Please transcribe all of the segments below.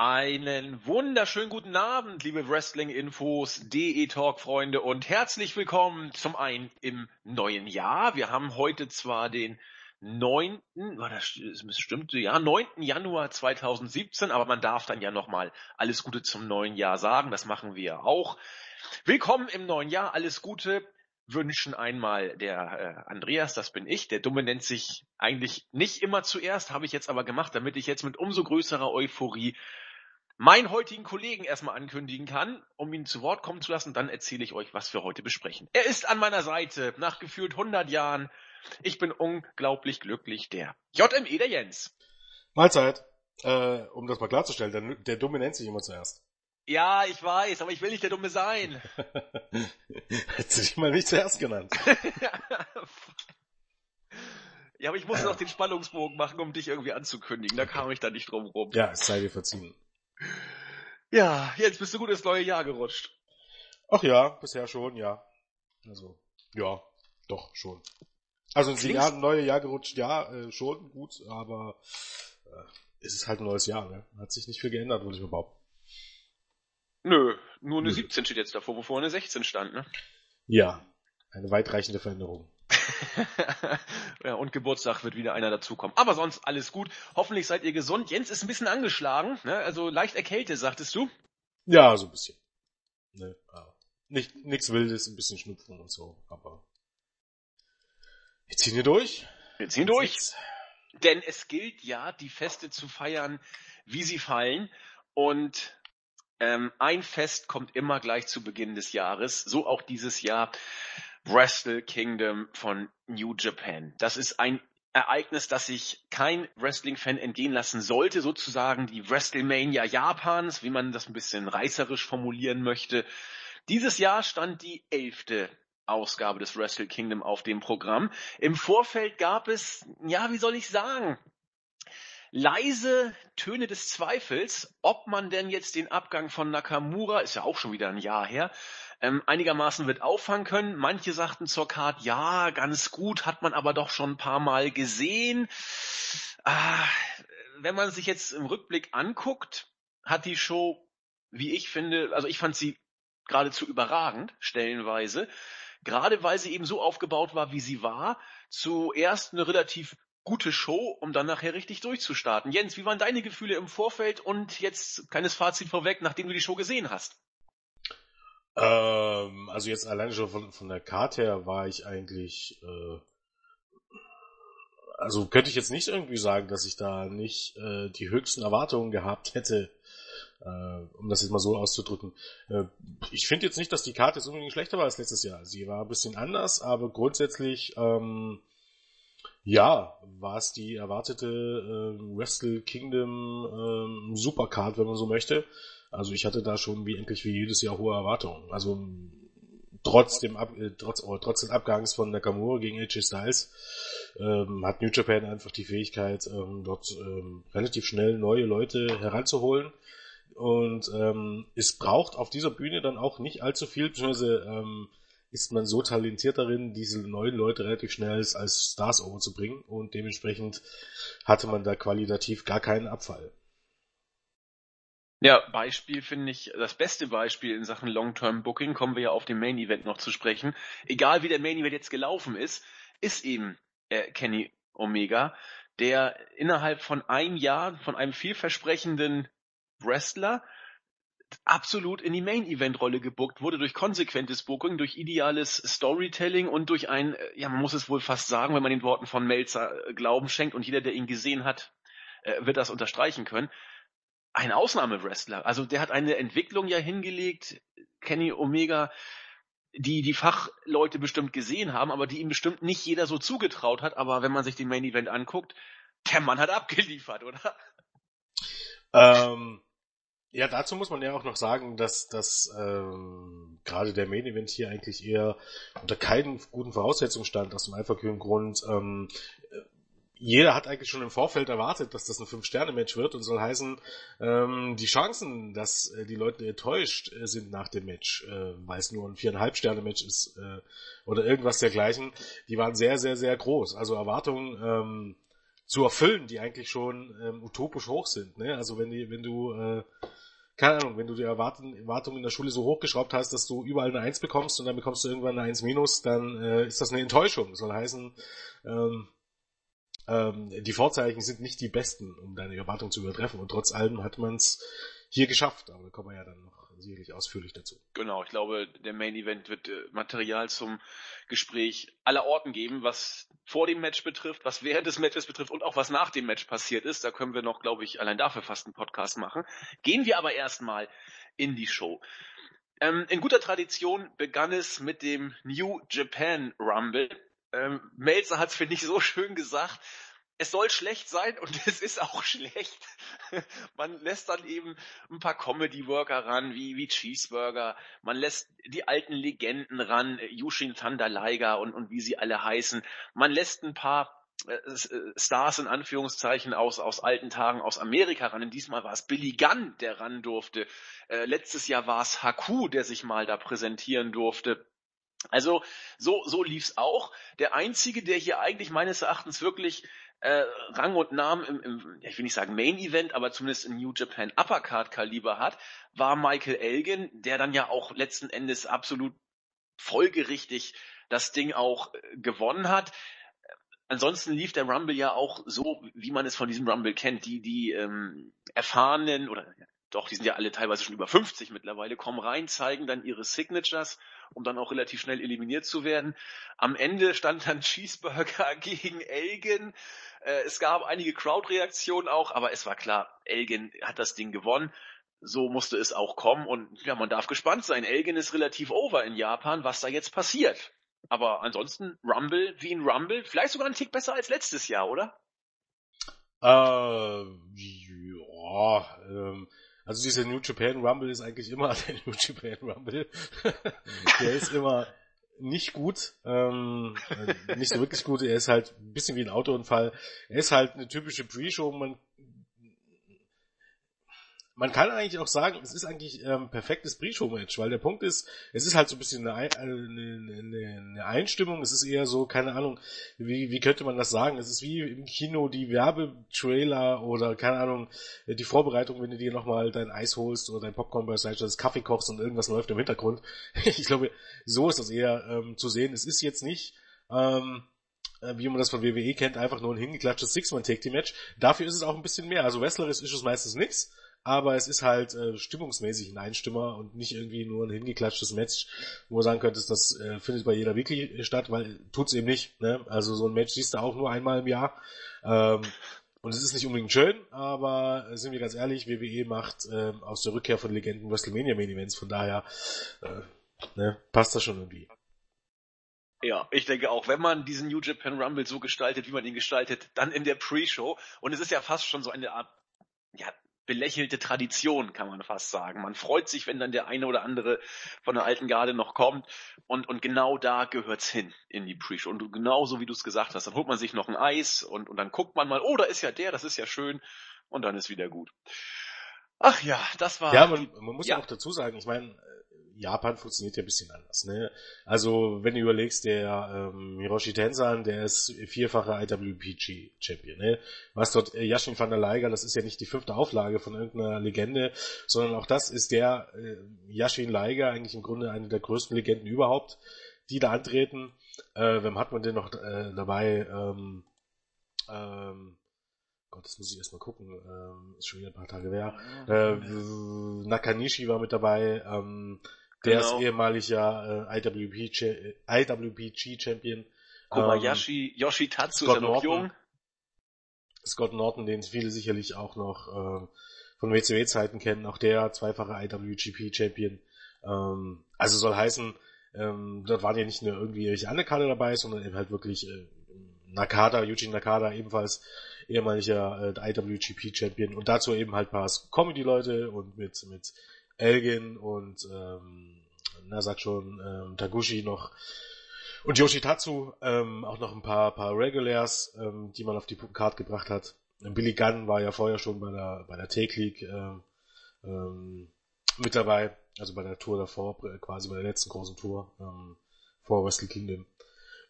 Einen wunderschönen guten Abend, liebe Wrestling-Infos, DE-Talk-Freunde und herzlich willkommen zum einen im neuen Jahr. Wir haben heute zwar den 9., war das stimmt, ja, 9. Januar 2017, aber man darf dann ja nochmal alles Gute zum neuen Jahr sagen, das machen wir auch. Willkommen im neuen Jahr, alles Gute wünschen einmal der äh, Andreas, das bin ich, der Dumme nennt sich eigentlich nicht immer zuerst, habe ich jetzt aber gemacht, damit ich jetzt mit umso größerer Euphorie meinen heutigen Kollegen erstmal ankündigen kann, um ihn zu Wort kommen zu lassen. Dann erzähle ich euch, was wir heute besprechen. Er ist an meiner Seite nach gefühlt 100 Jahren. Ich bin unglaublich glücklich, der JME, der Jens. Mahlzeit. Äh, um das mal klarzustellen, der, der Dumme nennt sich immer zuerst. Ja, ich weiß, aber ich will nicht der Dumme sein. Hättest du dich mal nicht zuerst genannt. ja, aber ich musste noch den Spannungsbogen machen, um dich irgendwie anzukündigen. Da kam ich da nicht drum rum. Ja, es sei dir verziehen. Ja, jetzt bist du gut ins neue Jahr gerutscht. Ach ja, bisher schon, ja. Also, ja, doch, schon. Also ins Jahr, neue Jahr gerutscht, ja, äh, schon gut, aber äh, es ist halt ein neues Jahr, ne? Hat sich nicht viel geändert, würde ich behaupten. Nö, nur eine Nö. 17 steht jetzt davor, wovor eine 16 stand, ne? Ja, eine weitreichende Veränderung. ja, und Geburtstag wird wieder einer dazukommen. Aber sonst alles gut. Hoffentlich seid ihr gesund. Jens ist ein bisschen angeschlagen, ne? also leicht erkältet, sagtest du? Ja, so ein bisschen. Ne, nicht, nichts Wildes, ein bisschen Schnupfen und so, aber wir ziehen hier durch. Wir ziehen durch. Denn es gilt ja, die Feste zu feiern, wie sie fallen. Und ähm, ein Fest kommt immer gleich zu Beginn des Jahres, so auch dieses Jahr. Wrestle Kingdom von New Japan. Das ist ein Ereignis, das sich kein Wrestling-Fan entgehen lassen sollte, sozusagen die WrestleMania Japans, wie man das ein bisschen reißerisch formulieren möchte. Dieses Jahr stand die elfte Ausgabe des Wrestle Kingdom auf dem Programm. Im Vorfeld gab es, ja, wie soll ich sagen, leise Töne des Zweifels, ob man denn jetzt den Abgang von Nakamura, ist ja auch schon wieder ein Jahr her, ähm, einigermaßen wird auffangen können. Manche sagten zur Card, ja, ganz gut, hat man aber doch schon ein paar Mal gesehen. Ah, wenn man sich jetzt im Rückblick anguckt, hat die Show, wie ich finde, also ich fand sie geradezu überragend, stellenweise. Gerade weil sie eben so aufgebaut war, wie sie war. Zuerst eine relativ gute Show, um dann nachher richtig durchzustarten. Jens, wie waren deine Gefühle im Vorfeld und jetzt kleines Fazit vorweg, nachdem du die Show gesehen hast? Ähm, also jetzt alleine schon von, von der Karte her war ich eigentlich, äh, also könnte ich jetzt nicht irgendwie sagen, dass ich da nicht äh, die höchsten Erwartungen gehabt hätte, äh, um das jetzt mal so auszudrücken. Äh, ich finde jetzt nicht, dass die Karte jetzt unbedingt schlechter war als letztes Jahr. Sie war ein bisschen anders, aber grundsätzlich, ähm, ja, war es die erwartete äh, Wrestle Kingdom äh, Supercard, wenn man so möchte. Also ich hatte da schon wie endlich wie jedes Jahr hohe Erwartungen. Also trotz dem Ab äh, trotz, oh, trotz des Abgangs von Nakamura gegen AJ Styles ähm, hat New Japan einfach die Fähigkeit, ähm, dort ähm, relativ schnell neue Leute heranzuholen. Und ähm, es braucht auf dieser Bühne dann auch nicht allzu viel, beziehungsweise ähm, ist man so talentiert darin, diese neuen Leute relativ schnell als Stars overzubringen und dementsprechend hatte man da qualitativ gar keinen Abfall. Ja, Beispiel finde ich, das beste Beispiel in Sachen Long-Term Booking, kommen wir ja auf dem Main Event noch zu sprechen. Egal wie der Main Event jetzt gelaufen ist, ist eben äh, Kenny Omega, der innerhalb von einem Jahr von einem vielversprechenden Wrestler absolut in die Main-Event-Rolle gebuckt wurde durch konsequentes Booking, durch ideales Storytelling und durch ein, äh, ja, man muss es wohl fast sagen, wenn man den Worten von Melzer äh, Glauben schenkt und jeder, der ihn gesehen hat, äh, wird das unterstreichen können, ein Ausnahmewrestler. Also der hat eine Entwicklung ja hingelegt, Kenny Omega, die die Fachleute bestimmt gesehen haben, aber die ihm bestimmt nicht jeder so zugetraut hat. Aber wenn man sich den Main Event anguckt, der Mann hat abgeliefert, oder? Ähm, ja, dazu muss man ja auch noch sagen, dass, dass ähm, gerade der Main Event hier eigentlich eher unter keinen guten Voraussetzungen stand, aus dem einfachen Grund, ähm, jeder hat eigentlich schon im Vorfeld erwartet, dass das ein Fünf-Sterne-Match wird und soll heißen, ähm, die Chancen, dass äh, die Leute enttäuscht äh, sind nach dem Match, äh, weil es nur ein Viereinhalb-Sterne-Match ist äh, oder irgendwas dergleichen, die waren sehr, sehr, sehr groß. Also Erwartungen ähm, zu erfüllen, die eigentlich schon ähm, utopisch hoch sind. Ne? Also wenn, die, wenn du, äh, keine Ahnung, wenn du die Erwartungen Erwartung in der Schule so hochgeschraubt hast, dass du überall eine Eins bekommst und dann bekommst du irgendwann eine Eins minus, dann äh, ist das eine Enttäuschung. Soll heißen, ähm, ähm, die Vorzeichen sind nicht die besten, um deine Erwartung zu übertreffen. Und trotz allem hat man es hier geschafft. Aber da kommen wir ja dann noch sicherlich ausführlich dazu. Genau, ich glaube, der Main Event wird äh, Material zum Gespräch aller Orten geben, was vor dem Match betrifft, was während des Matches betrifft und auch was nach dem Match passiert ist. Da können wir noch, glaube ich, allein dafür fast einen Podcast machen. Gehen wir aber erstmal in die Show. Ähm, in guter Tradition begann es mit dem New Japan Rumble. Ähm, Melzer hat es, finde ich, so schön gesagt es soll schlecht sein und es ist auch schlecht. Man lässt dann eben ein paar Comedy-Worker ran, wie, wie Cheeseburger. Man lässt die alten Legenden ran, Yushin Thunder Liger und, und wie sie alle heißen. Man lässt ein paar äh, äh, Stars in Anführungszeichen aus, aus alten Tagen aus Amerika ran. Und diesmal war es Billy Gunn, der ran durfte. Äh, letztes Jahr war es Haku, der sich mal da präsentieren durfte. Also so, so lief's auch. Der einzige, der hier eigentlich meines Erachtens wirklich äh, Rang und Namen im, im, ich will nicht sagen Main Event, aber zumindest im New Japan Uppercard Kaliber hat, war Michael Elgin, der dann ja auch letzten Endes absolut folgerichtig das Ding auch äh, gewonnen hat. Ansonsten lief der Rumble ja auch so, wie man es von diesem Rumble kennt. Die, die ähm, erfahrenen oder doch, die sind ja alle teilweise schon über 50 mittlerweile, kommen rein, zeigen dann ihre Signatures, um dann auch relativ schnell eliminiert zu werden. Am Ende stand dann Cheeseburger gegen Elgin. Äh, es gab einige Crowd-Reaktionen auch, aber es war klar, Elgin hat das Ding gewonnen. So musste es auch kommen und ja, man darf gespannt sein. Elgin ist relativ over in Japan, was da jetzt passiert. Aber ansonsten Rumble wie ein Rumble, vielleicht sogar ein Tick besser als letztes Jahr, oder? Äh, ja, ähm, also dieser New Japan Rumble ist eigentlich immer der New Japan Rumble. der ist immer nicht gut, ähm, nicht so wirklich gut. Er ist halt ein bisschen wie ein Autounfall. Er ist halt eine typische Pre-Show. Man man kann eigentlich auch sagen, es ist eigentlich ähm, perfektes Pre-Show-Match, weil der Punkt ist, es ist halt so ein bisschen eine, eine, eine, eine Einstimmung, es ist eher so, keine Ahnung, wie, wie könnte man das sagen? Es ist wie im Kino die Werbetrailer oder, keine Ahnung, die Vorbereitung, wenn du dir nochmal dein Eis holst oder dein Popcorn beiseite, Kaffee kochst und irgendwas läuft im Hintergrund. ich glaube, so ist das eher ähm, zu sehen. Es ist jetzt nicht, ähm, äh, wie man das von WWE kennt, einfach nur ein hingeklatschtes Six-Man-Take-Team-Match. Dafür ist es auch ein bisschen mehr. Also wrestlerisch ist es meistens nichts aber es ist halt äh, stimmungsmäßig ein Einstimmer und nicht irgendwie nur ein hingeklatschtes Match, wo du sagen könntest, das äh, findet bei jeder wirklich statt, weil tut's eben nicht. Ne? Also so ein Match siehst du auch nur einmal im Jahr. Ähm, und es ist nicht unbedingt schön, aber äh, sind wir ganz ehrlich, WWE macht äh, aus der Rückkehr von Legenden WrestleMania Main Events, von daher äh, ne, passt das schon irgendwie. Ja, ich denke auch, wenn man diesen New Japan Rumble so gestaltet, wie man ihn gestaltet, dann in der Pre-Show, und es ist ja fast schon so eine Art ja, belächelte Tradition, kann man fast sagen. Man freut sich, wenn dann der eine oder andere von der alten Garde noch kommt und, und genau da gehört's hin in die Pre-Show. Und genauso wie du es gesagt hast, dann holt man sich noch ein Eis und, und dann guckt man mal, oh, da ist ja der, das ist ja schön und dann ist wieder gut. Ach ja, das war. Ja, man, man muss ja auch dazu sagen, ich meine, Japan funktioniert ja ein bisschen anders. Ne? Also wenn du überlegst, der ähm, Hiroshi Tensan, der ist vierfacher IWPG-Champion. Ne? Was dort äh, Yashin van der Leiger, das ist ja nicht die fünfte Auflage von irgendeiner Legende, sondern auch das ist der äh, Yashin Leiger, eigentlich im Grunde eine der größten Legenden überhaupt, die da antreten. Äh, wem hat man denn noch äh, dabei? Ähm, ähm, Gott, das muss ich erstmal gucken. Ähm, ist schon wieder ein paar Tage her. Äh, Nakanishi war mit dabei. Ähm, der genau. ist ehemaliger äh, IWP, IWPG Champion. Kobayashi, ähm, Yoshitatsu Scott ist ja noch Norton, jung. Scott Norton, den viele sicherlich auch noch äh, von WCW-Zeiten kennen, auch der zweifache IWGP Champion. Ähm, also soll heißen, ähm, dort waren ja nicht nur irgendwie irgendwelche Underkader dabei, sondern eben halt wirklich äh, Nakada, Eugene Nakada ebenfalls ehemaliger äh, IWGP Champion und dazu eben halt paar Comedy-Leute und mit, mit Elgin und ähm, na sag schon ähm, Taguchi noch und Yoshitatsu ähm, auch noch ein paar paar Regulars, ähm, die man auf die Card gebracht hat. Billy Gunn war ja vorher schon bei der bei der Take League ähm, ähm, mit dabei, also bei der Tour davor, quasi bei der letzten großen Tour ähm, vor Wrestle Kingdom.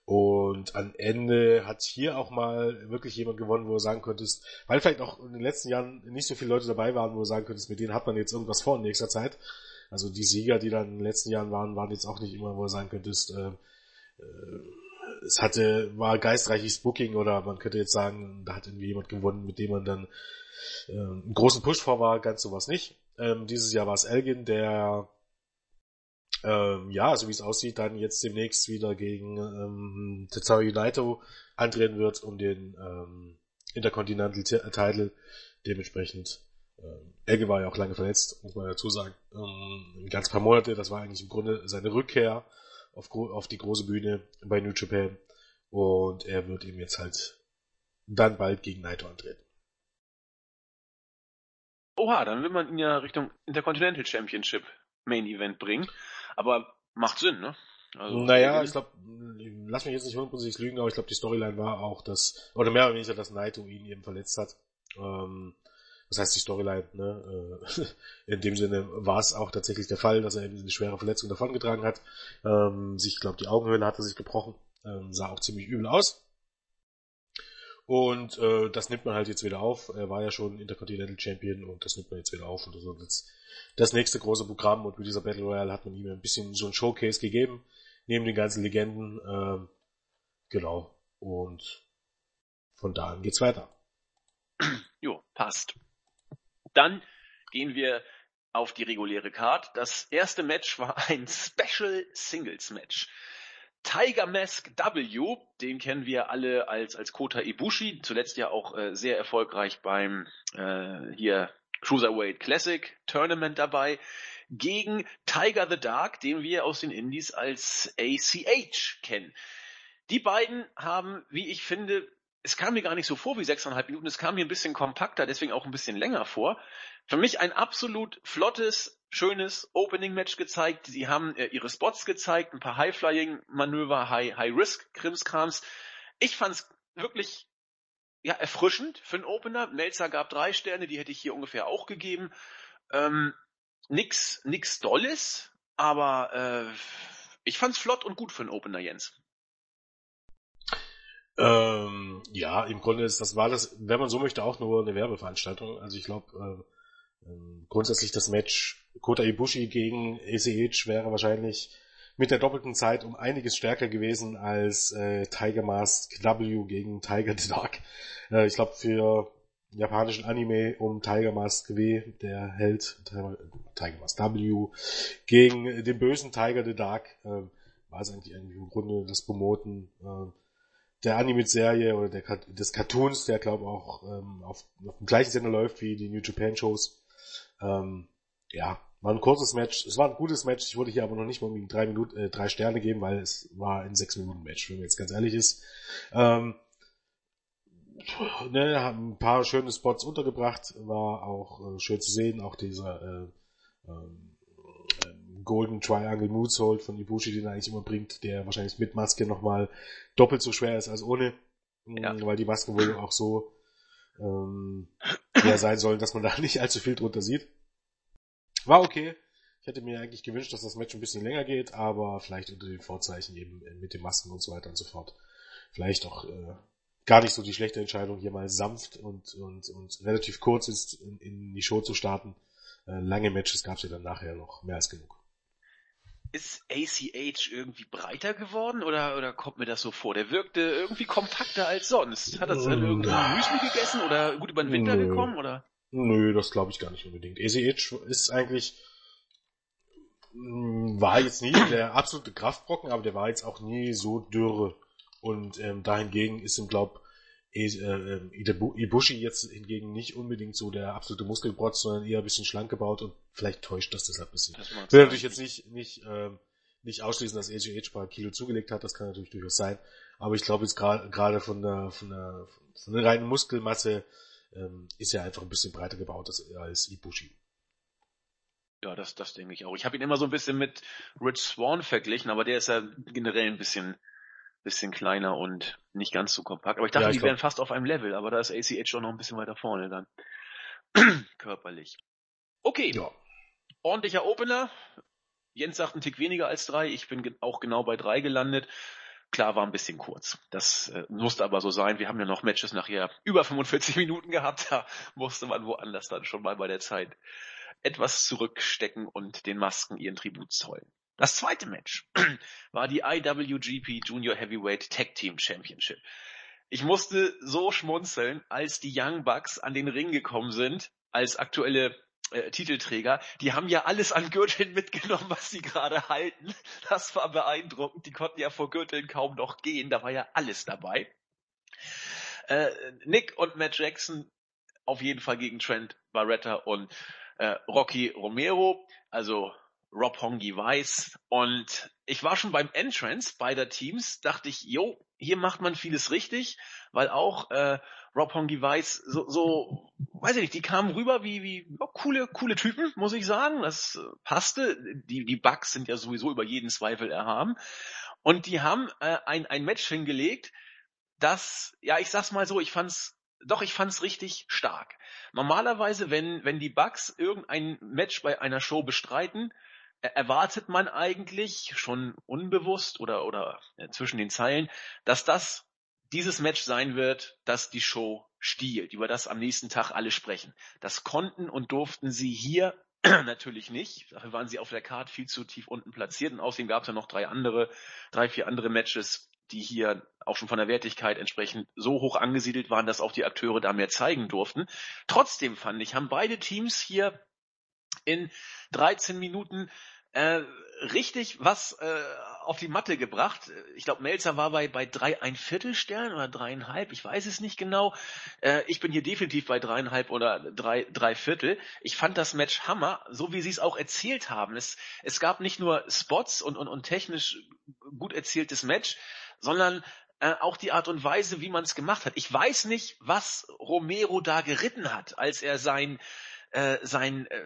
Und am Ende hat hier auch mal wirklich jemand gewonnen, wo du sagen könntest, weil vielleicht auch in den letzten Jahren nicht so viele Leute dabei waren, wo du sagen könntest, mit denen hat man jetzt irgendwas vor in nächster Zeit. Also die Sieger, die dann in den letzten Jahren waren, waren jetzt auch nicht immer, wo du sagen könntest, äh, äh, es hatte, war geistreiches Booking oder man könnte jetzt sagen, da hat irgendwie jemand gewonnen, mit dem man dann äh, einen großen Push vor war, ganz sowas nicht. Ähm, dieses Jahr war es Elgin, der ähm, ja, so wie es aussieht, dann jetzt demnächst wieder gegen ähm, Tetsuya United antreten wird um den ähm, Intercontinental Title. Dementsprechend, ähm, Elge war ja auch lange verletzt, muss man dazu sagen. Ähm, ein ganz paar Monate, das war eigentlich im Grunde seine Rückkehr auf, auf die große Bühne bei New Japan. Und er wird ihm jetzt halt dann bald gegen Naito antreten. Oha, dann will man ihn ja Richtung Intercontinental Championship Main Event bringen. Aber macht Sinn, ne? Also, naja, ich glaube, lass mich jetzt nicht hundertprozentig lügen, aber ich glaube, die Storyline war auch, dass, oder mehr oder weniger, dass Naito ihn eben verletzt hat. Ähm, das heißt, die Storyline, ne, äh, in dem Sinne war es auch tatsächlich der Fall, dass er eben eine schwere Verletzung davongetragen hat. Ähm, sich, glaube die Augenhöhle hatte sich gebrochen, ähm, sah auch ziemlich übel aus. Und äh, das nimmt man halt jetzt wieder auf. Er war ja schon Intercontinental Champion und das nimmt man jetzt wieder auf. Und das ist jetzt das nächste große Programm. Und mit dieser Battle Royale hat man ihm ein bisschen so ein Showcase gegeben. Neben den ganzen Legenden. Ähm, genau. Und von da an geht's weiter. Jo, passt. Dann gehen wir auf die reguläre Card. Das erste Match war ein Special Singles Match. Tiger Mask W, den kennen wir alle als, als Kota Ibushi, zuletzt ja auch äh, sehr erfolgreich beim äh, hier Cruiserweight Classic Tournament dabei, gegen Tiger the Dark, den wir aus den Indies als ACH kennen. Die beiden haben, wie ich finde, es kam mir gar nicht so vor wie sechseinhalb Minuten, es kam mir ein bisschen kompakter, deswegen auch ein bisschen länger vor. Für mich ein absolut flottes, schönes Opening-Match gezeigt. Sie haben äh, ihre Spots gezeigt, ein paar High-Flying-Manöver, High-Risk-Krimskrams. ich fand's wirklich ja, erfrischend für einen Opener. Melzer gab drei Sterne, die hätte ich hier ungefähr auch gegeben. Ähm, nix, nix Dolles, aber äh, ich fand's flott und gut für einen Opener, Jens. Ähm, ja, im Grunde ist das war das, wenn man so möchte, auch nur eine Werbeveranstaltung. Also ich glaube, äh, äh, grundsätzlich das Match Kota Ibushi gegen ACH wäre wahrscheinlich mit der doppelten Zeit um einiges stärker gewesen als äh, Tiger Mask W gegen Tiger the Dark. Äh, ich glaube für japanischen Anime um Tiger Mask W, der Held Tiger Mask W gegen den bösen Tiger the Dark, äh, war es eigentlich im Grunde das Promoten äh, der Anime-Serie oder der, des Cartoons, der glaube auch ähm, auf, auf dem gleichen Sender läuft wie die New Japan Shows. Ähm, ja, war ein kurzes Match. Es war ein gutes Match. Ich würde hier aber noch nicht mal drei Minuten, äh, drei Sterne geben, weil es war ein sechs Minuten Match, wenn man jetzt ganz ehrlich ist. Ähm, ne, haben ein paar schöne Spots untergebracht, war auch äh, schön zu sehen, auch dieser äh, ähm, äh, Golden Triangle Moonsault von Ibushi, den er eigentlich immer bringt, der wahrscheinlich mit Maske nochmal doppelt so schwer ist als ohne, ja. weil die Masken wohl auch so ähm, ja, sein sollen, dass man da nicht allzu viel drunter sieht. War okay. Ich hätte mir eigentlich gewünscht, dass das Match ein bisschen länger geht, aber vielleicht unter den Vorzeichen eben mit den Masken und so weiter und so fort. Vielleicht auch äh, gar nicht so die schlechte Entscheidung, hier mal sanft und, und, und relativ kurz ist, in, in die Show zu starten. Äh, lange Matches gab es ja dann nachher noch mehr als genug. Ist ACH irgendwie breiter geworden oder, oder kommt mir das so vor? Der wirkte irgendwie kompakter als sonst. Hat er dann irgendwie Müsli gegessen oder gut über den Winter Nö. gekommen oder? Nö, das glaube ich gar nicht unbedingt. ACH ist eigentlich mm, war jetzt nie der absolute Kraftbrocken, aber der war jetzt auch nie so dürre. Und ähm, dahingegen ist ihm, glaub, e, äh, Ibushi jetzt hingegen nicht unbedingt so der absolute Muskelprotz, sondern eher ein bisschen schlank gebaut und vielleicht täuscht das deshalb ein bisschen. Das will natürlich jetzt nicht, nicht, ähm, nicht ausschließen, dass ACH ein paar Kilo zugelegt hat, das kann natürlich durchaus sein. Aber ich glaube jetzt gerade von der, von der, von der reinen Muskelmasse ähm, ist er einfach ein bisschen breiter gebaut als, als Ibushi. Ja, das, das denke ich auch. Ich habe ihn immer so ein bisschen mit Rich Swan verglichen, aber der ist ja generell ein bisschen, bisschen kleiner und nicht ganz so kompakt. Aber ich dachte, ja, ich die glaub... wären fast auf einem Level, aber da ist ACH schon noch ein bisschen weiter vorne dann. Körperlich. Okay. Ja. Ordentlicher Opener. Jens sagt einen Tick weniger als drei. Ich bin auch genau bei drei gelandet. Klar, war ein bisschen kurz. Das äh, musste aber so sein. Wir haben ja noch Matches nachher über 45 Minuten gehabt. Da musste man woanders dann schon mal bei der Zeit etwas zurückstecken und den Masken ihren Tribut zollen. Das zweite Match war die IWGP Junior Heavyweight Tag Team Championship. Ich musste so schmunzeln, als die Young Bucks an den Ring gekommen sind, als aktuelle äh, Titelträger, die haben ja alles an Gürteln mitgenommen, was sie gerade halten. Das war beeindruckend. Die konnten ja vor Gürteln kaum noch gehen. Da war ja alles dabei. Äh, Nick und Matt Jackson auf jeden Fall gegen Trent Barretta und äh, Rocky Romero, also Rob Hongi weiß. Und ich war schon beim Entrance beider Teams, dachte ich, jo, hier macht man vieles richtig, weil auch äh, Rob Hongi weiß, so, so, weiß ich nicht, die kamen rüber wie, wie ja, coole, coole Typen, muss ich sagen. Das äh, passte. Die, die Bugs sind ja sowieso über jeden Zweifel erhaben. Und die haben äh, ein, ein Match hingelegt, das, ja, ich sag's mal so, ich fand's, doch, ich fand's richtig stark. Normalerweise, wenn, wenn die Bugs irgendein Match bei einer Show bestreiten, erwartet man eigentlich schon unbewusst oder, oder äh, zwischen den Zeilen, dass das dieses Match sein wird, das die Show stiehlt, über das am nächsten Tag alle sprechen. Das konnten und durften sie hier natürlich nicht. Dafür waren sie auf der Karte viel zu tief unten platziert und außerdem gab es ja noch drei andere, drei, vier andere Matches, die hier auch schon von der Wertigkeit entsprechend so hoch angesiedelt waren, dass auch die Akteure da mehr zeigen durften. Trotzdem fand ich, haben beide Teams hier in 13 Minuten äh, richtig was äh, auf die Matte gebracht. Ich glaube, Melzer war bei, bei drei ein Viertel Sternen oder dreieinhalb, ich weiß es nicht genau. Äh, ich bin hier definitiv bei dreieinhalb oder drei, drei Viertel. Ich fand das Match Hammer, so wie sie es auch erzählt haben. Es, es gab nicht nur Spots und, und, und technisch gut erzähltes Match, sondern äh, auch die Art und Weise, wie man es gemacht hat. Ich weiß nicht, was Romero da geritten hat, als er sein äh, sein, äh,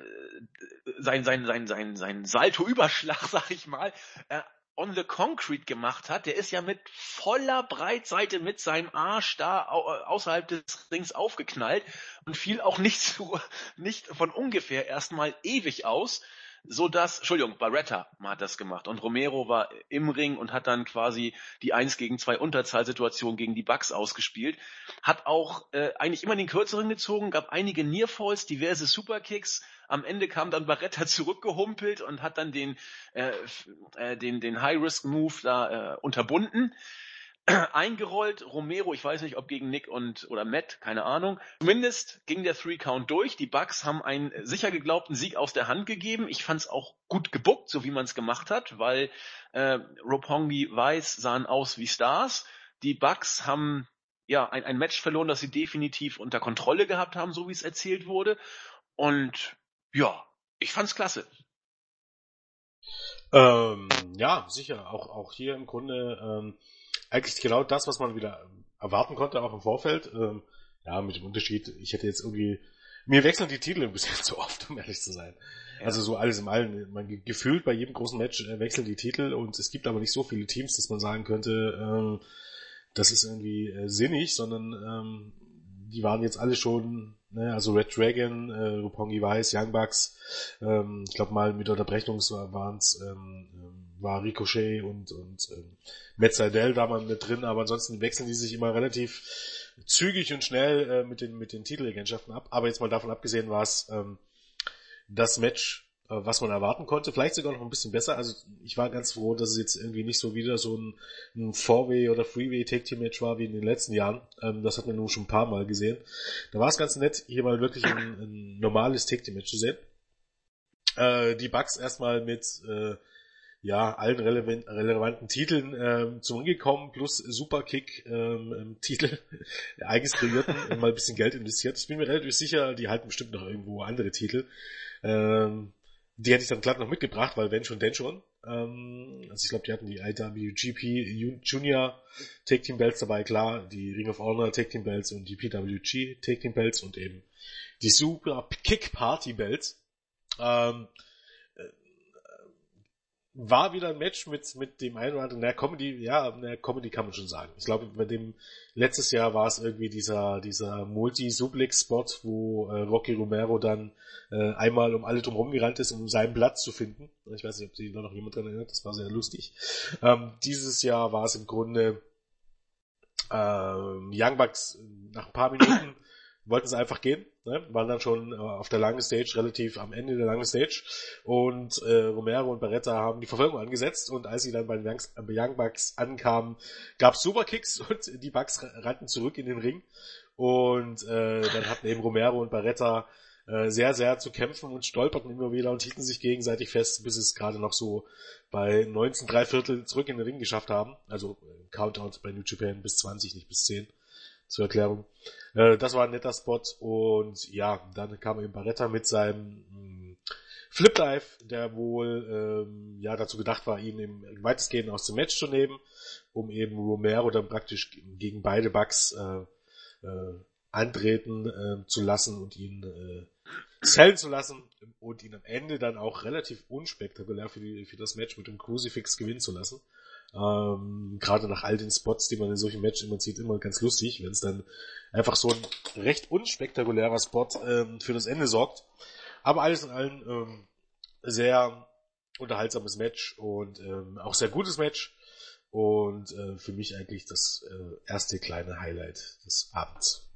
sein, sein, sein, sein, sein Salto-Überschlag, sag ich mal, äh, on the concrete gemacht hat, der ist ja mit voller Breitseite mit seinem Arsch da äh, außerhalb des Rings aufgeknallt und fiel auch nicht zu, nicht von ungefähr erstmal ewig aus so dass, Entschuldigung, Barretta hat das gemacht und Romero war im Ring und hat dann quasi die 1 gegen 2 Unterzahlsituation gegen die Bucks ausgespielt. Hat auch äh, eigentlich immer den kürzeren gezogen, gab einige Nearfalls, diverse Superkicks. Am Ende kam dann Barretta zurückgehumpelt und hat dann den, äh, äh, den, den High-Risk-Move da äh, unterbunden. eingerollt. Romero, ich weiß nicht, ob gegen Nick und oder Matt, keine Ahnung. Zumindest ging der Three Count durch. Die Bucks haben einen sicher geglaubten Sieg aus der Hand gegeben. Ich fand es auch gut gebuckt, so wie man es gemacht hat, weil äh, Ropongi Weiß sahen aus wie Stars. Die Bucks haben ja ein, ein Match verloren, das sie definitiv unter Kontrolle gehabt haben, so wie es erzählt wurde. Und ja, ich fand's klasse. Ähm, ja, sicher. Auch, auch hier im Grunde ähm, eigentlich genau das, was man wieder erwarten konnte, auch im Vorfeld. Ähm, ja, mit dem Unterschied, ich hätte jetzt irgendwie, mir wechseln die Titel ein bisschen zu oft, um ehrlich zu sein. Ja. Also so alles im Allen, man gefühlt bei jedem großen Match äh, wechseln die Titel und es gibt aber nicht so viele Teams, dass man sagen könnte, ähm, das ist irgendwie äh, sinnig, sondern ähm, die waren jetzt alle schon, ne, also Red Dragon, äh, Rupongi Weiß, Young Bucks, ähm, ich glaube mal mit Unterbrechung waren es ähm, ähm, war Ricochet und, und ähm, Matt Seidel da mal mit drin, aber ansonsten wechseln die sich immer relativ zügig und schnell äh, mit den mit den Titelregentschaften ab. Aber jetzt mal davon abgesehen war es ähm, das Match, äh, was man erwarten konnte, vielleicht sogar noch ein bisschen besser. Also ich war ganz froh, dass es jetzt irgendwie nicht so wieder so ein, ein Four-Way oder Freeway Tag Team Match war wie in den letzten Jahren. Ähm, das hat man nun schon ein paar Mal gesehen. Da war es ganz nett, hier mal wirklich ein, ein normales Tag Team Match zu sehen. Äh, die Bugs erstmal mit äh, ja, allen relevant, relevanten Titeln ähm, zum Ring gekommen, plus Superkick ähm, Titel, eigens kreierten, mal ein bisschen Geld investiert. Ich bin mir relativ sicher, die halten bestimmt noch irgendwo andere Titel. Ähm, die hätte ich dann glatt noch mitgebracht, weil wenn schon, denn schon. Ähm, also ich glaube, die hatten die IWGP Junior Take Team Belts dabei, klar, die Ring of Honor Take Team Belts und die PWG Take Team Belts und eben die Super Kick Party Belts. Ähm, war wieder ein Match mit, mit dem einen oder anderen, naja, Comedy, ja, naja, Comedy kann man schon sagen. Ich glaube, bei dem, letztes Jahr war es irgendwie dieser, dieser Multi-Suplex-Spot, wo äh, Rocky Romero dann äh, einmal um alle drum gerannt ist, um seinen Platz zu finden. Ich weiß nicht, ob sich noch jemand dran erinnert, das war sehr lustig. Ähm, dieses Jahr war es im Grunde ähm, Young Bucks nach ein paar Minuten wollten sie einfach gehen, ne? waren dann schon äh, auf der langen Stage, relativ am Ende der langen Stage und äh, Romero und Barretta haben die Verfolgung angesetzt und als sie dann bei den Young Bucks ankamen, gab es Superkicks und die Bucks rannten zurück in den Ring und äh, dann hatten eben Romero und Barretta äh, sehr, sehr zu kämpfen und stolperten immer wieder und hielten sich gegenseitig fest, bis es gerade noch so bei 19 drei Viertel zurück in den Ring geschafft haben. Also äh, Countdown bei New Japan bis 20, nicht bis 10 zur Erklärung. Äh, das war ein netter Spot und ja, dann kam eben Barretta mit seinem mh, mm, Flip Dive, der wohl ähm, ja dazu gedacht war, ihn im weitestgehend aus dem Match zu nehmen, um eben Romero dann praktisch gegen beide Bugs äh, äh, antreten äh, zu lassen und ihn äh, zählen zu lassen und ihn am Ende dann auch relativ unspektakulär für, die, für das Match mit dem Crucifix gewinnen zu lassen. Ähm, Gerade nach all den Spots, die man in solchen Matches immer sieht, immer ganz lustig, wenn es dann einfach so ein recht unspektakulärer Spot ähm, für das Ende sorgt. Aber alles in allem ähm, sehr unterhaltsames Match und ähm, auch sehr gutes Match und äh, für mich eigentlich das äh, erste kleine Highlight des Abends.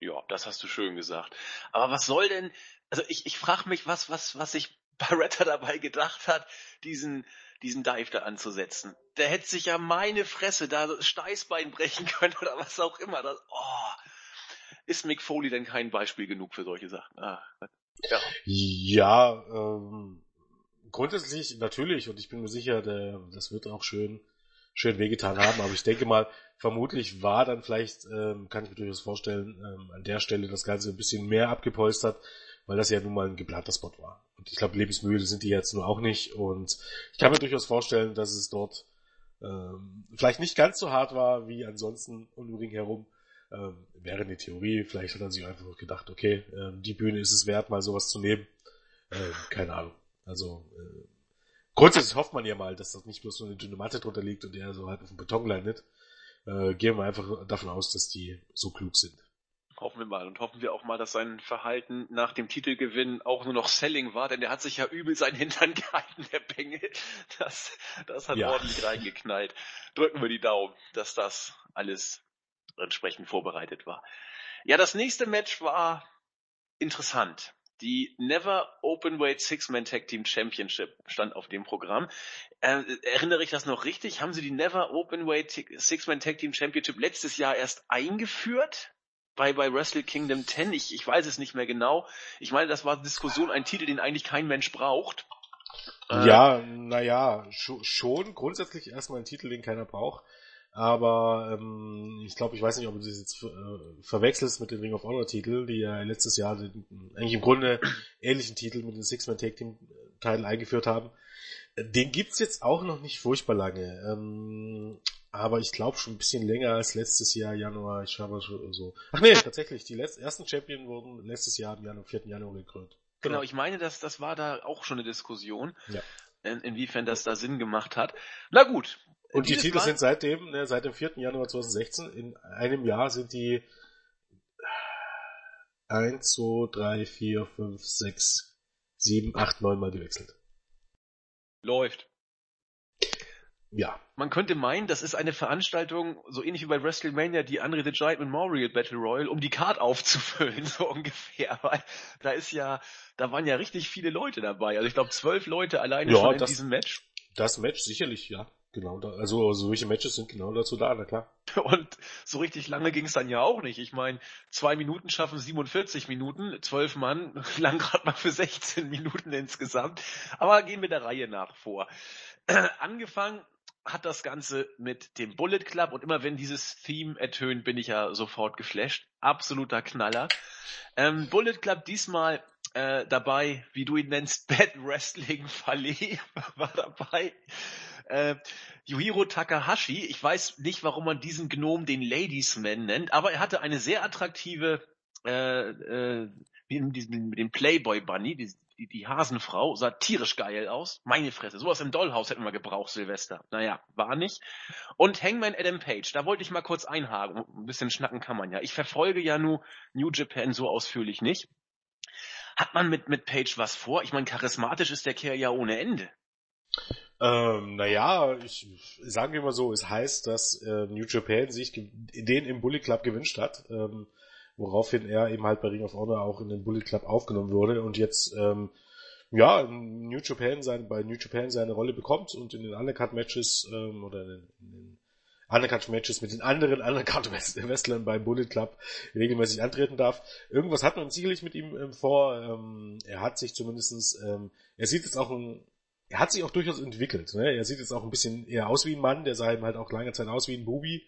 Ja, das hast du schön gesagt. Aber was soll denn, also ich, ich frage mich, was, was, was sich Barretta dabei gedacht hat, diesen diesen Dive da anzusetzen. Der hätte sich ja meine Fresse da Steißbein brechen können oder was auch immer. Das, oh, ist Mick Foley denn kein Beispiel genug für solche Sachen? Ah, ja, ja ähm, grundsätzlich natürlich und ich bin mir sicher, der, das wird auch schön, schön wehgetan haben, aber ich denke mal, vermutlich war dann vielleicht, ähm, kann ich mir durchaus vorstellen, ähm, an der Stelle das Ganze ein bisschen mehr abgepolstert, weil das ja nun mal ein geplanter Spot war. Und ich glaube, lebensmüde sind die jetzt nur auch nicht. Und ich kann mir durchaus vorstellen, dass es dort ähm, vielleicht nicht ganz so hart war wie ansonsten um den Ring herum. Ähm, wäre eine Theorie. Vielleicht hat er sich einfach gedacht, okay, ähm, die Bühne ist es wert, mal sowas zu nehmen. Ähm, keine Ahnung. Also äh, grundsätzlich hofft man ja mal, dass das nicht bloß so eine dünne Matte drunter liegt und er so halt auf dem Beton landet. Äh, gehen wir einfach davon aus, dass die so klug sind. Hoffen wir mal und hoffen wir auch mal, dass sein Verhalten nach dem Titelgewinn auch nur noch Selling war, denn der hat sich ja übel seinen Hintern gehalten, der Bengel. Das, das hat ja. ordentlich reingeknallt. Drücken wir die Daumen, dass das alles entsprechend vorbereitet war. Ja, das nächste Match war interessant. Die Never Openweight Six-Man Tag Team Championship stand auf dem Programm. Äh, erinnere ich das noch richtig? Haben sie die Never Openweight Six-Man Tag Team Championship letztes Jahr erst eingeführt? Bei, bei Wrestle Kingdom 10, ich, ich weiß es nicht mehr genau. Ich meine, das war Diskussion, ein Titel, den eigentlich kein Mensch braucht. Äh, ja, naja, schon grundsätzlich erstmal ein Titel, den keiner braucht. Aber ähm, ich glaube, ich weiß nicht, ob du das jetzt äh, verwechselst mit dem Ring of Honor Titel, die ja letztes Jahr den, eigentlich im Grunde ähnlichen Titel mit dem Six-Man Tag Team Titel eingeführt haben. Den gibt's jetzt auch noch nicht furchtbar lange. Ähm, aber ich glaube schon ein bisschen länger als letztes Jahr Januar. Ich habe so. Ach nee, tatsächlich, die letzten, ersten Champion wurden letztes Jahr im Januar, 4. Januar gekrönt. Genau, ich meine, dass das war da auch schon eine Diskussion, ja. in, inwiefern das da Sinn gemacht hat. Na gut. Und die Titel Mal sind seitdem, ne, seit dem 4. Januar 2016, in einem Jahr sind die 1, 2, 3, 4, 5, 6, 7, 8, 9 Mal gewechselt. Läuft. Ja. Man könnte meinen, das ist eine Veranstaltung, so ähnlich wie bei WrestleMania, die Andre the Giant Memorial Battle Royal, um die Card aufzufüllen, so ungefähr. Weil da ist ja, da waren ja richtig viele Leute dabei. Also ich glaube zwölf Leute alleine ja, schon in diesem Match. Das Match sicherlich, ja. Genau, da, also solche Matches sind genau dazu da, na klar. Und so richtig lange ging es dann ja auch nicht. Ich meine, zwei Minuten schaffen 47 Minuten, zwölf Mann lang gerade mal für 16 Minuten insgesamt. Aber gehen wir der Reihe nach vor. Angefangen hat das Ganze mit dem Bullet Club und immer wenn dieses Theme ertönt, bin ich ja sofort geflasht. Absoluter Knaller. Ähm, Bullet Club diesmal äh, dabei, wie du ihn nennst, Bad Wrestling Fale war dabei. Äh, Yuhiro Takahashi, ich weiß nicht, warum man diesen Gnom den Ladiesman nennt, aber er hatte eine sehr attraktive äh, äh, mit dem Playboy Bunny, die, die Hasenfrau sah tierisch geil aus. Meine Fresse, sowas im Dollhaus hätten wir gebraucht, Silvester. Naja, war nicht. Und Hangman Adam Page, da wollte ich mal kurz einhaken. Ein bisschen schnacken kann man ja. Ich verfolge ja nur New Japan so ausführlich nicht. Hat man mit, mit Page was vor? Ich meine, charismatisch ist der Kerl ja ohne Ende. Ähm, naja, ich sagen wir mal so, es heißt, dass äh, New Japan sich den im Bully Club gewünscht hat, ähm, woraufhin er eben halt bei Ring of Honor auch in den Bully Club aufgenommen wurde und jetzt ähm, ja New Japan sein, bei New Japan seine Rolle bekommt und in den Undercut Matches ähm, oder in den, in den Undercut Matches mit den anderen Undercut Wrestlern beim Bullet Club regelmäßig antreten darf. Irgendwas hat man sicherlich mit ihm ähm, vor. Ähm, er hat sich zumindestens, ähm, er sieht jetzt auch ein er hat sich auch durchaus entwickelt. Ne? Er sieht jetzt auch ein bisschen eher aus wie ein Mann, der sah eben halt auch lange Zeit aus wie ein Bubi.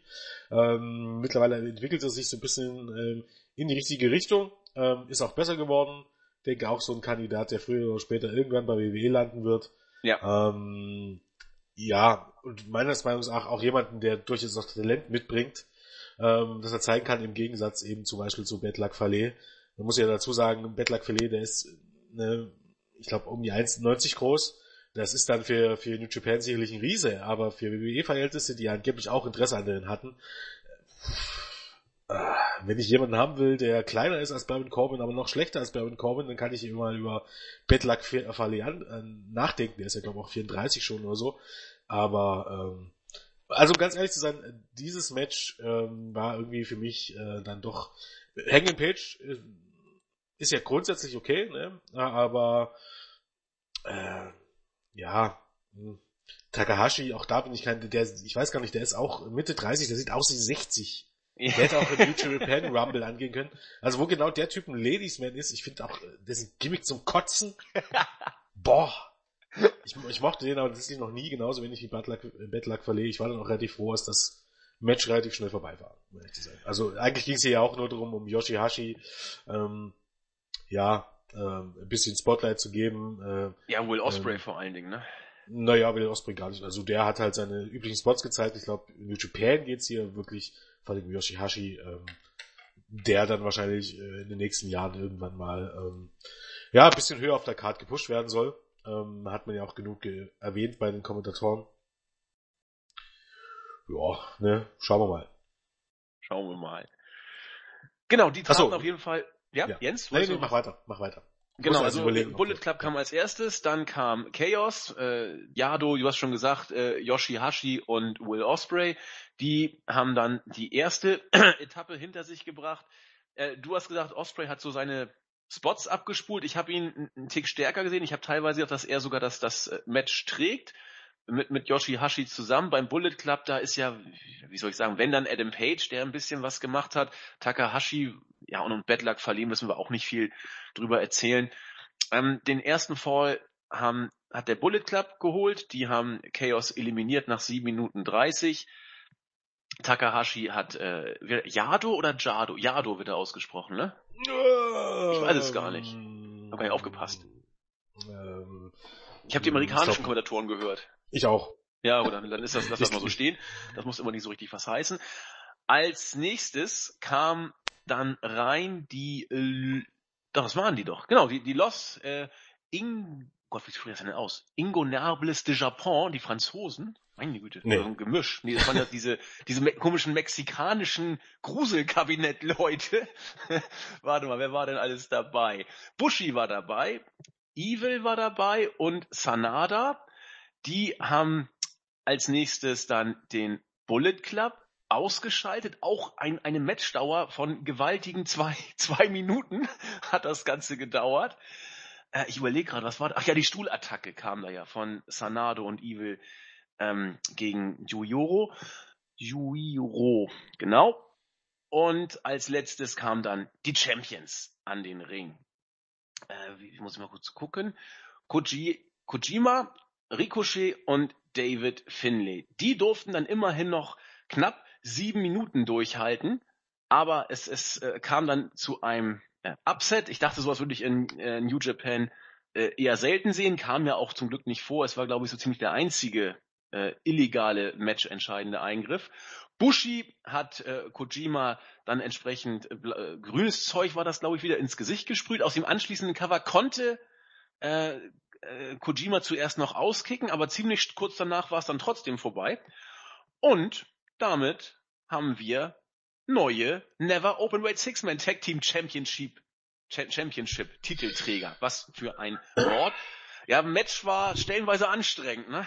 Ähm, mittlerweile entwickelt er sich so ein bisschen ähm, in die richtige Richtung, ähm, ist auch besser geworden. Denke auch so ein Kandidat, der früher oder später irgendwann bei WWE landen wird. Ja. Ähm, ja, und meines Meinungs nach auch jemanden, der durchaus auch Talent mitbringt, ähm, dass er zeigen kann, im Gegensatz eben zum Beispiel zu Betlak Fallet. Man muss ja dazu sagen, Betlak Fallet, der ist, ne, ich glaube, um die 1,90 groß, das ist dann für, für New Japan sicherlich ein Riese, aber für WWE-Verhältnisse, die angeblich auch Interesse an denen hatten, äh, wenn ich jemanden haben will, der kleiner ist als Baron Corbin, aber noch schlechter als Baron Corbin, dann kann ich immer über Betlak Fale nachdenken. Der ist ja, glaube ich, auch 34 schon oder so. Aber, ähm, also ganz ehrlich zu sein, dieses Match ähm, war irgendwie für mich äh, dann doch Hanging Page äh, ist ja grundsätzlich okay, ne? aber äh, ja, hm. Takahashi, auch da bin ich kein, der, ich weiß gar nicht, der ist auch Mitte 30, der sieht aus wie 60. Ja. Der hätte auch in Future Japan Rumble angehen können. Also wo genau der Typ ein Ladiesman ist, ich finde auch, ist ein Gimmick zum Kotzen. Boah. Ich, ich mochte den aber tatsächlich noch nie genauso wenig wie Bad Luck verlegt. Ich war dann auch relativ froh, dass das Match relativ schnell vorbei war, um ehrlich zu sein. Also eigentlich ging es hier ja auch nur darum, um Yoshihashi, ähm, ja, ähm, ein bisschen Spotlight zu geben. Äh, ja, Will Osprey ähm, vor allen Dingen, ne? Naja, Will Osprey gar nicht. Also der hat halt seine üblichen Spots gezeigt. Ich glaube, in New Japan geht's hier wirklich, vor allem Yoshihashi, ähm, der dann wahrscheinlich äh, in den nächsten Jahren irgendwann mal ähm, ja, ein bisschen höher auf der Karte gepusht werden soll. Ähm, hat man ja auch genug erwähnt bei den Kommentatoren. Ja, ne, schauen wir mal. Schauen wir mal. Genau, die traten so. auf jeden Fall ja, ja. Jens? Nee, nee, mach weiter, mach weiter. Genau, also Bullet Club kam als erstes, dann kam Chaos, äh, Yado, du hast schon gesagt, äh, Yoshihashi und Will Osprey. Die haben dann die erste Etappe hinter sich gebracht. Äh, du hast gesagt, Osprey hat so seine Spots abgespult. Ich habe ihn einen Tick stärker gesehen. Ich habe teilweise gedacht, dass er sogar das, das äh, Match trägt mit, mit Yoshihashi zusammen. Beim Bullet Club, da ist ja, wie soll ich sagen, wenn dann Adam Page, der ein bisschen was gemacht hat, Takahashi, ja, und, und Bedlack verlieren müssen wir auch nicht viel drüber erzählen. Ähm, den ersten Fall haben, hat der Bullet Club geholt, die haben Chaos eliminiert nach 7 Minuten 30. Takahashi hat äh, Yado oder Jado? Yado wird er ausgesprochen, ne? Ich weiß es gar nicht. Hab gar nicht aufgepasst. Ähm, ich habe die amerikanischen Kommentatoren gehört. Ich auch. Ja, oder dann ist das, lass das mal so stehen. Das muss immer nicht so richtig was heißen. Als nächstes kam dann rein die, äh, doch, was waren die doch? Genau, die, die Los, äh, Ing, Gott, wie spricht das denn aus? Ingonables de Japon, die Franzosen. Meine Güte, nee. ein Gemisch. Nee, das waren ja diese, diese me komischen mexikanischen Gruselkabinett-Leute. Warte mal, wer war denn alles dabei? Bushi war dabei, Evil war dabei und Sanada. Die haben als nächstes dann den Bullet Club ausgeschaltet. Auch ein, eine Matchdauer von gewaltigen zwei, zwei Minuten hat das Ganze gedauert. Äh, ich überlege gerade, was war das? Ach ja, die Stuhlattacke kam da ja von Sanado und Evil ähm, gegen Yuyoro. Yuyoro, genau. Und als letztes kam dann die Champions an den Ring. Äh, wie, muss mal kurz gucken. Koji, Kojima Ricochet und David Finlay. Die durften dann immerhin noch knapp sieben Minuten durchhalten, aber es, es äh, kam dann zu einem äh, Upset. Ich dachte, sowas würde ich in äh, New Japan äh, eher selten sehen, kam ja auch zum Glück nicht vor. Es war, glaube ich, so ziemlich der einzige äh, illegale matchentscheidende Eingriff. Bushi hat äh, Kojima dann entsprechend äh, grünes Zeug war das, glaube ich, wieder ins Gesicht gesprüht. Aus dem anschließenden Cover konnte äh, äh, Kojima zuerst noch auskicken, aber ziemlich kurz danach war es dann trotzdem vorbei. Und damit haben wir neue Never Openweight Six-Man Tag Team Championship Championship Titelträger. Was für ein Wort. Ja, Match war stellenweise anstrengend, ne?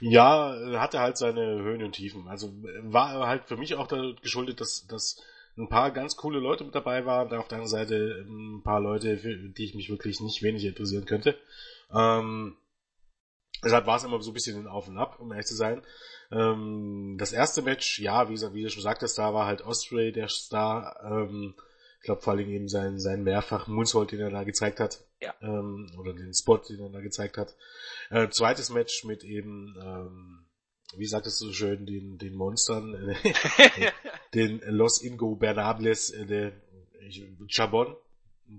Ja, hatte halt seine Höhen und Tiefen. Also war halt für mich auch geschuldet, dass, dass ein paar ganz coole Leute mit dabei waren, auf der anderen Seite ein paar Leute, für die ich mich wirklich nicht wenig interessieren könnte. Ähm, deshalb war es immer so ein bisschen ein Auf und Ab, um ehrlich zu sein. Ähm, das erste Match, ja, wie, wie du schon sagtest, da war halt Osprey der Star. Ähm, ich glaube vor allem eben sein, sein mehrfach Moonsault, den er da gezeigt hat. Ja. Ähm, oder den Spot, den er da gezeigt hat. Äh, zweites Match mit eben, ähm, wie sagtest du so schön, den, den Monstern, äh, den Los Ingobernables, äh, der Chabon,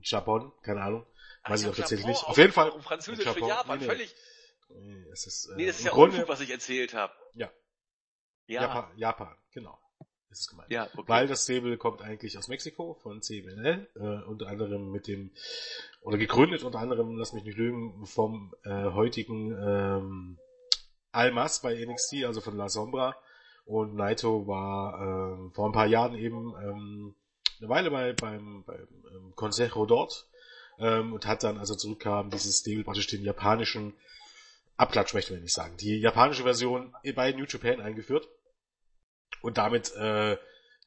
Chabon, keine Ahnung. Weiß ich auch tatsächlich nicht. Auf jeden Fall. Französisch Chabon, für Japan, nee, nee. völlig. Nee, es ist, äh, nee, das ist ja Grunde, Unfug, was ich erzählt habe. Ja. ja. Japan, Japan, genau. Das ist gemeint. Ja, okay. Weil das Stable kommt eigentlich aus Mexiko von CMNL, äh, unter anderem mit dem, oder gegründet unter anderem, lass mich nicht lügen, vom äh, heutigen ähm, Almas bei NXT, also von La Sombra. Und Naito war ähm, vor ein paar Jahren eben ähm, eine Weile bei, beim, beim ähm, Consejo dort ähm, und hat dann, als er zurückkam, dieses Stable praktisch den japanischen Abklatsch, möchte man nicht sagen, die japanische Version bei New Japan eingeführt und damit äh,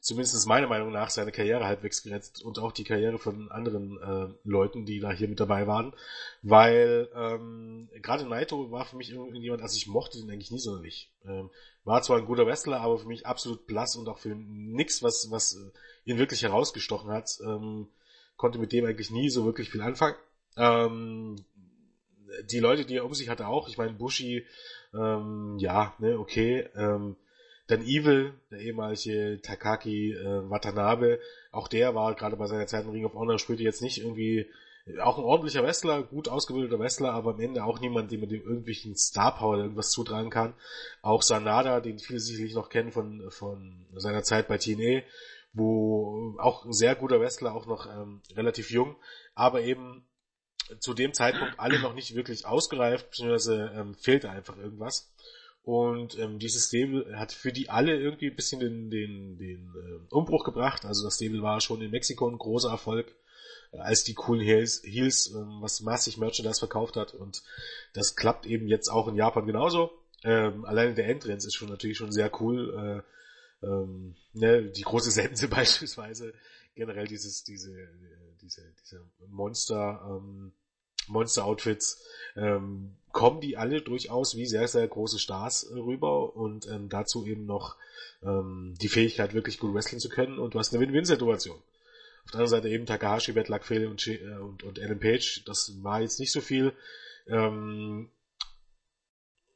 zumindest meiner Meinung nach seine Karriere halbwegs gerettet und auch die Karriere von anderen äh, Leuten, die da hier mit dabei waren, weil ähm, gerade Naito war für mich irgendjemand, also ich mochte den eigentlich nie sonderlich. Ähm, war zwar ein guter Wrestler, aber für mich absolut blass und auch für nix, was was äh, ihn wirklich herausgestochen hat, ähm, konnte mit dem eigentlich nie so wirklich viel anfangen. Ähm, die Leute, die er um sich hatte auch, ich meine Bushi, ähm, ja, ne, okay, ähm, dann Evil, der ehemalige Takaki äh, Watanabe, auch der war gerade bei seiner Zeit im Ring of Honor, spielte jetzt nicht irgendwie, auch ein ordentlicher Wrestler, gut ausgebildeter Wrestler, aber am Ende auch niemand, dem man dem irgendwelchen Star Power irgendwas zutragen kann. Auch Sanada, den viele sicherlich noch kennen von, von seiner Zeit bei TNA, wo auch ein sehr guter Wrestler, auch noch ähm, relativ jung, aber eben zu dem Zeitpunkt alle noch nicht wirklich ausgereift, beziehungsweise ähm, fehlte einfach irgendwas. Und ähm, dieses Stable hat für die alle irgendwie ein bisschen den, den, den äh, Umbruch gebracht. Also das Stable war schon in Mexiko ein großer Erfolg, äh, als die coolen Heels, Heels äh, was massig Merchandise verkauft hat. Und das klappt eben jetzt auch in Japan genauso. Ähm, alleine der Entrance ist schon natürlich schon sehr cool. Äh, ähm, ne, die große Sense beispielsweise, generell dieses, diese, diese, diese Monster, ähm, Monster-Outfits, ähm, kommen die alle durchaus wie sehr, sehr große Stars rüber und ähm, dazu eben noch ähm, die Fähigkeit, wirklich gut wrestlen zu können und du hast eine Win-Win-Situation. Auf der anderen Seite eben Takahashi, Bad Luck Phil und, äh, und, und Adam Page, das war jetzt nicht so viel. Ähm,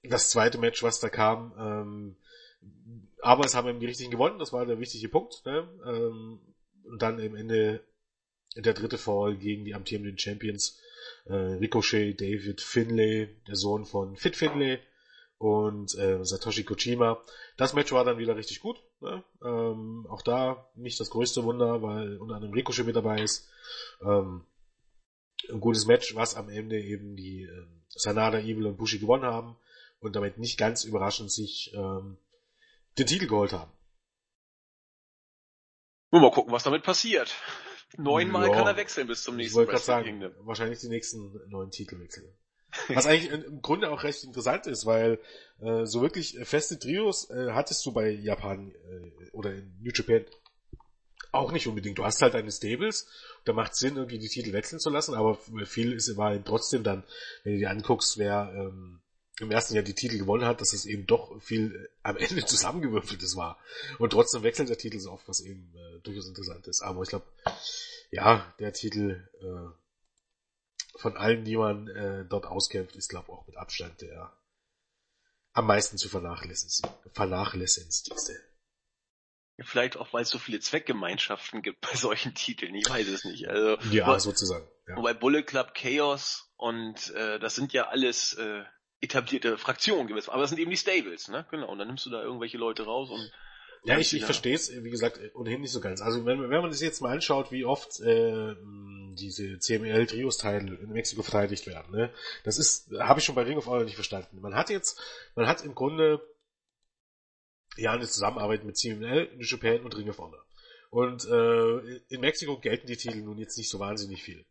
das zweite Match, was da kam, ähm, aber es haben eben die richtigen gewonnen, das war der wichtige Punkt. Ne? Ähm, und dann im Ende der dritte Fall gegen die amtierenden Champions äh, Ricochet, David Finlay, der Sohn von Fit Finlay und äh, Satoshi Kojima. Das Match war dann wieder richtig gut. Ne? Ähm, auch da nicht das größte Wunder, weil unter anderem Ricochet mit dabei ist. Ähm, ein gutes Match, was am Ende eben die äh, Sanada, Evil und Bushi gewonnen haben und damit nicht ganz überraschend sich ähm, den Titel geholt haben. Mal gucken, was damit passiert. Neunmal ja, kann er wechseln bis zum nächsten Ich gerade sagen, wahrscheinlich die nächsten neun Titel wechseln. Was eigentlich im Grunde auch recht interessant ist, weil äh, so wirklich feste Trios äh, hattest du bei Japan äh, oder in New Japan auch nicht unbedingt. Du hast halt deine Stables, da macht Sinn, irgendwie die Titel wechseln zu lassen, aber viel ist war trotzdem dann, wenn du dir anguckst, wer ähm, im ersten Jahr die Titel gewonnen hat, dass es eben doch viel äh, am Ende zusammengewürfeltes war. Und trotzdem wechselt der Titel so oft, was eben äh, durchaus interessant ist. Aber ich glaube, ja, der Titel äh, von allen, die man äh, dort auskämpft, ist, glaube auch mit Abstand der am meisten zu vernachlässigen, vernachlässigendste. Vielleicht auch, weil es so viele Zweckgemeinschaften gibt bei solchen Titeln. Ich weiß es nicht. Also, ja, wo, sozusagen. Ja. Wobei Bullet Club Chaos und äh, das sind ja alles äh, etablierte Fraktionen gewesen. Aber das sind eben die Stables, ne? Genau. Und dann nimmst du da irgendwelche Leute raus und ja, ich, ich verstehe es, wie gesagt, ohnehin nicht so ganz. Also wenn, wenn man sich jetzt mal anschaut, wie oft äh, diese CML-Trios-Title in Mexiko verteidigt werden. Ne? Das ist, habe ich schon bei Ring of Honor nicht verstanden. Man hat jetzt, man hat im Grunde ja eine Zusammenarbeit mit CML, New Japan und Ring of Honor. Und äh, in Mexiko gelten die Titel nun jetzt nicht so wahnsinnig viel.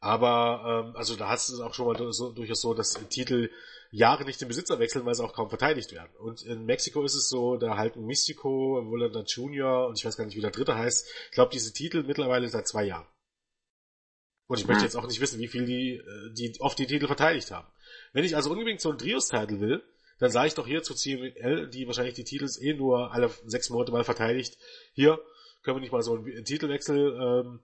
Aber ähm, also da hast du es auch schon mal so, durchaus so, dass Titel Jahre nicht den Besitzer wechseln, weil sie auch kaum verteidigt werden. Und in Mexiko ist es so, da halten Mystico, Volanda Junior und ich weiß gar nicht, wie der dritte heißt, ich glaube, diese Titel mittlerweile seit zwei Jahren. Und ich möchte hm. jetzt auch nicht wissen, wie viel die, äh, die oft die Titel verteidigt haben. Wenn ich also unbedingt so einen Trios-Titel will, dann sage ich doch hier zu CML, die wahrscheinlich die Titel eh nur alle sechs Monate mal verteidigt, hier können wir nicht mal so einen Titelwechsel ähm,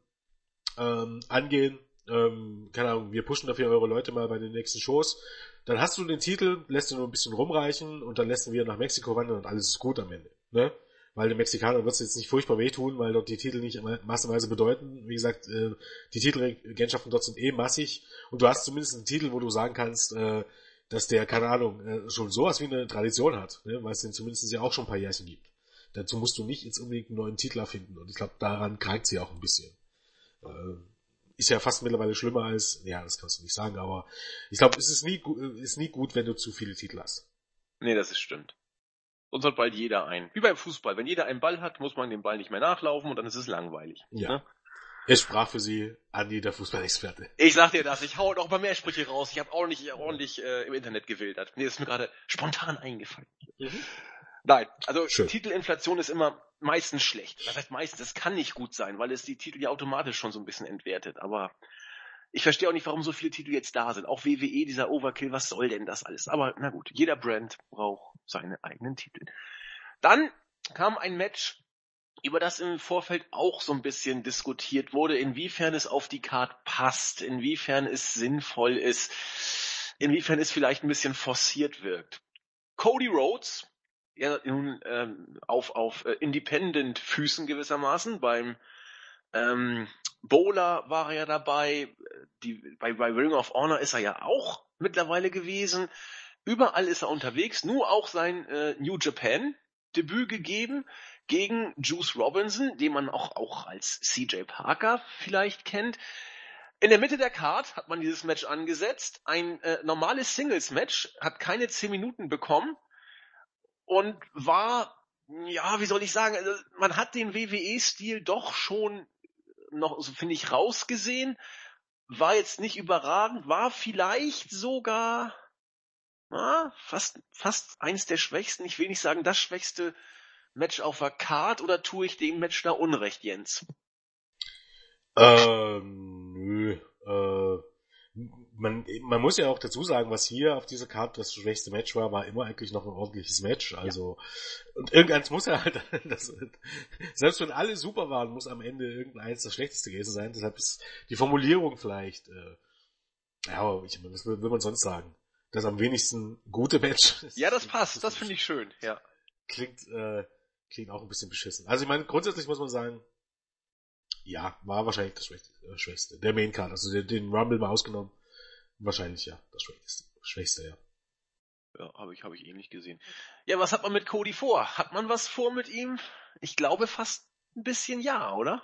ähm, angehen. Ähm, keine Ahnung, wir pushen dafür eure Leute mal bei den nächsten Shows. Dann hast du den Titel, lässt du nur ein bisschen rumreichen und dann lässt wir nach Mexiko wandern und alles ist gut am Ende. Ne? Weil den Mexikanern wird es jetzt nicht furchtbar wehtun, weil dort die Titel nicht massenweise bedeuten. Wie gesagt, äh, die Titelregentschaften dort sind eh massig und du hast zumindest einen Titel, wo du sagen kannst, äh, dass der, keine Ahnung, äh, schon sowas wie eine Tradition hat, ne? weil es den zumindest ja auch schon ein paar Jährchen gibt. Dazu musst du nicht jetzt unbedingt einen neuen Titel erfinden und ich glaube, daran krankt sie auch ein bisschen. Äh, ist ja fast mittlerweile schlimmer als, ja, das kannst du nicht sagen, aber ich glaube, es ist nie, ist nie gut, wenn du zu viele Titel hast. Nee, das ist stimmt. Sonst hat bald jeder einen. Wie beim Fußball. Wenn jeder einen Ball hat, muss man den Ball nicht mehr nachlaufen und dann ist es langweilig. Ja. Ne? Es sprach für Sie Andi, der Fußballexperte. Ich sag dir das, ich hau noch mal mehr Sprüche raus. Ich habe ordentlich, ordentlich äh, im Internet gewildert. Mir ist mir gerade spontan eingefallen. Mhm. Nein, also Schön. Titelinflation ist immer meistens schlecht. Das heißt meistens, es kann nicht gut sein, weil es die Titel ja automatisch schon so ein bisschen entwertet. Aber ich verstehe auch nicht, warum so viele Titel jetzt da sind. Auch WWE, dieser Overkill, was soll denn das alles? Aber na gut, jeder Brand braucht seine eigenen Titel. Dann kam ein Match, über das im Vorfeld auch so ein bisschen diskutiert wurde, inwiefern es auf die Card passt, inwiefern es sinnvoll ist, inwiefern es vielleicht ein bisschen forciert wirkt. Cody Rhodes ja, nun ähm, auf, auf äh, Independent Füßen gewissermaßen. Beim ähm, Bowler war er ja dabei, die, bei, bei Ring of Honor ist er ja auch mittlerweile gewesen. Überall ist er unterwegs, nur auch sein äh, New Japan Debüt gegeben gegen Juice Robinson, den man auch, auch als CJ Parker vielleicht kennt. In der Mitte der Card hat man dieses Match angesetzt. Ein äh, normales Singles-Match hat keine 10 Minuten bekommen und war, ja, wie soll ich sagen, also man hat den WWE-Stil doch schon noch, so finde ich, rausgesehen. War jetzt nicht überragend, war vielleicht sogar na, fast, fast eins der schwächsten, ich will nicht sagen das schwächste Match auf der Card oder tue ich dem Match da Unrecht, Jens? Ähm, nö. Äh, man, man muss ja auch dazu sagen, was hier auf dieser Karte das schwächste Match war, war immer eigentlich noch ein ordentliches Match. Also ja. und irgendeins muss ja halt, das, selbst wenn alle super waren, muss am Ende irgendeins das schlechteste gewesen sein. Deshalb ist die Formulierung vielleicht, äh, ja, aber ich, was will, will man sonst sagen? Das am wenigsten gute Match. Ja, das passt. Das finde ich schön. Ja. Klingt, äh, klingt auch ein bisschen beschissen. Also ich meine, grundsätzlich muss man sagen, ja, war wahrscheinlich das äh, Schwächste. Der Main Card, also den, den Rumble mal ausgenommen. Wahrscheinlich ja, das Schwächste, Schwächste ja. Ja, habe ich, hab ich ähnlich gesehen. Ja, was hat man mit Cody vor? Hat man was vor mit ihm? Ich glaube fast ein bisschen ja, oder?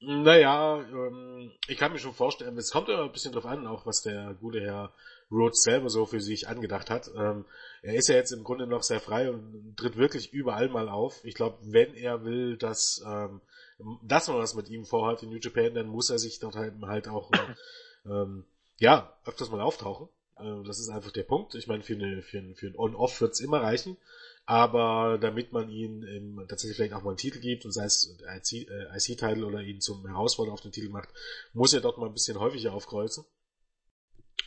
Naja, ähm, ich kann mir schon vorstellen, es kommt immer ein bisschen drauf an, auch was der gute Herr Rhodes selber so für sich angedacht hat. Ähm, er ist ja jetzt im Grunde noch sehr frei und tritt wirklich überall mal auf. Ich glaube, wenn er will, dass, ähm, dass man was mit ihm vorhat in New Japan, dann muss er sich dort halt, halt auch ähm, ja, öfters mal auftauchen. Äh, das ist einfach der Punkt. Ich meine, für, eine, für ein, für ein On-Off wird es immer reichen. Aber damit man ihn ähm, tatsächlich vielleicht auch mal einen Titel gibt, und sei es IC-Title äh, oder ihn zum Herausforderer auf den Titel macht, muss er dort mal ein bisschen häufiger aufkreuzen.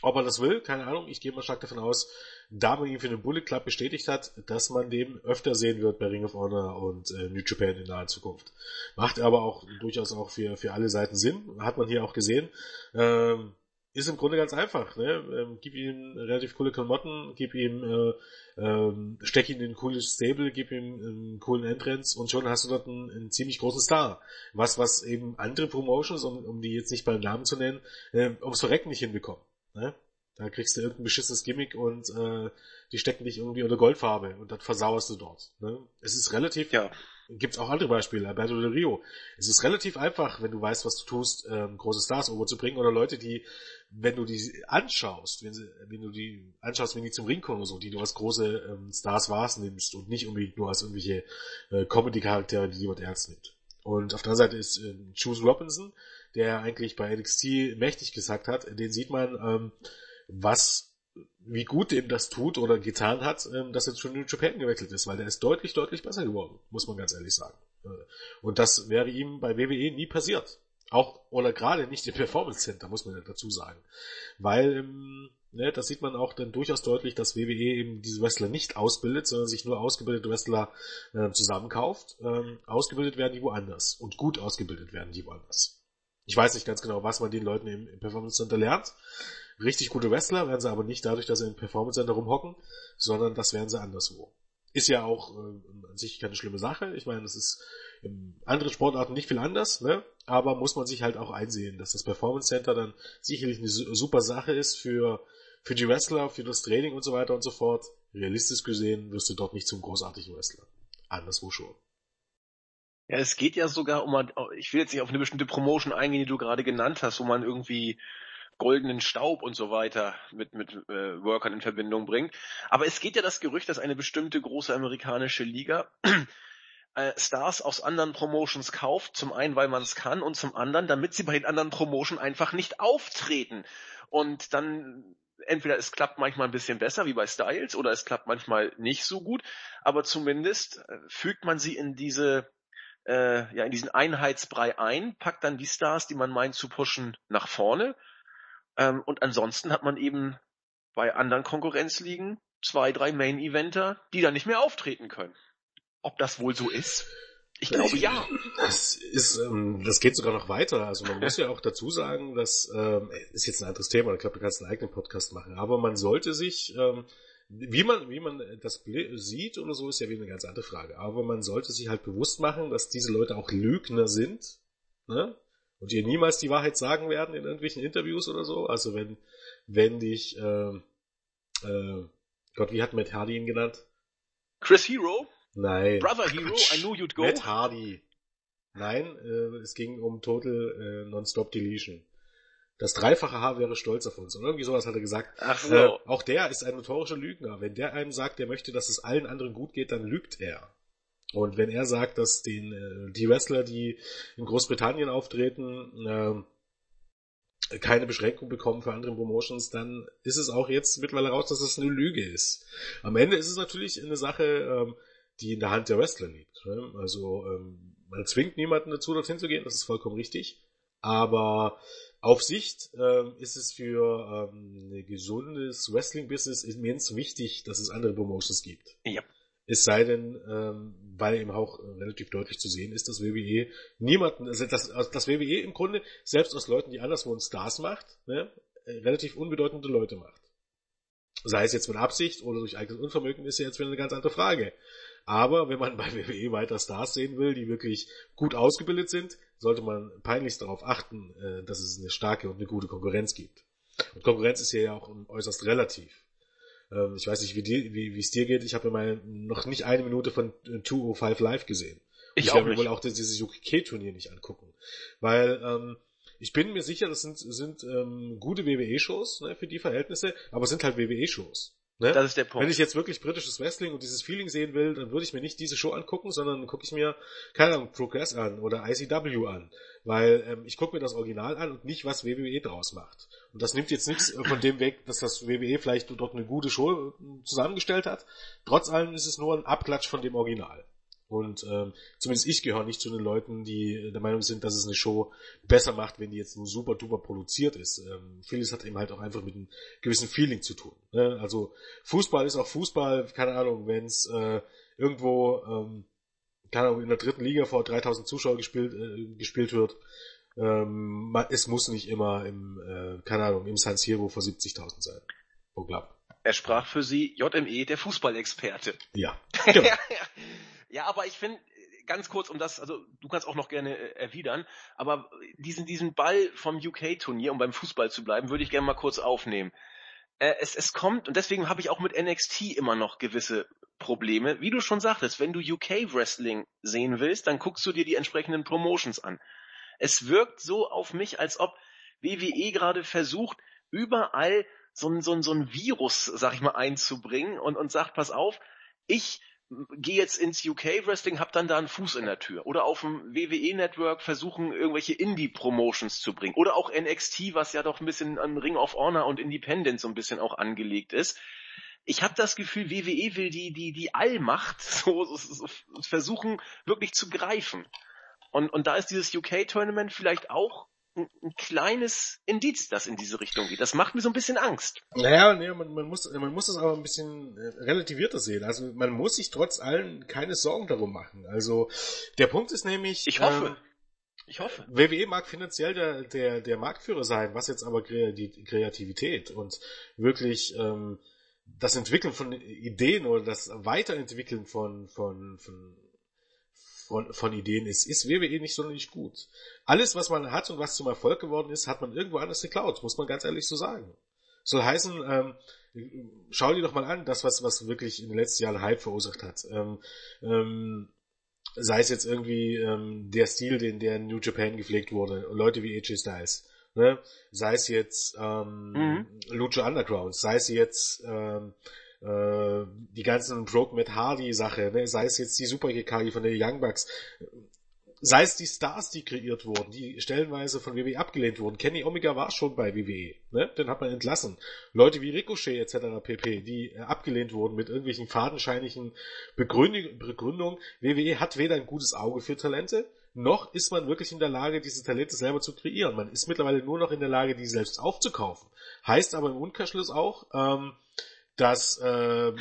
Ob er das will, keine Ahnung. Ich gehe mal stark davon aus, da man ihn für den Bullet Club bestätigt hat, dass man den öfter sehen wird bei Ring of Honor und äh, New Japan in naher Zukunft. Macht aber auch durchaus auch für, für alle Seiten Sinn. Hat man hier auch gesehen. Ähm, ist im Grunde ganz einfach. Ne? Ähm, gib ihm relativ coole Klamotten, gib ihm, äh, ähm, steck ihn in ein cooles Stable, gib ihm einen coolen Entrance und schon hast du dort einen, einen ziemlich großen Star. Was, was eben andere Promotions, um, um die jetzt nicht beim Namen zu nennen, äh, ums Verrecken nicht hinbekommen. Ne? Da kriegst du irgendein beschissenes Gimmick und äh, die stecken dich irgendwie unter Goldfarbe und das versauerst du dort. Ne? Es ist relativ, ja. Gibt's auch andere Beispiele, Alberto Del Rio. Es ist relativ einfach, wenn du weißt, was du tust, ähm, große Stars overzubringen oder Leute, die, wenn du die anschaust, wenn, sie, wenn du die anschaust, wenn die zum Ring kommen oder so, die du als große ähm, Stars wahrnimmst und nicht unbedingt nur als irgendwelche äh, Comedy-Charaktere, die jemand ernst nimmt. Und auf der anderen Seite ist äh, Juice Robinson, der eigentlich bei NXT mächtig gesagt hat, den sieht man, ähm, was wie gut ihm das tut oder getan hat, ähm, dass er zu New Japan gewechselt ist, weil der ist deutlich, deutlich besser geworden, muss man ganz ehrlich sagen. Äh, und das wäre ihm bei WWE nie passiert. Auch, oder gerade nicht im Performance Center, muss man dazu sagen. Weil, ähm, ne, das sieht man auch dann durchaus deutlich, dass WWE eben diese Wrestler nicht ausbildet, sondern sich nur ausgebildete Wrestler äh, zusammenkauft. Ähm, ausgebildet werden die woanders. Und gut ausgebildet werden die woanders. Ich weiß nicht ganz genau, was man den Leuten im, im Performance Center lernt. Richtig gute Wrestler werden sie aber nicht dadurch, dass sie im Performance Center rumhocken, sondern das werden sie anderswo. Ist ja auch äh, an sich keine schlimme Sache. Ich meine, das ist in anderen Sportarten nicht viel anders, ne? aber muss man sich halt auch einsehen, dass das Performance Center dann sicherlich eine super Sache ist für, für die Wrestler, für das Training und so weiter und so fort. Realistisch gesehen wirst du dort nicht zum großartigen Wrestler. Anderswo schon. Ja, es geht ja sogar um, ich will jetzt nicht auf eine bestimmte Promotion eingehen, die du gerade genannt hast, wo man irgendwie goldenen Staub und so weiter mit, mit äh, Workern in Verbindung bringt. Aber es geht ja das Gerücht, dass eine bestimmte große amerikanische Liga äh, Stars aus anderen Promotions kauft. Zum einen, weil man es kann und zum anderen, damit sie bei den anderen Promotions einfach nicht auftreten. Und dann entweder es klappt manchmal ein bisschen besser wie bei Styles oder es klappt manchmal nicht so gut, aber zumindest äh, fügt man sie in diese äh, ja in diesen Einheitsbrei ein, packt dann die Stars, die man meint zu pushen, nach vorne ähm, und ansonsten hat man eben bei anderen Konkurrenzligen zwei, drei Main-Eventer, die dann nicht mehr auftreten können. Ob das wohl so ist? Ich glaube ja. Das ist, ähm, das geht sogar noch weiter. Also man muss ja auch dazu sagen, dass ähm, ist jetzt ein anderes Thema. Ich glaube, du kannst einen eigenen Podcast machen. Aber man sollte sich, ähm, wie man wie man das sieht oder so, ist ja wieder eine ganz andere Frage. Aber man sollte sich halt bewusst machen, dass diese Leute auch Lügner sind. Ne? Und dir niemals die Wahrheit sagen werden in irgendwelchen Interviews oder so. Also wenn, wenn dich, äh, äh, Gott, wie hat Matt Hardy ihn genannt? Chris Hero? Nein. Brother Hero, I knew you'd go. Matt Hardy. Nein, äh, es ging um Total äh, Non-Stop Deletion. Das dreifache Haar wäre stolz auf uns. Und irgendwie sowas hat er gesagt. Ach so. Äh, auch der ist ein notorischer Lügner. Wenn der einem sagt, der möchte, dass es allen anderen gut geht, dann lügt er. Und wenn er sagt, dass den, äh, die Wrestler, die in Großbritannien auftreten, äh, keine Beschränkung bekommen für andere Promotions, dann ist es auch jetzt mittlerweile raus, dass das eine Lüge ist. Am Ende ist es natürlich eine Sache, ähm, die in der Hand der Wrestler liegt. Ne? Also ähm, man zwingt niemanden dazu, dorthin zu gehen, das ist vollkommen richtig. Aber auf Sicht ähm, ist es für ähm, ein gesundes Wrestling-Business immens wichtig, dass es andere Promotions gibt. Ja. Es sei denn, ähm, weil eben auch äh, relativ deutlich zu sehen ist, dass WWE niemanden, also dass, dass WWE im Grunde selbst aus Leuten, die anderswo Stars macht, ne, äh, relativ unbedeutende Leute macht. Sei es jetzt mit Absicht oder durch eigenes Unvermögen, ist ja jetzt wieder eine ganz andere Frage. Aber wenn man bei WWE weiter Stars sehen will, die wirklich gut ausgebildet sind, sollte man peinlichst darauf achten, äh, dass es eine starke und eine gute Konkurrenz gibt. Und Konkurrenz ist ja auch äußerst relativ. Ähm, ich weiß nicht, wie dir, wie es dir geht. Ich habe mir noch nicht eine Minute von 205 Live gesehen. Ich, ich werde mir wohl auch dieses UK-Turnier nicht angucken. Weil ähm, ich bin mir sicher, das sind, sind ähm, gute WWE-Shows ne, für die Verhältnisse, aber es sind halt WWE-Shows. Ne? Das ist der Punkt. Wenn ich jetzt wirklich britisches Wrestling und dieses Feeling sehen will, dann würde ich mir nicht diese Show angucken, sondern gucke ich mir, keine Ahnung, Progress an oder ICW an. Weil ähm, ich gucke mir das Original an und nicht, was WWE draus macht. Und das nimmt jetzt nichts von dem weg, dass das WWE vielleicht dort eine gute Show äh, zusammengestellt hat. Trotz allem ist es nur ein Abklatsch von dem Original. Und ähm, zumindest ich gehöre nicht zu den Leuten, die der Meinung sind, dass es eine Show besser macht, wenn die jetzt nur super duper produziert ist. Ähm, vieles hat eben halt auch einfach mit einem gewissen Feeling zu tun. Ne? Also Fußball ist auch Fußball, keine Ahnung, wenn es äh, irgendwo, ähm, keine Ahnung, in der dritten Liga vor 3000 Zuschauern gespielt, äh, gespielt wird. Ähm, es muss nicht immer im, äh, keine Ahnung, im San Siro vor 70.000 sein. Pro Club. Er sprach für Sie JME, der Fußballexperte. Ja. Genau. Ja, aber ich finde, ganz kurz um das, also du kannst auch noch gerne äh, erwidern, aber diesen, diesen Ball vom UK-Turnier, um beim Fußball zu bleiben, würde ich gerne mal kurz aufnehmen. Äh, es, es kommt, und deswegen habe ich auch mit NXT immer noch gewisse Probleme. Wie du schon sagtest, wenn du UK Wrestling sehen willst, dann guckst du dir die entsprechenden Promotions an. Es wirkt so auf mich, als ob WWE gerade versucht, überall so ein, so ein, so ein Virus, sag ich mal, einzubringen und, und sagt, pass auf, ich gehe jetzt ins UK Wrestling, hab dann da einen Fuß in der Tür. Oder auf dem WWE Network versuchen, irgendwelche Indie-Promotions zu bringen. Oder auch NXT, was ja doch ein bisschen an Ring of Honor und Independence so ein bisschen auch angelegt ist. Ich habe das Gefühl, WWE will die, die, die Allmacht so, so, so versuchen, wirklich zu greifen. Und, und da ist dieses UK-Tournament vielleicht auch ein, ein kleines Indiz, das in diese Richtung geht. Das macht mir so ein bisschen Angst. Naja, nee, man, man, muss, man muss das aber ein bisschen äh, relativierter sehen. Also man muss sich trotz allem keine Sorgen darum machen. Also der Punkt ist nämlich... Ich hoffe. Ähm, ich hoffe. WWE mag finanziell der, der, der Marktführer sein, was jetzt aber die Kreativität und wirklich ähm, das Entwickeln von Ideen oder das Weiterentwickeln von, von, von von, von Ideen ist, ist WWE nicht sonderlich gut. Alles, was man hat und was zum Erfolg geworden ist, hat man irgendwo anders geklaut, muss man ganz ehrlich so sagen. Soll heißen, ähm, schau dir doch mal an, das, was, was wirklich in den letzten Jahren Hype verursacht hat. Ähm, ähm, sei es jetzt irgendwie ähm, der Stil, den der in New Japan gepflegt wurde, Leute wie AJ Styles, ne? sei es jetzt ähm, mhm. Lucha Underground, sei es jetzt ähm, äh, die ganzen Broke mit Hardy Sache, ne? sei es jetzt die Super GK von den Young Bucks, sei es die Stars, die kreiert wurden, die stellenweise von WWE abgelehnt wurden. Kenny Omega war schon bei WWE, ne? Den hat man entlassen. Leute wie Ricochet etc. pp, die äh, abgelehnt wurden mit irgendwelchen fadenscheinigen Begründungen. Begründung. WWE hat weder ein gutes Auge für Talente, noch ist man wirklich in der Lage, diese Talente selber zu kreieren. Man ist mittlerweile nur noch in der Lage, die selbst aufzukaufen. Heißt aber im Umkehrschluss auch, ähm, dass äh,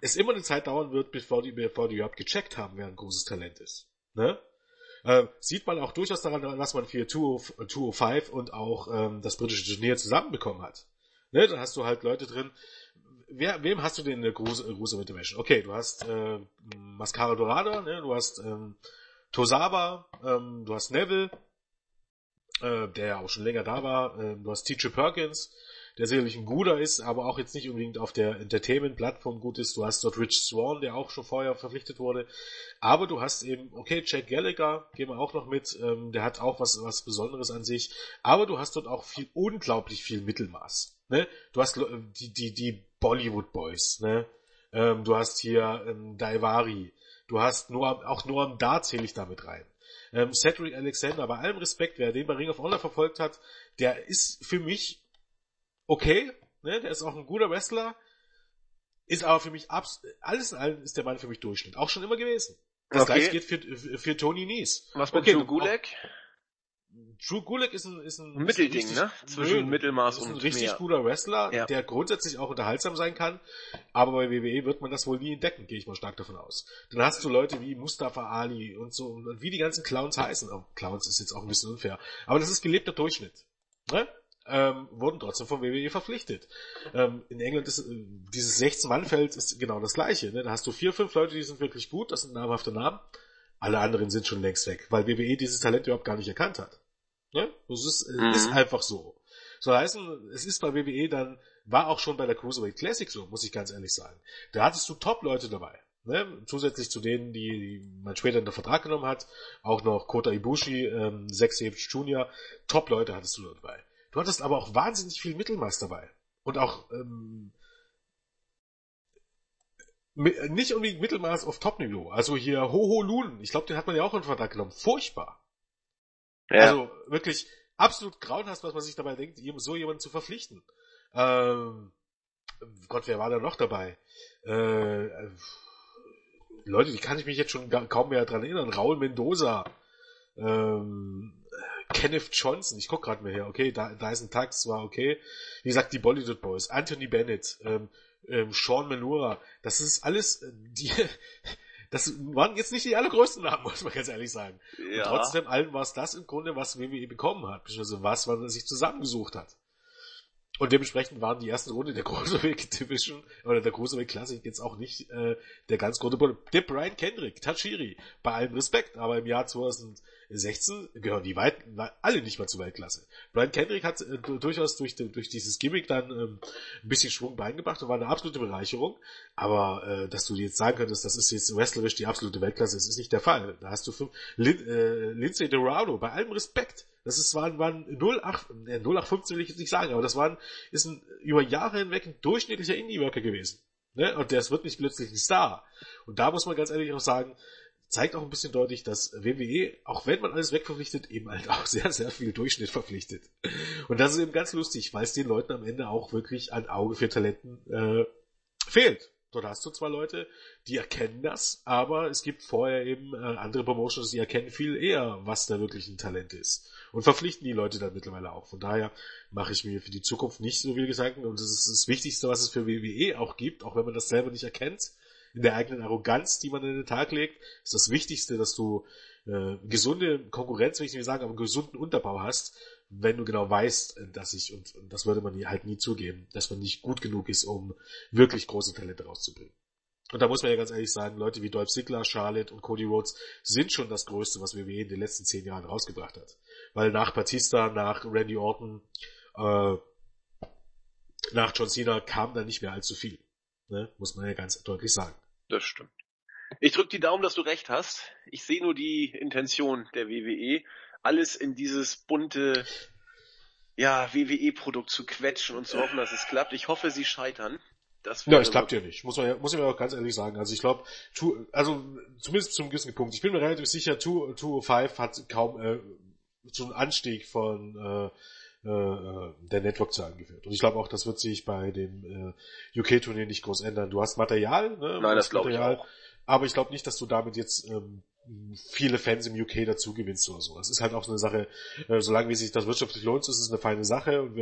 es immer eine Zeit dauern wird, bevor die, bevor die überhaupt gecheckt haben, wer ein großes Talent ist. Ne? Äh, sieht man auch durchaus daran, was man für 205 und auch ähm, das britische Turnier zusammenbekommen hat. Ne? Da hast du halt Leute drin. Wer, wem hast du denn eine große, große Intervention? Okay, du hast äh, Mascara Dorada, ne? du hast ähm, Tosaba, ähm, du hast Neville, äh, der ja auch schon länger da war, äh, du hast Teacher Perkins, der sicherlich ein guter ist, aber auch jetzt nicht unbedingt auf der Entertainment-Plattform gut ist. Du hast dort Rich Swan, der auch schon vorher verpflichtet wurde. Aber du hast eben, okay, Jack Gallagher, gehen wir auch noch mit, ähm, der hat auch was, was Besonderes an sich. Aber du hast dort auch viel, unglaublich viel Mittelmaß. Ne? Du hast äh, die, die, die Bollywood Boys, ne? Ähm, du hast hier ähm, Daivari. Du hast nur, auch Noam Da zähle ich damit rein. Ähm, Cedric Alexander, bei allem Respekt, wer den bei Ring of Honor verfolgt hat, der ist für mich okay, ne, der ist auch ein guter Wrestler, ist aber für mich abs alles in allem ist der Mann für mich Durchschnitt. Auch schon immer gewesen. Das okay. gleiche geht für, für Tony Nies. Was mit okay, Drew Gulak? Drew Gulak ist ein, ist ein, ein Mittelding, richtig, ne? Zwischen nö, Mittelmaß und ist ein richtig mehr. guter Wrestler, ja. der grundsätzlich auch unterhaltsam sein kann. Aber bei WWE wird man das wohl nie entdecken, gehe ich mal stark davon aus. Dann hast du Leute wie Mustafa Ali und so, und wie die ganzen Clowns heißen. Oh, Clowns ist jetzt auch ein bisschen unfair. Aber das ist gelebter Durchschnitt. Ne? Ähm, wurden trotzdem vom WWE verpflichtet. Ähm, in England ist äh, dieses 16-Mann-Feld ist genau das gleiche. Ne? Da hast du vier, fünf Leute, die sind wirklich gut, das sind namhafte Namen. Alle anderen sind schon längst weg, weil WWE dieses Talent überhaupt gar nicht erkannt hat. Ne? Das ist, äh, mhm. ist einfach so. So heißen, es ist bei WWE dann, war auch schon bei der Cruiserweight Classic so, muss ich ganz ehrlich sagen. Da hattest du Top-Leute dabei. Ne? Zusätzlich zu denen, die, die man später in den Vertrag genommen hat, auch noch Kota Ibushi, ähm, Zack Junior, Top-Leute hattest du dabei. Du hattest aber auch wahnsinnig viel Mittelmaß dabei. Und auch ähm, nicht unbedingt Mittelmaß auf Top-Niveau. Also hier Hoho Lun, ich glaube, den hat man ja auch in Vertrag genommen. Furchtbar. Ja. Also wirklich absolut grauenhaft, was man sich dabei denkt, so jemanden zu verpflichten. Ähm, Gott, wer war da noch dabei? Äh, Leute, die kann ich mich jetzt schon kaum mehr dran erinnern. Raul Mendoza. Ähm, Kenneth Johnson, ich guck gerade mal her, okay, da, da ist ein Tax, war okay. Wie gesagt, die Bollywood Boys, Anthony Bennett, ähm, ähm, Sean Menura, das ist alles, äh, die, das waren jetzt nicht die allergrößten Namen, muss man ganz ehrlich sagen. Ja. Und trotzdem allen war es das im Grunde, was WWE bekommen hat, beziehungsweise was man sich zusammengesucht hat. Und dementsprechend waren die ersten Runde der Cruiserweight Division oder der Cruiserweight Classic jetzt auch nicht äh, der ganz große Bulle. Der Brian Kendrick, Tachiri, bei allem Respekt, aber im Jahr 2016 gehören die weit, alle nicht mal zur Weltklasse. Brian Kendrick hat äh, durchaus durch, durch dieses Gimmick dann ähm, ein bisschen Schwung beigebracht und war eine absolute Bereicherung. Aber äh, dass du jetzt sagen könntest, das ist jetzt wrestlerisch die absolute Weltklasse, das ist nicht der Fall. Da hast du fünf, Lin, äh, Lindsay Dorado, bei allem Respekt, das ist, waren, waren 08, äh, 0815 will ich jetzt nicht sagen, aber das waren, ist ein, über Jahre hinweg ein durchschnittlicher Indie-Worker gewesen. Ne? Und der ist wirklich plötzlich ein Star. Und da muss man ganz ehrlich auch sagen, zeigt auch ein bisschen deutlich, dass WWE, auch wenn man alles wegverpflichtet, eben halt auch sehr, sehr viel Durchschnitt verpflichtet. Und das ist eben ganz lustig, weil es den Leuten am Ende auch wirklich ein Auge für Talenten äh, fehlt. Dort hast du zwar Leute, die erkennen das, aber es gibt vorher eben äh, andere Promotions, die erkennen viel eher, was da wirklich ein Talent ist. Und verpflichten die Leute dann mittlerweile auch. Von daher mache ich mir für die Zukunft nicht so viele Gedanken. Und das ist das Wichtigste, was es für WWE auch gibt, auch wenn man das selber nicht erkennt. In der eigenen Arroganz, die man in den Tag legt, ist das Wichtigste, dass du äh, gesunde Konkurrenz, will ich nicht sagen, aber gesunden Unterbau hast, wenn du genau weißt, dass ich, und, und das würde man halt nie zugeben, dass man nicht gut genug ist, um wirklich große Talente rauszubringen. Und da muss man ja ganz ehrlich sagen, Leute wie Dolph Ziggler, Charlotte und Cody Rhodes sind schon das Größte, was WWE in den letzten zehn Jahren rausgebracht hat. Weil nach Batista, nach Randy Orton, äh, nach John Cena kam da nicht mehr allzu viel. Ne? Muss man ja ganz deutlich sagen. Das stimmt. Ich drück die Daumen, dass du recht hast. Ich sehe nur die Intention der WWE alles in dieses bunte ja, WWE-Produkt zu quetschen und zu hoffen, dass es klappt. Ich hoffe, sie scheitern. Das ja, es klappt ja nicht. Muss man ja, muss ich mir auch ganz ehrlich sagen. Also ich glaube, also zumindest zum gewissen Punkt. Ich bin mir relativ sicher, 205 hat kaum äh, so einen Anstieg von äh, äh, der Network-Zahlen geführt. Und ich glaube auch, das wird sich bei dem äh, UK-Turnier nicht groß ändern. Du hast Material, ne? Nein, das glaube ich auch. Aber ich glaube nicht, dass du damit jetzt ähm, viele Fans im UK dazu gewinnst oder so. Das ist halt auch so eine Sache, äh, solange wie sich das wirtschaftlich lohnt, ist es eine feine Sache und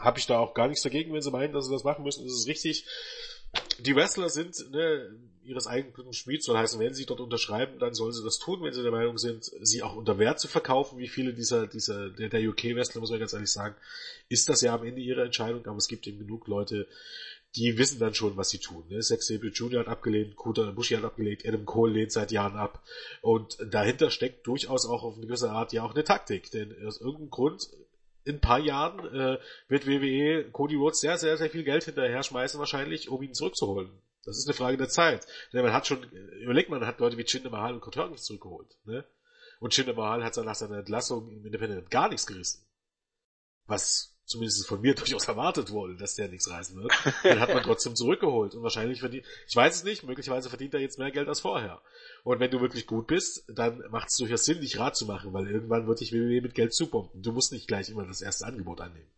habe ich da auch gar nichts dagegen, wenn sie meinen, dass sie das machen müssen, ist es richtig. Die Wrestler sind ne, ihres eigenen Schmieds, soll heißen, wenn sie dort unterschreiben, dann sollen sie das tun, wenn sie der Meinung sind, sie auch unter Wert zu verkaufen, wie viele dieser, dieser, der, der UK-Wrestler, muss man ganz ehrlich sagen, ist das ja am Ende ihre Entscheidung, aber es gibt eben genug Leute, die wissen dann schon, was sie tun. Ne? Zack Sabre Jr. hat abgelehnt, Kuta Bushi hat abgelehnt, Adam Cole lehnt seit Jahren ab. Und dahinter steckt durchaus auch auf eine gewisse Art ja auch eine Taktik. Denn aus irgendeinem Grund in ein paar Jahren äh, wird WWE Cody Rhodes sehr, sehr, sehr viel Geld hinterher schmeißen wahrscheinlich, um ihn zurückzuholen. Das ist eine Frage der Zeit. Denn man hat schon, überlegt man, hat Leute wie Jinder Mahal und Kurt Hawkins zurückgeholt. Ne? Und Jinder Mahal hat nach seiner Entlassung im Independent gar nichts gerissen. Was zumindest von mir durchaus erwartet wurde, dass der nichts reißen wird, dann hat man trotzdem zurückgeholt und wahrscheinlich verdient, ich weiß es nicht, möglicherweise verdient er jetzt mehr Geld als vorher. Und wenn du wirklich gut bist, dann macht es durchaus Sinn, dich rat zu machen, weil irgendwann wird dich WWE mit Geld zupumpen. Du musst nicht gleich immer das erste Angebot annehmen.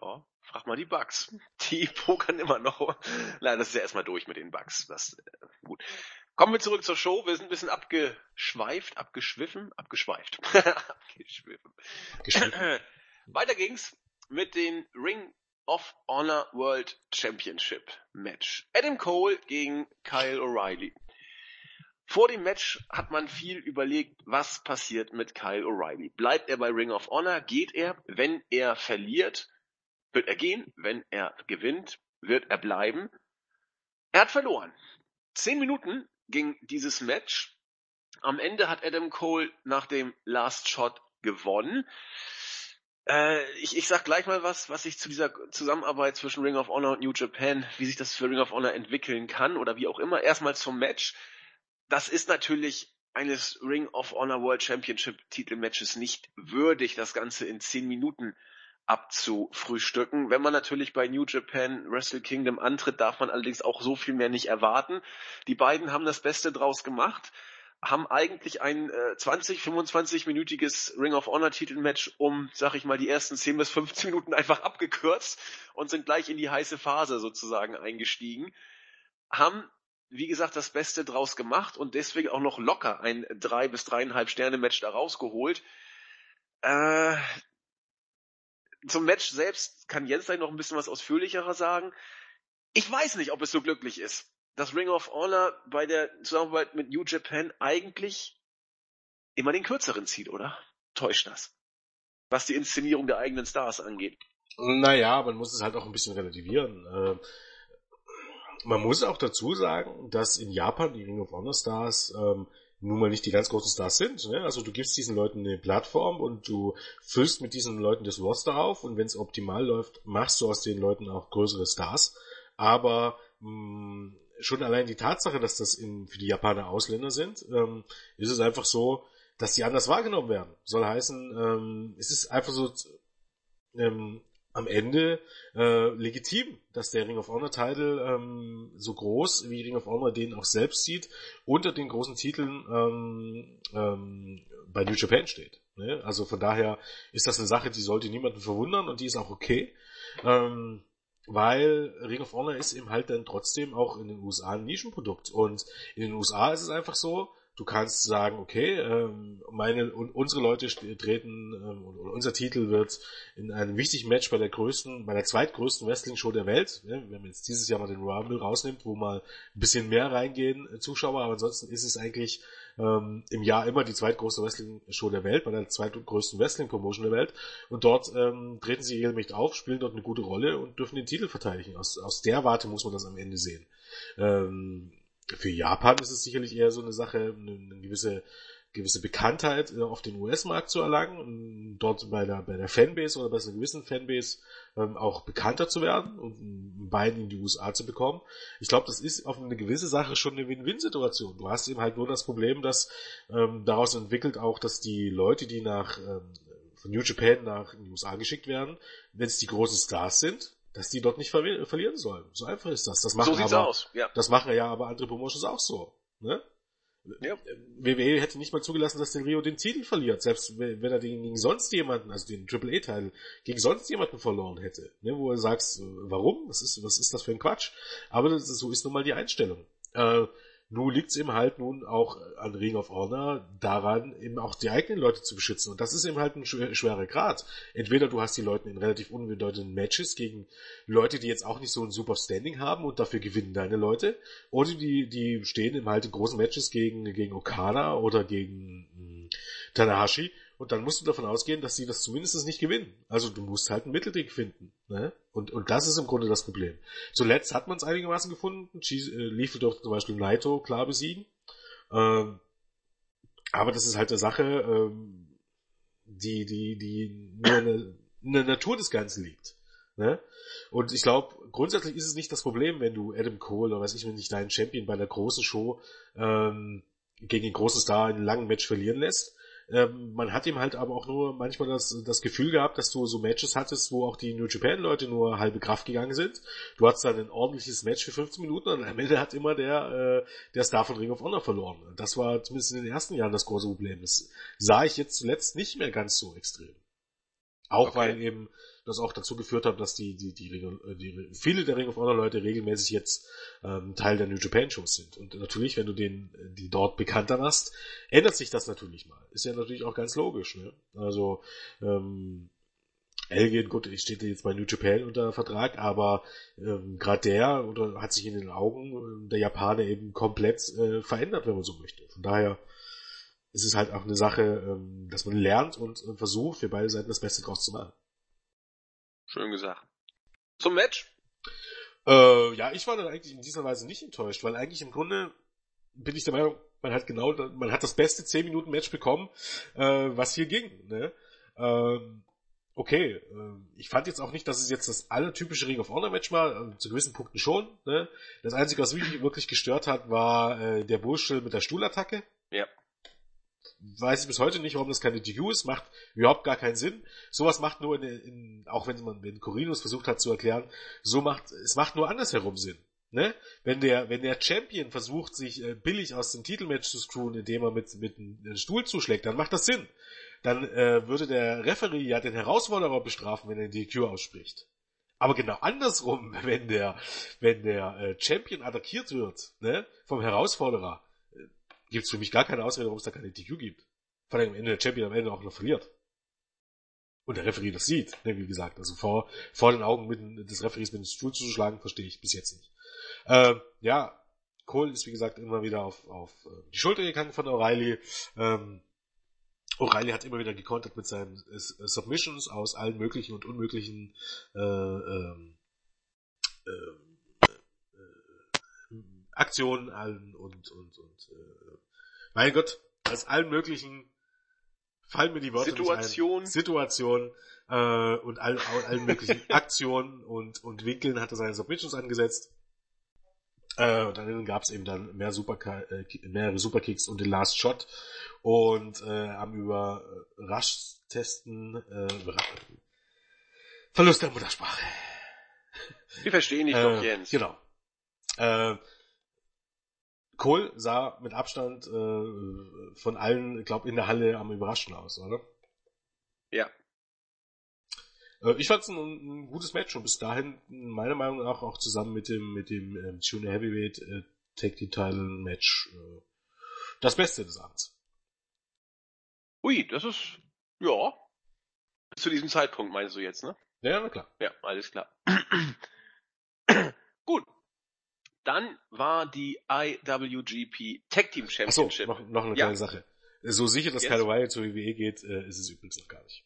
Ja, frag mal die Bugs. Die pokern immer noch. Nein, das ist ja erstmal durch mit den Bugs. Das, äh, gut. Kommen wir zurück zur Show. Wir sind ein bisschen abgeschweift, abgeschwiffen, abgeschweift. abgeschwiffen. Weiter ging's mit den Ring of Honor World Championship Match. Adam Cole gegen Kyle O'Reilly. Vor dem Match hat man viel überlegt, was passiert mit Kyle O'Reilly. Bleibt er bei Ring of Honor? Geht er? Wenn er verliert, wird er gehen. Wenn er gewinnt, wird er bleiben. Er hat verloren. Zehn Minuten ging dieses Match. Am Ende hat Adam Cole nach dem Last Shot gewonnen. Äh, ich, ich sag gleich mal was, was ich zu dieser Zusammenarbeit zwischen Ring of Honor und New Japan, wie sich das für Ring of Honor entwickeln kann oder wie auch immer. Erstmal zum Match. Das ist natürlich eines Ring of Honor World Championship Titelmatches nicht würdig, das Ganze in zehn Minuten abzufrühstücken. Wenn man natürlich bei New Japan Wrestle Kingdom antritt, darf man allerdings auch so viel mehr nicht erwarten. Die beiden haben das Beste draus gemacht, haben eigentlich ein äh, 20, 25-minütiges Ring of Honor Titelmatch um, sag ich mal, die ersten 10 bis 15 Minuten einfach abgekürzt und sind gleich in die heiße Phase sozusagen eingestiegen. Haben wie gesagt, das Beste draus gemacht und deswegen auch noch locker ein drei bis dreieinhalb Sterne Match da rausgeholt. Äh, zum Match selbst kann Jens gleich noch ein bisschen was ausführlicherer sagen. Ich weiß nicht, ob es so glücklich ist, dass Ring of Honor bei der Zusammenarbeit mit New Japan eigentlich immer den kürzeren zieht, oder? Täuscht das? was die Inszenierung der eigenen Stars angeht. Naja, man muss es halt auch ein bisschen relativieren. Äh, man muss auch dazu sagen, dass in Japan die Ring of Honor Stars ähm, nun mal nicht die ganz großen Stars sind. Ne? Also du gibst diesen Leuten eine Plattform und du füllst mit diesen Leuten das Roster auf und wenn es optimal läuft, machst du aus den Leuten auch größere Stars. Aber mh, mm, schon allein die Tatsache, dass das in, für die Japaner Ausländer sind, ähm, ist es einfach so, dass die anders wahrgenommen werden. Soll heißen, ähm, es ist einfach so ähm, am Ende äh, legitim, dass der Ring of Honor Title ähm, so groß wie Ring of Honor den auch selbst sieht, unter den großen Titeln ähm, ähm, bei New Japan steht. Ne? Also von daher ist das eine Sache, die sollte niemanden verwundern und die ist auch okay. Ähm, weil Ring of Honor ist eben halt dann trotzdem auch in den USA ein Nischenprodukt. Und in den USA ist es einfach so, Du kannst sagen, okay, ähm, meine und unsere Leute treten ähm, oder unser Titel wird in einem wichtigen Match bei der größten, bei der zweitgrößten Wrestling-Show der Welt, ne, wenn man jetzt dieses Jahr mal den Rumble rausnimmt, wo mal ein bisschen mehr reingehen äh, Zuschauer, aber ansonsten ist es eigentlich ähm, im Jahr immer die zweitgrößte Wrestling-Show der Welt, bei der zweitgrößten Wrestling-Promotion der Welt. Und dort ähm, treten sie regelmäßig auf, spielen dort eine gute Rolle und dürfen den Titel verteidigen. Aus, aus der Warte muss man das am Ende sehen. Ähm, für Japan ist es sicherlich eher so eine Sache, eine, gewisse gewisse Bekanntheit äh, auf den US-Markt zu erlangen und dort bei der, bei der Fanbase oder bei einer gewissen Fanbase ähm, auch bekannter zu werden und ein Bein in die USA zu bekommen. Ich glaube, das ist auf eine gewisse Sache schon eine Win-Win-Situation. Du hast eben halt nur das Problem, dass ähm, daraus entwickelt auch, dass die Leute, die nach ähm, von New Japan nach die USA geschickt werden, wenn es die großen Stars sind, dass die dort nicht ver verlieren sollen. So einfach ist das. Das machen so sieht's aber, aus, ja. Das machen ja aber andere Promotions auch so. Ne? Ja. WWE hätte nicht mal zugelassen, dass den Rio den Titel verliert, selbst wenn er den gegen sonst jemanden, also den Triple A-Teil, gegen sonst jemanden verloren hätte. Ne? Wo er sagt, äh, warum? Was ist, was ist das für ein Quatsch? Aber das, so ist nun mal die Einstellung. Äh, nun liegt es eben halt nun auch an Ring of Honor daran, eben auch die eigenen Leute zu beschützen. Und das ist eben halt ein schwerer Grad. Entweder du hast die Leute in relativ unbedeutenden Matches gegen Leute, die jetzt auch nicht so ein super Standing haben und dafür gewinnen deine Leute. Oder die, die stehen eben halt in großen Matches gegen, gegen Okada oder gegen mh, hm, Tanahashi und dann musst du davon ausgehen, dass sie das zumindest nicht gewinnen. Also du musst halt einen Mittelding finden. Ne? Und, und das ist im Grunde das Problem. Zuletzt hat man es einigermaßen gefunden. Äh, Leafy durfte zum Beispiel Naito klar besiegen. Ähm, aber das ist halt eine Sache, ähm, die, die, die nur in der Natur des Ganzen liegt. Ne? Und ich glaube, grundsätzlich ist es nicht das Problem, wenn du Adam Cole oder weiß ich, dich deinen Champion bei einer großen Show ähm, gegen den großen Star in einem langen Match verlieren lässt. Ähm, man hat ihm halt aber auch nur manchmal das, das Gefühl gehabt, dass du so Matches hattest, wo auch die New Japan Leute nur halbe Kraft gegangen sind. Du hattest dann ein ordentliches Match für 15 Minuten und am Ende hat immer der, äh, der Star von Ring of Honor verloren. Das war zumindest in den ersten Jahren das große Problem. Das sah ich jetzt zuletzt nicht mehr ganz so extrem. Auch okay. weil eben das auch dazu geführt hat, dass die, die, die, die, die viele der Ring of Honor Leute regelmäßig jetzt ähm, Teil der New Japan Shows sind. Und natürlich, wenn du den, die dort bekannter machst, ändert sich das natürlich mal. Ist ja natürlich auch ganz logisch. Ne? Also ähm, Elgin, gut, ich stehe jetzt bei New Japan unter Vertrag, aber ähm, gerade der oder hat sich in den Augen der Japaner eben komplett äh, verändert, wenn man so möchte. Von daher ist es halt auch eine Sache, ähm, dass man lernt und, und versucht, für beide Seiten das Beste draus zu machen. Schön gesagt. Zum Match? Äh, ja, ich war dann eigentlich in dieser Weise nicht enttäuscht, weil eigentlich im Grunde bin ich der Meinung, man hat genau, man hat das beste 10 Minuten Match bekommen, äh, was hier ging. Ne? Ähm, okay, äh, ich fand jetzt auch nicht, dass es jetzt das allertypische Ring of Honor Match war, äh, zu gewissen Punkten schon. Ne? Das Einzige, was mich wirklich gestört hat, war äh, der Bullshit mit der Stuhlattacke. Ja weiß ich bis heute nicht, warum das keine DQ ist, macht überhaupt gar keinen Sinn. Sowas macht nur in, in auch wenn man wenn Corinus versucht hat zu erklären, so macht es macht nur andersherum Sinn. Ne? Wenn der wenn der Champion versucht sich äh, billig aus dem Titelmatch zu screwen, indem er mit mit einem Stuhl zuschlägt, dann macht das Sinn. Dann äh, würde der Referee ja den Herausforderer bestrafen, wenn er die DQ ausspricht. Aber genau andersrum, wenn der wenn der äh, Champion attackiert wird, ne, vom Herausforderer, gibt es für mich gar keine Ausrede, warum es da keine DQ gibt. Vor allem am Ende der Champion am Ende auch noch verliert. Und der Referee das sieht, ne, wie gesagt. Also vor, vor den Augen mit, des Referees mit dem Stuhl zu schlagen, verstehe ich bis jetzt nicht. Ähm, ja, Cole ist wie gesagt immer wieder auf, auf äh, die Schulter gegangen von O'Reilly. Ähm, O'Reilly hat immer wieder gekontert mit seinen äh, Submissions aus allen möglichen und unmöglichen äh, ähm, äh, äh, Aktionen allen und und und äh, mein Gott, aus allen möglichen fallen mir die Worte Situation. Situation äh, und allen, allen möglichen Aktionen und und Winkeln hat er seine Submissions angesetzt. Äh, und dann gab es eben dann mehr Super äh, mehrere Superkicks und den Last Shot und äh, am Überrasch-Testen äh, Verlust der Muttersprache. Wir verstehen dich doch, äh, Jens. Genau. Äh, Cole sah mit Abstand äh, von allen, ich glaube, in der Halle am überraschten aus, oder? Ja. Äh, ich fand es ein, ein, gutes Match und bis dahin meiner Meinung nach auch zusammen mit dem mit dem ähm, Junior Heavyweight äh, Tag Team Title Match äh, das Beste des Abends. Ui, das ist ja zu diesem Zeitpunkt meinst du jetzt, ne? Ja, na klar. Ja, alles klar. Gut. Dann war die IWGP Tag Team Championship. Achso, noch, noch eine ja. kleine Sache. So sicher, dass Kyle O'Reilly zur WWE geht, äh, ist es übrigens noch gar nicht.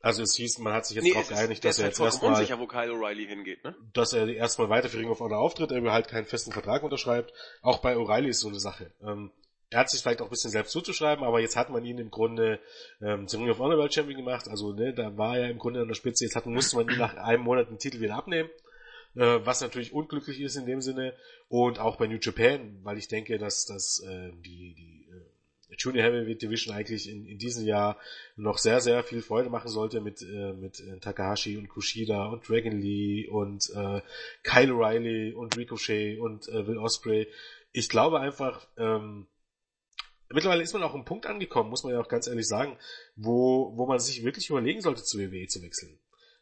Also es hieß, man hat sich jetzt nee, darauf geeinigt, dass er jetzt erstmal unsicher, wo Kyle O'Reilly hingeht, ne? Dass er erstmal weiter für Ring of Honor auftritt, er halt keinen festen Vertrag unterschreibt. Auch bei O'Reilly ist so eine Sache. Ähm, er hat sich vielleicht auch ein bisschen selbst zuzuschreiben, aber jetzt hat man ihn im Grunde ähm, zum Ring of Honor World Champion gemacht. Also ne, da war er im Grunde an der Spitze. Jetzt hat, musste man ihn nach einem Monat den Titel wieder abnehmen, äh, was natürlich unglücklich ist in dem Sinne. Und auch bei New Japan, weil ich denke, dass, dass äh, die, die äh, Junior Heavyweight Division eigentlich in, in diesem Jahr noch sehr, sehr viel Freude machen sollte mit, äh, mit äh, Takahashi und Kushida und Dragon Lee und äh, Kyle O'Reilly und Ricochet und äh, Will Osprey. Ich glaube einfach, ähm, mittlerweile ist man auch am Punkt angekommen, muss man ja auch ganz ehrlich sagen, wo, wo man sich wirklich überlegen sollte, zu WWE zu wechseln.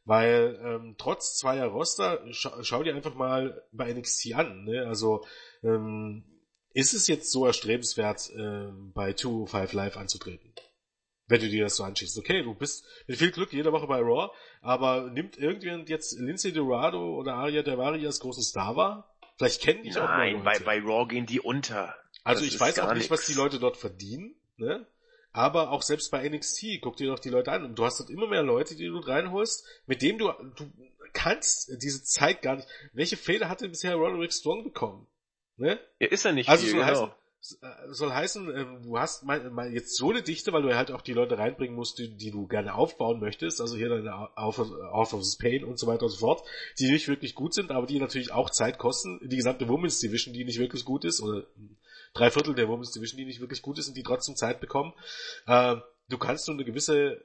Weil ähm, trotz zweier Roster, scha schau dir einfach mal bei NXT an. Ne? Also ähm, ist es jetzt so erstrebenswert, äh, bei 205 Live anzutreten? Wenn du dir das so anschickst. Okay, du bist mit viel Glück jede Woche bei Raw, aber nimmt irgendjemand jetzt Lindsay Dorado oder Aria Davari als großen Star wahr? Vielleicht kennen die Nein, auch Nein, bei, bei Raw gehen die unter. Also das ich weiß auch nicht, nix. was die Leute dort verdienen, ne? Aber auch selbst bei NXT, guck dir doch die Leute an. Und du hast dort immer mehr Leute, die du reinholst, mit denen du, du kannst diese Zeit gar nicht. Welche Fehler hatte bisher Roderick Strong bekommen? Ne? Ja, ist er nicht also viel, soll genau. heißen, äh, soll heißen, ähm, du hast mal, mal jetzt so eine Dichte, weil du halt auch die Leute reinbringen musst, die, die du gerne aufbauen möchtest, also hier deine Out of Pain und so weiter und so fort, die nicht wirklich gut sind, aber die natürlich auch Zeit kosten. Die gesamte Women's Division, die nicht wirklich gut ist, oder drei Viertel der Women's Division, die nicht wirklich gut ist und die trotzdem Zeit bekommen. Äh, du kannst nur eine gewisse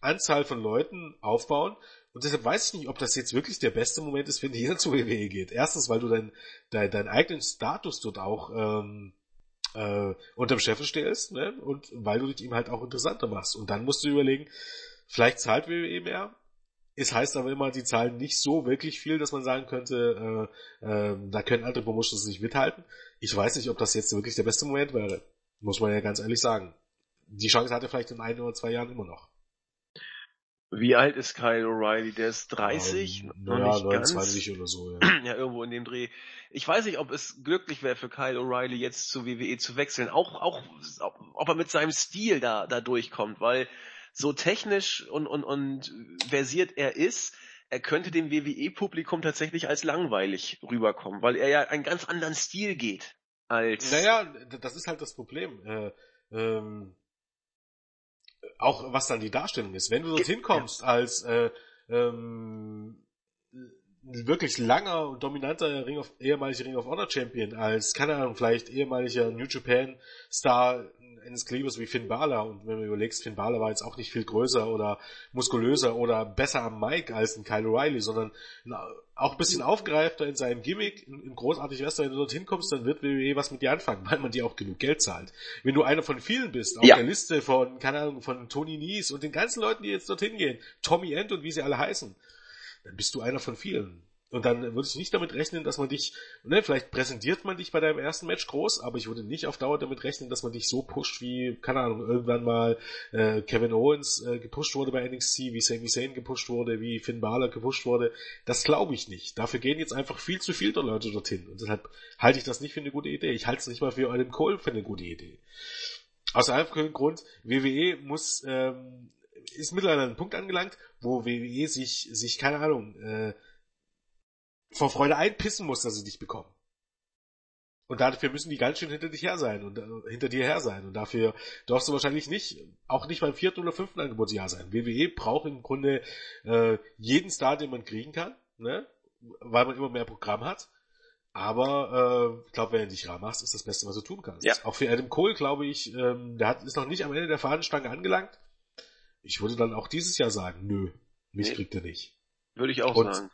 Anzahl von Leuten aufbauen und deshalb weiß ich nicht, ob das jetzt wirklich der beste Moment ist, wenn jeder zu WWE geht. Erstens, weil du deinen dein, dein eigenen Status dort auch ähm, äh, unterm Chef stellst, ne? Und weil du dich ihm halt auch interessanter machst. Und dann musst du überlegen, vielleicht zahlt WWE mehr. Es heißt aber immer, die zahlen nicht so wirklich viel, dass man sagen könnte, äh, äh, da können andere Promotions nicht mithalten. Ich weiß nicht, ob das jetzt wirklich der beste Moment wäre. Muss man ja ganz ehrlich sagen. Die Chance hat er vielleicht in ein oder zwei Jahren immer noch. Wie alt ist Kyle O'Reilly? Der ist 30? Ähm, noch ja, nicht 29 ganz. oder so, ja. ja, irgendwo in dem Dreh. Ich weiß nicht, ob es glücklich wäre für Kyle O'Reilly jetzt zu WWE zu wechseln. Auch, auch, ob er mit seinem Stil da, da durchkommt, weil so technisch und, und, und versiert er ist, er könnte dem WWE-Publikum tatsächlich als langweilig rüberkommen, weil er ja einen ganz anderen Stil geht als. Naja, das ist halt das Problem. Äh, ähm, auch was dann die Darstellung ist. Wenn du dorthin kommst ja. als äh, ähm, wirklich langer und dominanter Ring of, ehemaliger Ring of Honor Champion, als, keine Ahnung, vielleicht ehemaliger New Japan Star eines Klebers wie Finn Balor und wenn du überlegst, Finn Balor war jetzt auch nicht viel größer oder muskulöser oder besser am Mic als ein Kyle O'Reilly, sondern auch ein bisschen aufgereifter in seinem Gimmick, in großartig wärst wenn du dorthin kommst, dann wird WWE was mit dir anfangen, weil man dir auch genug Geld zahlt. Wenn du einer von vielen bist, auf ja. der Liste von, keine Ahnung, von Tony Nies und den ganzen Leuten, die jetzt dorthin gehen, Tommy End und wie sie alle heißen, dann bist du einer von vielen. Und dann würde ich nicht damit rechnen, dass man dich, ne, vielleicht präsentiert man dich bei deinem ersten Match groß, aber ich würde nicht auf Dauer damit rechnen, dass man dich so pusht, wie, keine Ahnung, irgendwann mal äh, Kevin Owens äh, gepusht wurde bei NXT, wie Sami Zayn gepusht wurde, wie Finn Balor gepusht wurde. Das glaube ich nicht. Dafür gehen jetzt einfach viel zu viele Leute dorthin. Und deshalb halte ich das nicht für eine gute Idee. Ich halte es nicht mal für Adam Cole für eine gute Idee. Aus einem Grund, WWE muss, ähm, ist mittlerweile an einem Punkt angelangt, wo WWE sich, sich, keine Ahnung, äh, vor Freude einpissen muss, dass sie dich bekommen. Und dafür müssen die ganz schön hinter dich her sein und äh, hinter dir her sein. Und dafür darfst du wahrscheinlich nicht, auch nicht beim vierten oder fünften Angebotsjahr sein. WWE braucht im Grunde äh, jeden Star, den man kriegen kann, ne? weil man immer mehr Programm hat. Aber äh, ich glaube, wenn du dich rar machst, ist das Beste, was du tun kannst. Ja. Auch für Adam Cole, glaube ich, ähm, der hat, ist noch nicht am Ende der Fahnenstange angelangt. Ich würde dann auch dieses Jahr sagen, nö, mich nee. kriegt er nicht. Würde ich auch Und sagen.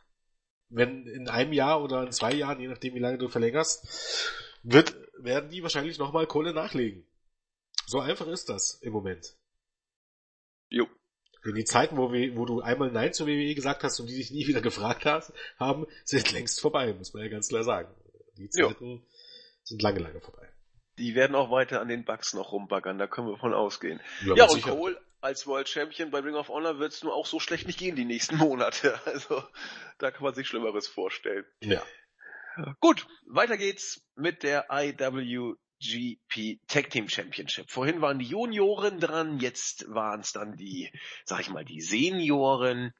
Wenn in einem Jahr oder in zwei Jahren, je nachdem wie lange du verlängerst, wird, werden die wahrscheinlich nochmal Kohle nachlegen. So einfach ist das im Moment. Jo. Denn die Zeiten, wo, wir, wo du einmal Nein zur WWE gesagt hast und die dich nie wieder gefragt hast, haben, sind längst vorbei, muss man ja ganz klar sagen. Die Zeiten jo. sind lange, lange vorbei. Die werden auch weiter an den Bugs noch rumbaggern, da können wir von ausgehen. Ja, ja und. Cole als World Champion bei Ring of Honor wird es nur auch so schlecht nicht gehen die nächsten Monate. Also da kann man sich Schlimmeres vorstellen. Ja. Gut, weiter geht's mit der IWGP Tag Team Championship. Vorhin waren die Junioren dran, jetzt waren es dann die, sag ich mal, die Senioren.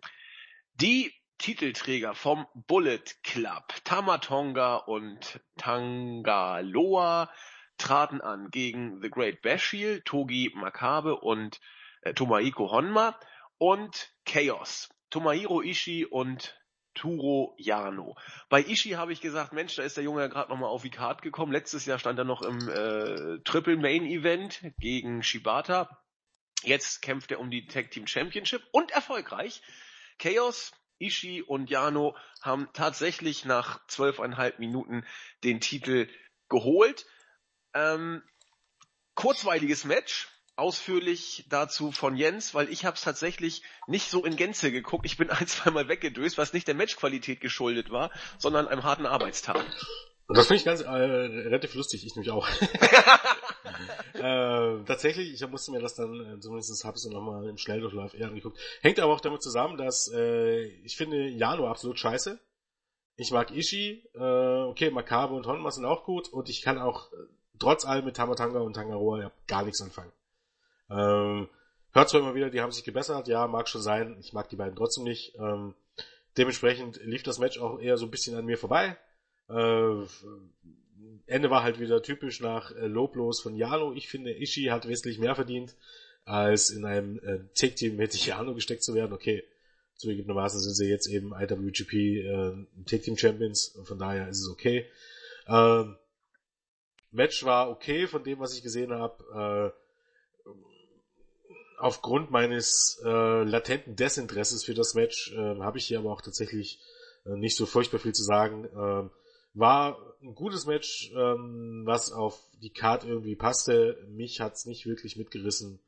Die Titelträger vom Bullet Club, Tamatonga und Tangaloa, traten an gegen The Great Bashil, Togi Makabe und äh, Tomohiko Honma und Chaos. Tomohiro Ishii und Turo Yano. Bei Ishii habe ich gesagt, Mensch, da ist der Junge ja gerade nochmal auf die Card gekommen. Letztes Jahr stand er noch im äh, Triple Main Event gegen Shibata. Jetzt kämpft er um die Tag Team Championship und erfolgreich. Chaos, Ishii und Yano haben tatsächlich nach zwölfeinhalb Minuten den Titel geholt. Ähm, kurzweiliges Match, ausführlich dazu von Jens, weil ich habe es tatsächlich nicht so in Gänze geguckt. Ich bin ein, zweimal weggedöst, was nicht der Matchqualität geschuldet war, sondern einem harten Arbeitstag. Und das finde ich ganz äh, relativ lustig, ich nämlich auch. äh, tatsächlich, ich musste mir das dann, äh, zumindest habe ich es nochmal im Schnelldurchlauf eher angeguckt. Hängt aber auch damit zusammen, dass äh, ich finde Jano absolut scheiße. Ich mag Ishi, äh, okay, Makabe und Honma sind auch gut und ich kann auch äh, trotz allem mit Tamatanga und Tangaroa ja gar nichts anfangen. Ähm, hört zwar immer wieder, die haben sich gebessert, ja, mag schon sein, ich mag die beiden trotzdem nicht. Ähm, dementsprechend lief das Match auch eher so ein bisschen an mir vorbei. Äh, Ende war halt wieder typisch nach äh, Loblos von Jano. Ich finde, Ishii hat wesentlich mehr verdient, als in einem äh, Take-Team mit Jano gesteckt zu werden. Okay, zugegebenermaßen sind sie jetzt eben IWGP äh, Take-Team Champions, von daher ist es okay. Ähm, Match war okay von dem, was ich gesehen habe. Äh, aufgrund meines äh, latenten Desinteresses für das Match äh, habe ich hier aber auch tatsächlich äh, nicht so furchtbar viel zu sagen. Ähm, war ein gutes Match, ähm, was auf die Card irgendwie passte. Mich hat's nicht wirklich mitgerissen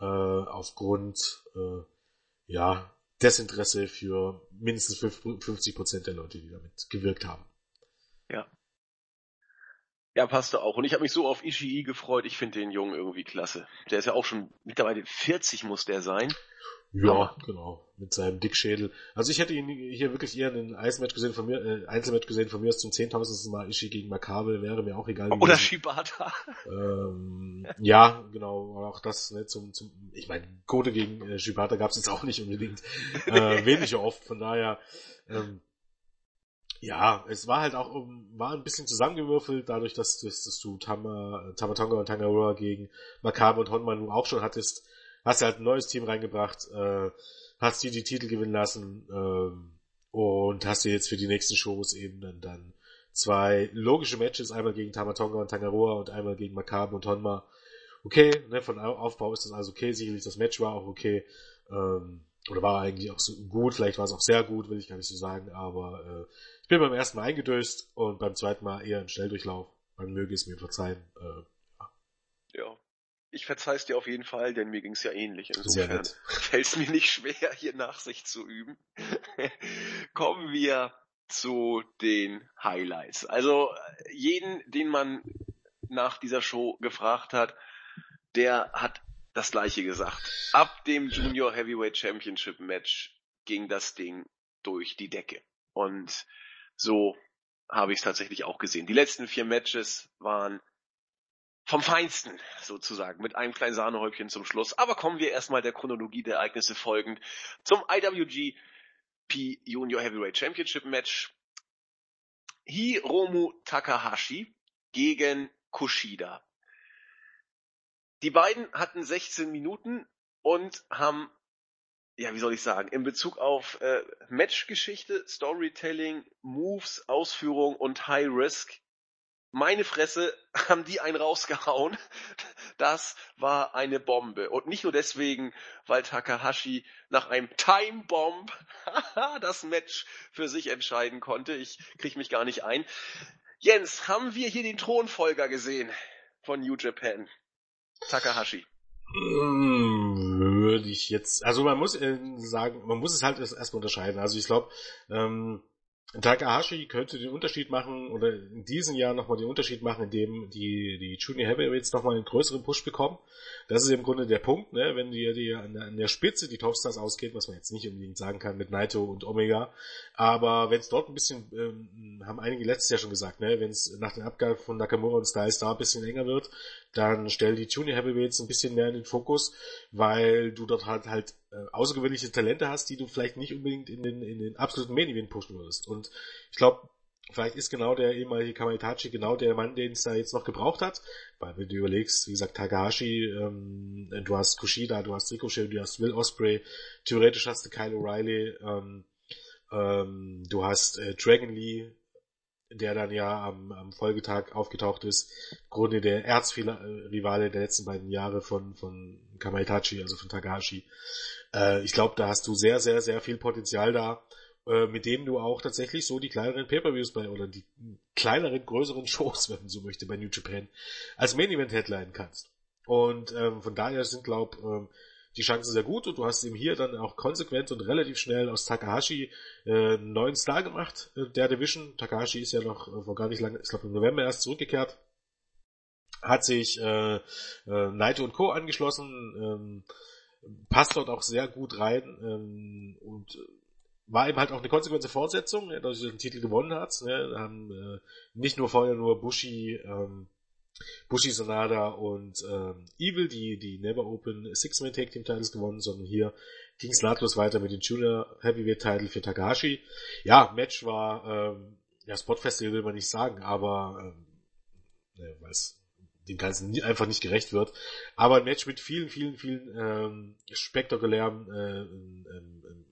äh, aufgrund äh, ja Desinteresse für mindestens 50% der Leute, die damit gewirkt haben. Ja. Ja, passte auch. Und ich habe mich so auf Ishii gefreut. Ich finde den Jungen irgendwie klasse. Der ist ja auch schon mittlerweile 40 muss der sein. Ja, Aber genau. Mit seinem Dickschädel. Also ich hätte ihn hier wirklich eher ein Eismatch gesehen von mir, äh, Einzelmatch gesehen von mir aus zum zehntausendsten Mal Ishii gegen Makabe, wäre mir auch egal. Oder Shibata. Ähm, ja, genau. Auch das, ne, zum, zum, ich meine, Code gegen äh, Shibata gab es jetzt auch nicht unbedingt äh, weniger oft. Von daher, ähm, ja, es war halt auch war ein bisschen zusammengewürfelt, dadurch, dass, dass, dass du Tama, Tamatonga und Tangaroa gegen Makabe und Honma nun auch schon hattest, hast du halt ein neues Team reingebracht, äh, hast die die Titel gewinnen lassen äh, und hast dir jetzt für die nächsten Shows eben dann, dann zwei logische Matches, einmal gegen Tamatonga und Tangaroa und einmal gegen Makabe und Honma. Okay, ne, von Aufbau ist das also okay, sicherlich das Match war auch okay. Ähm, oder war eigentlich auch so gut, vielleicht war es auch sehr gut, will ich gar nicht so sagen, aber äh, ich bin beim ersten Mal eingedöst und beim zweiten Mal eher ein Schnelldurchlauf. Man möge es mir verzeihen. Äh, ja. ja. Ich verzeih's dir auf jeden Fall, denn mir ging's ja ähnlich. Insofern fällt es mir nicht schwer, hier Nachsicht zu üben. Kommen wir zu den Highlights. Also jeden, den man nach dieser Show gefragt hat, der hat das gleiche gesagt. Ab dem Junior Heavyweight Championship Match ging das Ding durch die Decke. Und so habe ich es tatsächlich auch gesehen. Die letzten vier Matches waren vom Feinsten sozusagen, mit einem kleinen Sahnehäubchen zum Schluss. Aber kommen wir erstmal der Chronologie der Ereignisse folgend zum IWGP Junior Heavyweight Championship Match. Hiromu Takahashi gegen Kushida. Die beiden hatten 16 Minuten und haben, ja, wie soll ich sagen, in Bezug auf äh, Matchgeschichte, Storytelling, Moves, Ausführung und High Risk meine Fresse, haben die einen rausgehauen. Das war eine Bombe. Und nicht nur deswegen, weil Takahashi nach einem Time Bomb das Match für sich entscheiden konnte. Ich krieg mich gar nicht ein. Jens, haben wir hier den Thronfolger gesehen von New Japan? Takahashi. Hm, würde ich jetzt, also man muss äh, sagen, man muss es halt erstmal unterscheiden. Also ich glaube, ähm, Takahashi könnte den Unterschied machen oder in diesem Jahr nochmal den Unterschied machen, indem die, die Junior Heavyweights nochmal einen größeren Push bekommen. Das ist im Grunde der Punkt, ne? wenn dir die an der, Spitze die Topstars ausgeht, was man jetzt nicht unbedingt sagen kann mit Naito und Omega, aber wenn es dort ein bisschen, ähm, haben einige letztes Jahr schon gesagt, ne? wenn es nach dem Abgang von Nakamura und Styles da ein bisschen enger wird, dann stell die Junior Heavyweights ein bisschen mehr in den Fokus, weil du dort halt halt äh, außergewöhnliche Talente hast, die du vielleicht nicht unbedingt in den, in den absoluten Main Event pushen würdest. Und ich glaube, vielleicht ist genau der ehemalige Kamaitachi genau der Mann, den es da jetzt noch gebraucht hat. Weil wenn du überlegst, wie gesagt, Takahashi, ähm, du hast Kushida, du hast Ricochet, du hast Will Osprey, theoretisch hast du Kyle O'Reilly, ähm, ähm, du hast äh, Dragon Lee, der dann ja am, am Folgetag aufgetaucht ist, im Grunde der Erzrivale der letzten beiden Jahre von, von Kamaitachi, also von Takahashi. Äh, ich glaube, da hast du sehr, sehr, sehr viel Potenzial da, äh, mit dem du auch tatsächlich so die kleineren Pay-Per-Views bei, oder die kleineren, größeren Shows, wenn man so möchte, bei New Japan, als Main-Event-Headline kannst. Und ähm, von daher sind, glaub, ähm, die Chancen sehr gut und du hast ihm hier dann auch konsequent und relativ schnell aus Takahashi äh, einen neuen Star gemacht, äh, der Division. Takahashi ist ja noch äh, vor gar nicht lange, ich glaube im November erst zurückgekehrt, hat sich äh, äh, Naito und Co. angeschlossen, ähm, passt dort auch sehr gut rein ähm, und war eben halt auch eine konsequente Fortsetzung, ja, dass er den Titel gewonnen hat. Ne, haben äh, nicht nur vorher nur Bushi, ähm, Bushi Sonada und ähm, Evil, die die Never Open Six-Man Tag Team Titles gewonnen, sondern hier ging es nahtlos weiter mit den Junior Heavyweight Title für Takahashi. Ja, Match war, ähm, ja, Spot Festival will man nicht sagen, aber ähm, ne, weil es dem Ganzen einfach nicht gerecht wird. Aber ein Match mit vielen, vielen, vielen ähm, spektakulären äh, ähm, ähm,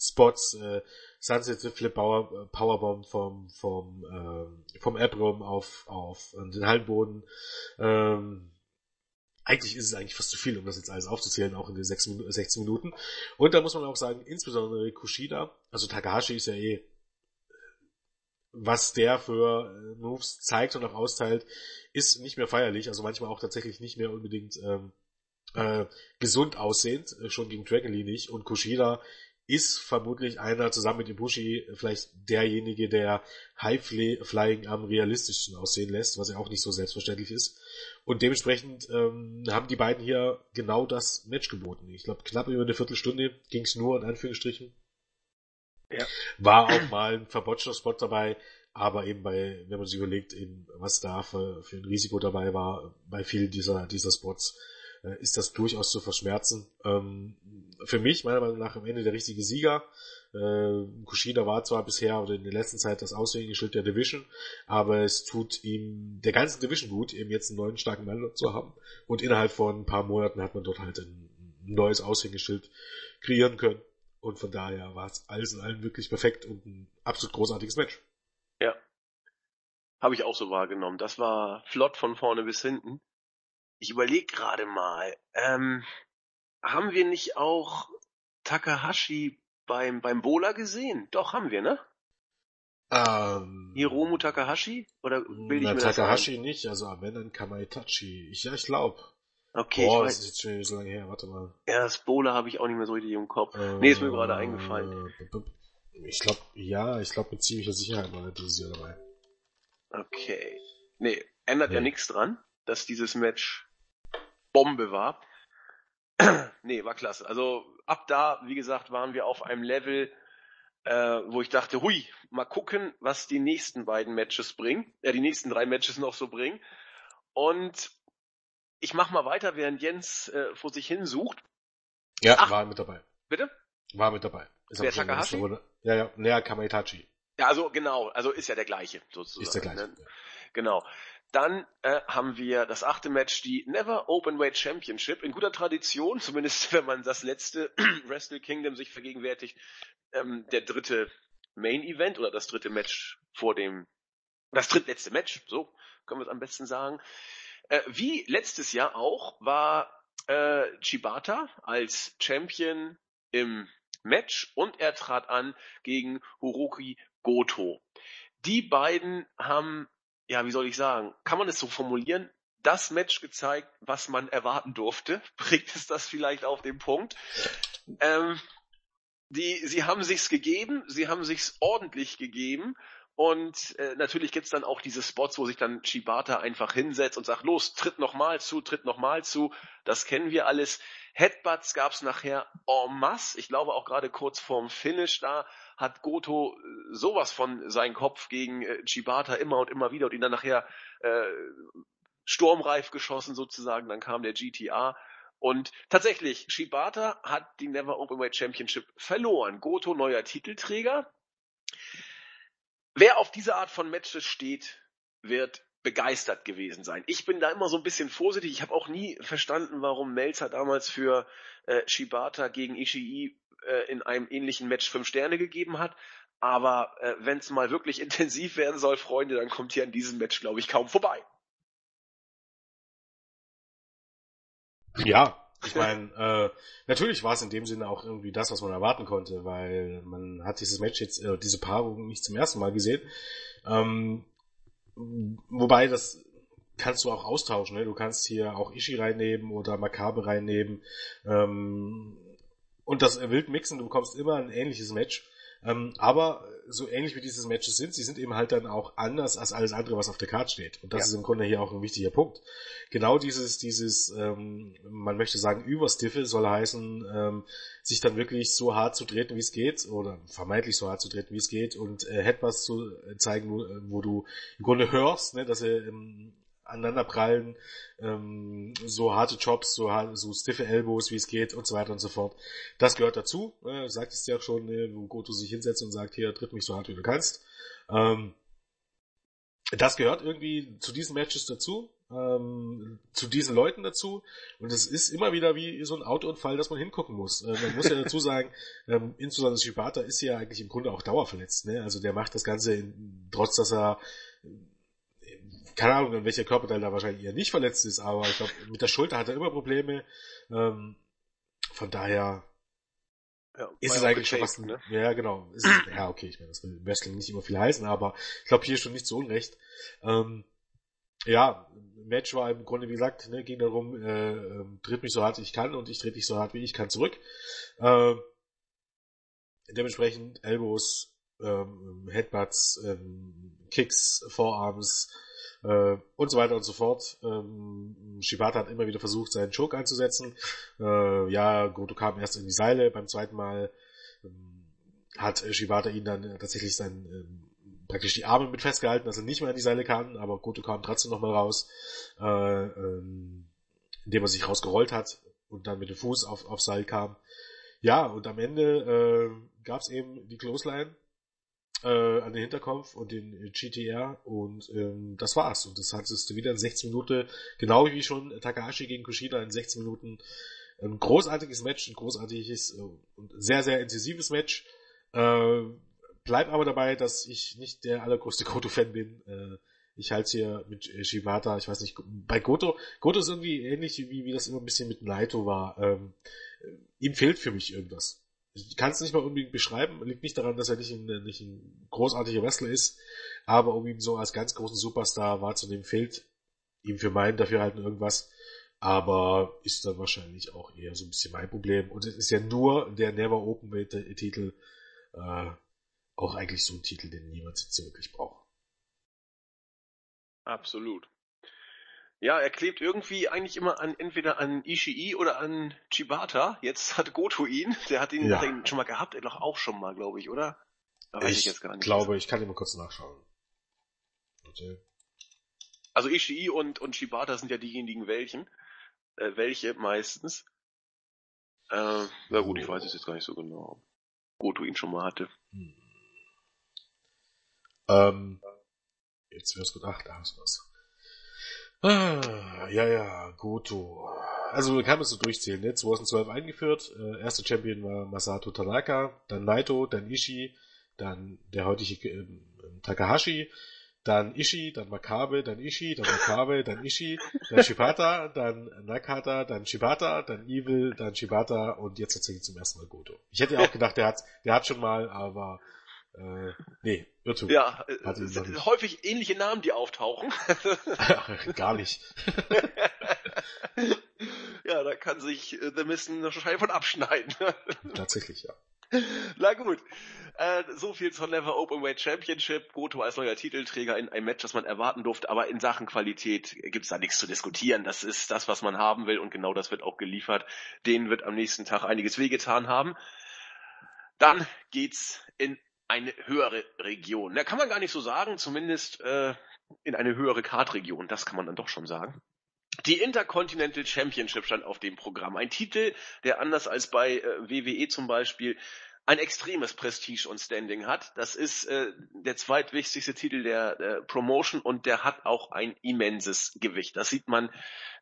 Spots, äh, Sunset Flip Power, Powerbomb vom vom äh, vom App-Room auf auf den Hallenboden. Ähm, eigentlich ist es eigentlich fast zu viel, um das jetzt alles aufzuzählen, auch in den 6, 16 Minuten. Und da muss man auch sagen, insbesondere Kushida, also Takahashi ist ja eh, was der für äh, Moves zeigt und auch austeilt, ist nicht mehr feierlich, also manchmal auch tatsächlich nicht mehr unbedingt ähm, äh, gesund aussehend, äh, schon gegen Dragon Lee nicht. Und Kushida ist vermutlich einer zusammen mit Ibushi vielleicht derjenige, der High-Flying am realistischsten aussehen lässt, was ja auch nicht so selbstverständlich ist. Und dementsprechend ähm, haben die beiden hier genau das Match geboten. Ich glaube, knapp über eine Viertelstunde ging es nur in Anführungsstrichen. Ja. War auch mal ein verbotschter Spot dabei, aber eben bei, wenn man sich überlegt, eben, was da für, für ein Risiko dabei war, bei vielen dieser, dieser Spots, äh, ist das durchaus zu verschmerzen. Ähm, für mich, meiner Meinung nach, am Ende der richtige Sieger. Äh, Kushida war zwar bisher oder in der letzten Zeit das Aushängeschild der Division, aber es tut ihm der ganzen Division gut, eben jetzt einen neuen starken Mann zu haben. Und innerhalb von ein paar Monaten hat man dort halt ein neues Aushängeschild kreieren können. Und von daher war es alles in allem wirklich perfekt und ein absolut großartiges Match. Ja. Habe ich auch so wahrgenommen. Das war flott von vorne bis hinten. Ich überlege gerade mal, ähm, haben wir nicht auch Takahashi beim, beim Bola gesehen? Doch, haben wir, ne? Ähm, Hiromu Takahashi? Oder bilde ich mir Takahashi das nicht, also wenn dann Kamaitachi. Ich, ja, ich glaube. Okay, Boah, das ist jetzt schon so lange her, warte mal. Ja, das Bola habe ich auch nicht mehr so richtig im Kopf. Äh, nee, ist mir gerade eingefallen. Ich glaube, ja, ich glaube mit ziemlicher Sicherheit war dieses Jahr dabei. Okay. Nee, ändert nee. ja nichts dran, dass dieses Match Bombe war. nee, war klasse. Also ab da, wie gesagt, waren wir auf einem Level, äh, wo ich dachte, hui, mal gucken, was die nächsten beiden Matches bringen, äh, die nächsten drei Matches noch so bringen. Und ich mach mal weiter, während Jens äh, vor sich hin sucht. Ja, Ach, war mit dabei. Bitte? War mit dabei. Ist Wer Takahashi? Ja, ja, naja, Kamaitachi. Ja, also genau, also ist ja der gleiche sozusagen. Ist der gleiche. Ne? Genau. Dann äh, haben wir das achte Match, die Never Openweight Championship. In guter Tradition, zumindest wenn man das letzte Wrestle Kingdom sich vergegenwärtigt, ähm, der dritte Main Event oder das dritte Match vor dem, das drittletzte Match, so können wir es am besten sagen. Äh, wie letztes Jahr auch war äh, Chibata als Champion im Match und er trat an gegen Hiroki Goto. Die beiden haben ja, wie soll ich sagen, kann man es so formulieren, das Match gezeigt, was man erwarten durfte. Bringt es das vielleicht auf den Punkt? Ähm, die, sie haben sich's gegeben, sie haben sich's ordentlich gegeben und äh, natürlich gibt's dann auch diese Spots, wo sich dann Shibata einfach hinsetzt und sagt, los, tritt nochmal zu, tritt nochmal zu. Das kennen wir alles. Headbutts gab's nachher en masse. Ich glaube auch gerade kurz vorm Finish da hat Goto äh, sowas von seinen Kopf gegen äh, Chibata immer und immer wieder und ihn dann nachher äh, sturmreif geschossen sozusagen. Dann kam der GTA. Und tatsächlich, Shibata hat die Never Openweight Championship verloren. Goto neuer Titelträger. Wer auf diese Art von Matches steht, wird begeistert gewesen sein. Ich bin da immer so ein bisschen vorsichtig. Ich habe auch nie verstanden, warum Melzer damals für äh, Shibata gegen Ishii äh, in einem ähnlichen Match fünf Sterne gegeben hat. Aber äh, wenn es mal wirklich intensiv werden soll, Freunde, dann kommt hier an diesem Match, glaube ich, kaum vorbei. Ja, ich meine, äh, natürlich war es in dem Sinne auch irgendwie das, was man erwarten konnte, weil man hat dieses Match jetzt, äh, diese Paarung nicht zum ersten Mal gesehen. Ähm, wobei das kannst du auch austauschen, ne? Du kannst hier auch Ishi reinnehmen oder Makabe reinnehmen. Ähm, und das wild mixen, du bekommst immer ein ähnliches Match. Ähm, aber so ähnlich wie diese Matches sind, sie sind eben halt dann auch anders als alles andere, was auf der Karte steht. Und das ja. ist im Grunde hier auch ein wichtiger Punkt. Genau dieses, dieses, ähm, man möchte sagen, Überstiffe soll heißen, ähm, sich dann wirklich so hart zu treten, wie es geht, oder vermeintlich so hart zu treten, wie es geht, und äh, Headbutts zu zeigen, wo, wo du im Grunde hörst, ne, dass er ähm, aneinanderprallen, ähm, so harte Jobs, so, so stiffe Elbows, wie es geht und so weiter und so fort. Das gehört dazu, äh, sagt es ja auch schon, äh, wo Goto sich hinsetzt und sagt, hier, tritt mich so hart wie du kannst. Ähm, das gehört irgendwie zu diesen Matches dazu, ähm, zu diesen Leuten dazu. Und es ist immer wieder wie so ein Autounfall, dass man hingucken muss. Äh, man muss ja dazu sagen, ähm, insbesondere Shibata ist ja eigentlich im Grunde auch dauerverletzt. Ne? Also der macht das Ganze, in, trotz dass er keine Ahnung, welcher Körperteil da wahrscheinlich eher nicht verletzt ist, aber ich glaube, mit der Schulter hat er immer Probleme. Ähm, von daher ja, ist es eigentlich schon fast, ne? ja genau, ist ja okay, ich meine, das will Wrestling nicht immer viel heißen, aber ich glaube hier schon nicht so unrecht. Ähm, ja, Match war im Grunde, wie gesagt, ne, ging darum, äh, äh, tritt mich so hart wie ich kann und ich tritt dich so hart wie ich kann zurück. Äh, dementsprechend Elbows, ähm, Headbutts, ähm, Kicks, Vorarms, äh, und so weiter und so fort. Ähm, Shibata hat immer wieder versucht, seinen Choke einzusetzen. Äh, ja, Goto kam erst in die Seile, beim zweiten Mal ähm, hat Shibata ihn dann tatsächlich sein, ähm, praktisch die Arme mit festgehalten, dass er nicht mehr in die Seile kann, aber Goto kam trotzdem nochmal raus, äh, ähm, indem er sich rausgerollt hat und dann mit dem Fuß auf, auf Seil kam. Ja, und am Ende äh, gab es eben die Clothesline äh, an den Hinterkopf und den GTR und ähm, das war's. Und das hattest du wieder in 16 Minuten, genau wie schon Takahashi gegen Kushida in 16 Minuten. Ein großartiges Match, ein großartiges äh, und sehr, sehr intensives Match. Äh, bleib aber dabei, dass ich nicht der allergrößte Goto-Fan bin. Äh, ich halte hier mit Shibata, ich weiß nicht, bei Goto, Goto ist irgendwie ähnlich wie, wie das immer ein bisschen mit Naito war. Ähm, ihm fehlt für mich irgendwas ich kann es nicht mal unbedingt beschreiben, liegt nicht daran, dass er nicht ein, nicht ein großartiger Wrestler ist, aber um ihn so als ganz großen Superstar wahrzunehmen, fehlt ihm für meinen Dafürhalten irgendwas. Aber ist dann wahrscheinlich auch eher so ein bisschen mein Problem. Und es ist ja nur der Never Open Titel, äh, auch eigentlich so ein Titel, den niemand jetzt wirklich braucht. Absolut. Ja, er klebt irgendwie eigentlich immer an entweder an Ishii oder an Chibata. Jetzt hat Goto ihn. Der hat ihn, ja. hat ihn schon mal gehabt, er doch auch schon mal, glaube ich, oder? ich, ich glaube, ich kann ihn mal kurz nachschauen. Okay. Also Ishii und, und Shibata sind ja diejenigen welchen. äh, welche meistens. Äh, na gut, ich weiß es jetzt gar nicht so genau. Goto ihn schon mal hatte. Hm. Ähm, jetzt wär's gut, ach, da ist was. Ah, ja, ja, Goto. Also man kann es so durchzählen, ne? 2012 eingeführt, äh, erster Champion war Masato Tanaka, dann Naito, dann Ishii, dann der heutige äh, Takahashi, dann Ishii, dann Makabe, dann Ishii, dann Makabe, dann Ishii, dann Shibata, dann Nakata, dann Shibata, dann Evil, dann Shibata und jetzt tatsächlich zum ersten Mal Goto. Ich hätte auch gedacht, der hat, der hat schon mal, aber äh, nee, Irrtum. Ja, es sind häufig ähnliche Namen, die auftauchen. Gar nicht. ja, da kann sich äh, The Mist eine Scheibe von abschneiden. Tatsächlich, ja. Na gut. Äh, so viel zur Never Openweight Championship. Goto als neuer Titelträger in ein Match, das man erwarten durfte, aber in Sachen Qualität gibt's da nichts zu diskutieren. Das ist das, was man haben will und genau das wird auch geliefert. Denen wird am nächsten Tag einiges wehgetan haben. Dann geht's in eine höhere Region. Da kann man gar nicht so sagen, zumindest äh, in eine höhere Kartregion. Das kann man dann doch schon sagen. Die Intercontinental Championship stand auf dem Programm. Ein Titel, der anders als bei äh, WWE zum Beispiel ein extremes Prestige und Standing hat. Das ist äh, der zweitwichtigste Titel der, der Promotion und der hat auch ein immenses Gewicht. Das sieht man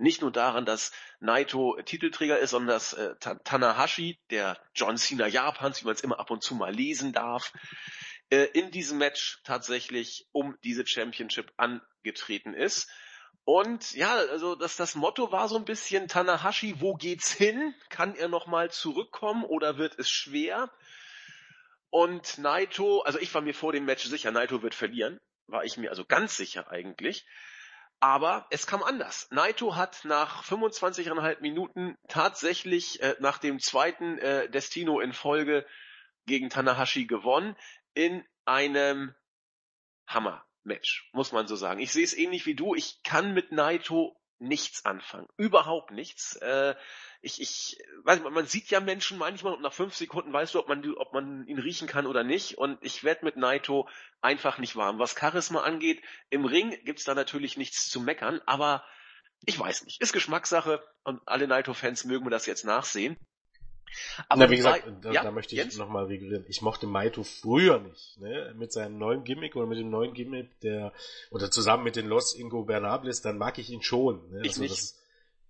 nicht nur daran, dass Naito Titelträger ist, sondern dass äh, Tanahashi, der John Cena Japans, wie man es immer ab und zu mal lesen darf, äh, in diesem Match tatsächlich um diese Championship angetreten ist. Und ja, also das, das Motto war so ein bisschen Tanahashi, wo geht's hin? Kann er nochmal zurückkommen oder wird es schwer? Und Naito, also ich war mir vor dem Match sicher, Naito wird verlieren. War ich mir also ganz sicher eigentlich. Aber es kam anders. Naito hat nach 25,5 Minuten tatsächlich äh, nach dem zweiten äh, Destino in Folge gegen Tanahashi gewonnen in einem Hammer. Match, muss man so sagen. Ich sehe es ähnlich wie du. Ich kann mit Naito nichts anfangen. Überhaupt nichts. Äh, ich, ich, weiß nicht, man sieht ja Menschen manchmal und nach fünf Sekunden weißt du, ob man, ob man ihn riechen kann oder nicht. Und ich werde mit Naito einfach nicht warm. Was Charisma angeht, im Ring gibt's da natürlich nichts zu meckern, aber ich weiß nicht. Ist Geschmackssache und alle Naito-Fans mögen mir das jetzt nachsehen. Aber Na, wie gesagt, da, ja, da möchte ich nochmal regulieren. Ich mochte Maito früher nicht, ne? Mit seinem neuen Gimmick oder mit dem neuen Gimmick der, oder zusammen mit den Los Ingobernables, dann mag ich ihn schon. Ne? Ich also, nicht. Das,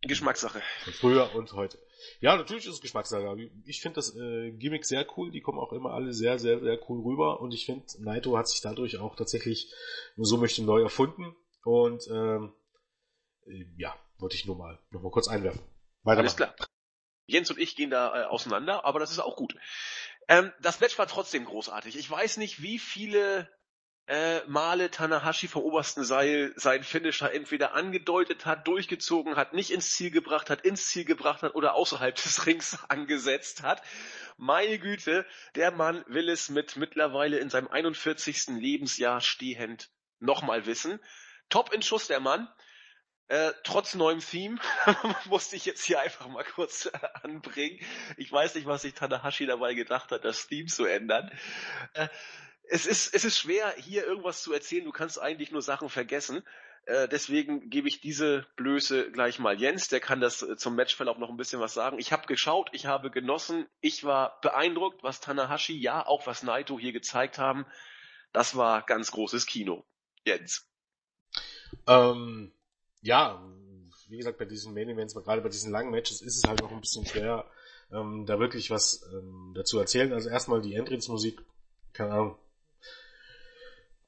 Geschmackssache. Von früher und heute. Ja, natürlich ist es Geschmackssache. Ich finde das äh, Gimmick sehr cool. Die kommen auch immer alle sehr, sehr, sehr cool rüber. Und ich finde, Naito hat sich dadurch auch tatsächlich, so möchte neu erfunden. Und ähm, ja, wollte ich nur mal, noch mal kurz einwerfen. Weiter Alles klar. Jens und ich gehen da äh, auseinander, aber das ist auch gut. Ähm, das Match war trotzdem großartig. Ich weiß nicht, wie viele äh, Male Tanahashi vom obersten Seil seinen Finisher entweder angedeutet hat, durchgezogen hat, nicht ins Ziel gebracht hat, ins Ziel gebracht hat oder außerhalb des Rings angesetzt hat. Meine Güte, der Mann will es mit mittlerweile in seinem 41. Lebensjahr stehend nochmal wissen. Top in Schuss der Mann. Äh, trotz neuem Theme musste ich jetzt hier einfach mal kurz äh, anbringen. Ich weiß nicht, was sich Tanahashi dabei gedacht hat, das Theme zu ändern. Äh, es ist, es ist schwer, hier irgendwas zu erzählen. Du kannst eigentlich nur Sachen vergessen. Äh, deswegen gebe ich diese Blöße gleich mal Jens. Der kann das äh, zum Matchverlauf noch ein bisschen was sagen. Ich habe geschaut, ich habe genossen. Ich war beeindruckt, was Tanahashi, ja, auch was Naito hier gezeigt haben. Das war ganz großes Kino. Jens. Ähm, ja, wie gesagt, bei diesen Main Events, gerade bei diesen langen Matches ist es halt auch ein bisschen schwer, ähm, da wirklich was ähm, dazu erzählen. Also erstmal die Entrance-Musik, keine Ahnung,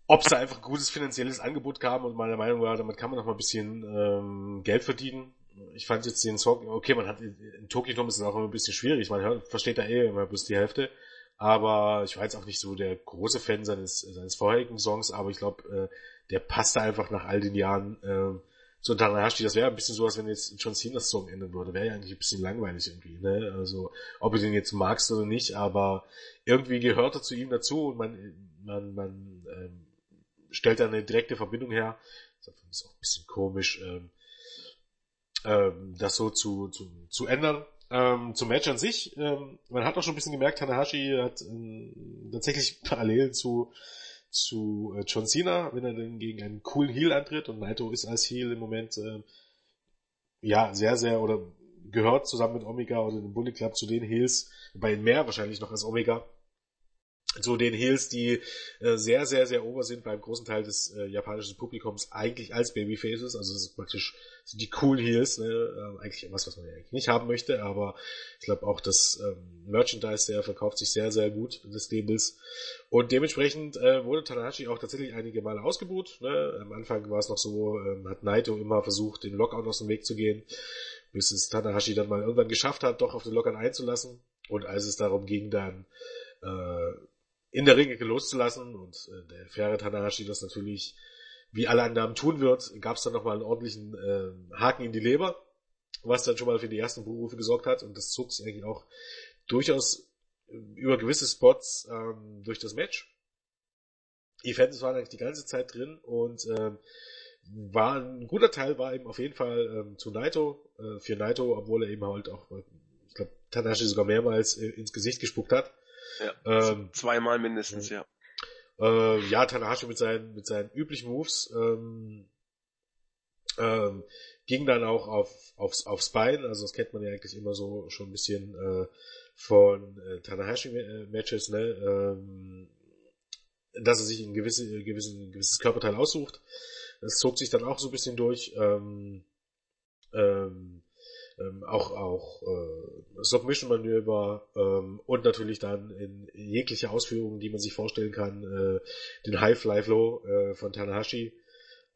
ob es da einfach ein gutes finanzielles Angebot gab und meiner Meinung war, damit kann man noch mal ein bisschen ähm, Geld verdienen. Ich fand jetzt den Song, okay, man hat in Tokyo Tom ist es auch immer ein bisschen schwierig, man hört, versteht da eh immer bloß die Hälfte. Aber ich war jetzt auch nicht so der große Fan seines, seines vorherigen Songs, aber ich glaube, äh, der passte einfach nach all den Jahren äh, so Tanahashi, das wäre ein bisschen so, als wenn jetzt John Cena's Song enden würde. Wäre ja eigentlich ein bisschen langweilig irgendwie, ne? Also, ob du den jetzt magst oder nicht, aber irgendwie gehört er zu ihm dazu und man, man, man ähm, stellt da eine direkte Verbindung her. Das ist auch ein bisschen komisch, ähm, ähm, das so zu, zu, zu ändern. Ähm, zum Match an sich, ähm, man hat auch schon ein bisschen gemerkt, Tanahashi hat ähm, tatsächlich parallel zu zu äh, John Cena, wenn er dann gegen einen coolen Heel antritt. Und Naito ist als Heel im Moment äh, ja, sehr, sehr, oder gehört zusammen mit Omega oder dem Bully Club zu den Heels, bei mehr wahrscheinlich noch als Omega, zu den Heels, die äh, sehr, sehr, sehr ober sind beim großen Teil des äh, japanischen Publikums, eigentlich als Babyfaces, also das ist praktisch sind die cool Heels, ne? ähm, eigentlich was, was man ja eigentlich nicht haben möchte, aber ich glaube auch das ähm, Merchandise, der verkauft sich sehr, sehr gut des Labels und dementsprechend äh, wurde Tanahashi auch tatsächlich einige Male ausgebucht, ne? am Anfang war es noch so, ähm, hat Naito immer versucht, den Lockout aus dem Weg zu gehen, bis es Tanahashi dann mal irgendwann geschafft hat, doch auf den Lockout einzulassen und als es darum ging, dann äh, in der Ringecke loszulassen und äh, der faire Tanahashi das natürlich wie alle anderen tun wird, gab es dann nochmal einen ordentlichen äh, Haken in die Leber, was dann schon mal für die ersten Buchrufe gesorgt hat und das zog sich eigentlich auch durchaus äh, über gewisse Spots ähm, durch das Match. Die Fans waren eigentlich die ganze Zeit drin und ähm, war ein guter Teil war eben auf jeden Fall ähm, zu Naito, äh, für Naito, obwohl er eben halt auch, ich glaube, Tanahashi sogar mehrmals äh, ins Gesicht gespuckt hat. Ja, ähm, zweimal mindestens, ja. Äh, ja, Tanahashi mit seinen, mit seinen üblichen Moves ähm, ähm, ging dann auch auf, aufs, aufs Bein, also das kennt man ja eigentlich immer so schon ein bisschen äh, von äh, Tanahashi-Matches, ne? Ähm, dass er sich ein, gewisse, gewissen, gewisses Körperteil aussucht. Das zog sich dann auch so ein bisschen durch. Ähm, ähm, ähm, auch auch äh, Submission-Manöver ähm, und natürlich dann in jegliche Ausführungen, die man sich vorstellen kann, äh, den High Fly Flow äh, von Tanahashi.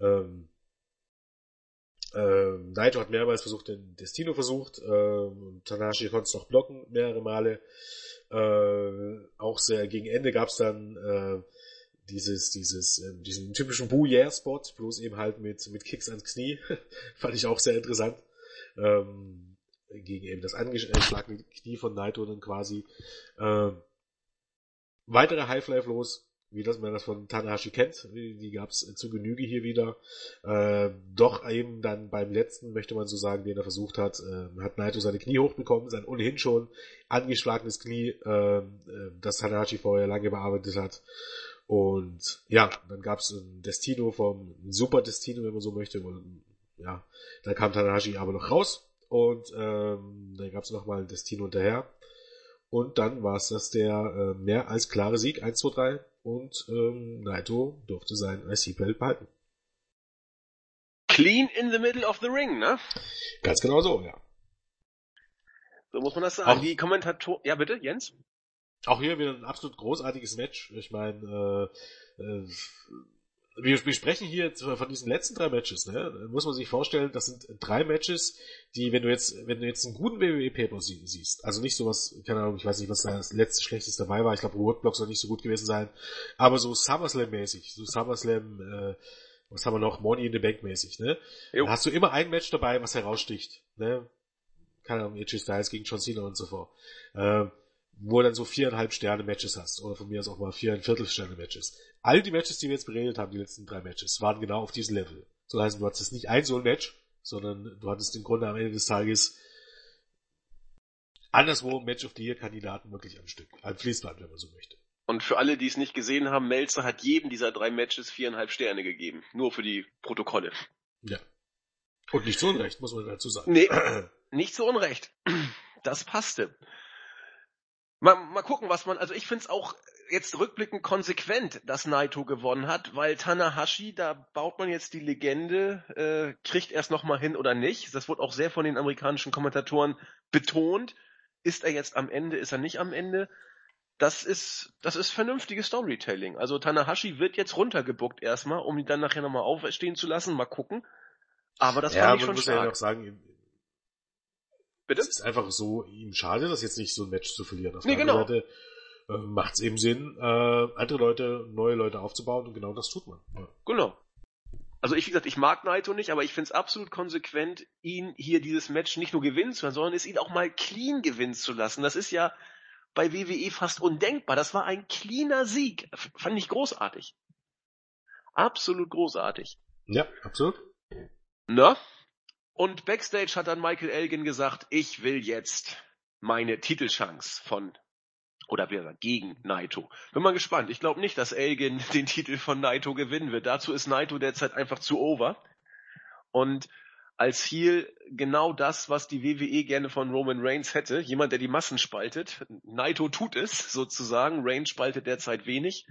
Ähm, äh, Naito hat mehrmals versucht, den Destino versucht. Äh, Tanahashi konnte es noch blocken, mehrere Male. Äh, auch sehr gegen Ende gab es dann äh, dieses, dieses, äh, diesen typischen Boo-Yeah-Spot, bloß eben halt mit, mit Kicks ans Knie. Fand ich auch sehr interessant ähm, gegen eben das angeschlagene Knie von Naito dann quasi. Ähm, weitere High-Fly-Flows, wie das man das von Tanahashi kennt, die, die gab es zu Genüge hier wieder. Äh, doch eben dann beim letzten, möchte man so sagen, den er versucht hat, äh, hat Naito seine Knie hochbekommen, sein ohnehin schon angeschlagenes Knie, äh, das Tanahashi vorher lange bearbeitet hat. Und ja, dann gab es ein Destino vom Super Destino, wenn man so möchte, ja, da kam Tanahashi aber noch raus und ähm, dann gab es nochmal ein Destino hinterher. Und dann war es das der äh, mehr als klare Sieg, 1, 2, 3. Und ähm, Naito durfte sein IC-Belt behalten. Clean in the middle of the ring, ne? Ganz genau so, ja. So muss man das sagen. Auch, Die Kommentator, ja bitte, Jens? Auch hier wieder ein absolut großartiges Match. Ich meine, äh, äh, wir, wir sprechen hier von diesen letzten drei Matches, ne? Muss man sich vorstellen, das sind drei Matches, die, wenn du jetzt, wenn du jetzt einen guten WWE Paper sie, siehst, also nicht sowas, keine Ahnung, ich weiß nicht, was da das letzte schlechteste dabei war, ich glaube Roadblock soll nicht so gut gewesen sein, aber so SummerSlam-mäßig, so SummerSlam, äh, was haben wir noch, Money in the Bank mäßig, ne? Jo. Da hast du immer ein Match dabei, was heraussticht, ne? Keine Ahnung, AJ Styles gegen John Cena und so fort. Äh, wo du dann so viereinhalb Sterne Matches hast, oder von mir aus auch mal viereinviertel Sterne Matches. All die Matches, die wir jetzt beredet haben, die letzten drei Matches, waren genau auf diesem Level. So heißt, du hattest nicht ein so ein Match, sondern du hattest im Grunde am Ende des Tages anderswo Match of the Year Kandidaten wirklich am Stück. Ein Fließband, wenn man so möchte. Und für alle, die es nicht gesehen haben, Melzer hat jedem dieser drei Matches viereinhalb Sterne gegeben. Nur für die Protokolle. Ja. Und nicht zu Unrecht, muss man dazu sagen. Nee, nicht zu Unrecht. Das passte. Mal, mal gucken, was man, also ich finde es auch jetzt rückblickend konsequent, dass Naito gewonnen hat, weil Tanahashi, da baut man jetzt die Legende, äh, kriegt er es nochmal hin oder nicht. Das wurde auch sehr von den amerikanischen Kommentatoren betont. Ist er jetzt am Ende, ist er nicht am Ende? Das ist, das ist vernünftiges Storytelling. Also Tanahashi wird jetzt runtergebuckt erstmal, um ihn dann nachher nochmal aufstehen zu lassen. Mal gucken. Aber das ja, fand ich schon muss stark. Ja noch sagen, Bitte? Es ist einfach so, ihm schade, das jetzt nicht so ein Match zu verlieren. Auf nee, genau. Seite äh, macht es eben Sinn, äh, andere Leute, neue Leute aufzubauen und genau das tut man. Ja. Genau. Also ich, wie gesagt, ich mag Naito nicht, aber ich finde es absolut konsequent, ihn hier dieses Match nicht nur gewinnen zu lassen, sondern es ihn auch mal clean gewinnen zu lassen. Das ist ja bei WWE fast undenkbar. Das war ein cleaner Sieg. Fand ich großartig. Absolut großartig. Ja, absolut. Na? Und backstage hat dann Michael Elgin gesagt, ich will jetzt meine Titelchance von oder wer gegen Naito. Bin mal gespannt. Ich glaube nicht, dass Elgin den Titel von Naito gewinnen wird. Dazu ist Naito derzeit einfach zu over. Und als Heel genau das, was die WWE gerne von Roman Reigns hätte. Jemand, der die Massen spaltet. Naito tut es sozusagen. Reigns spaltet derzeit wenig.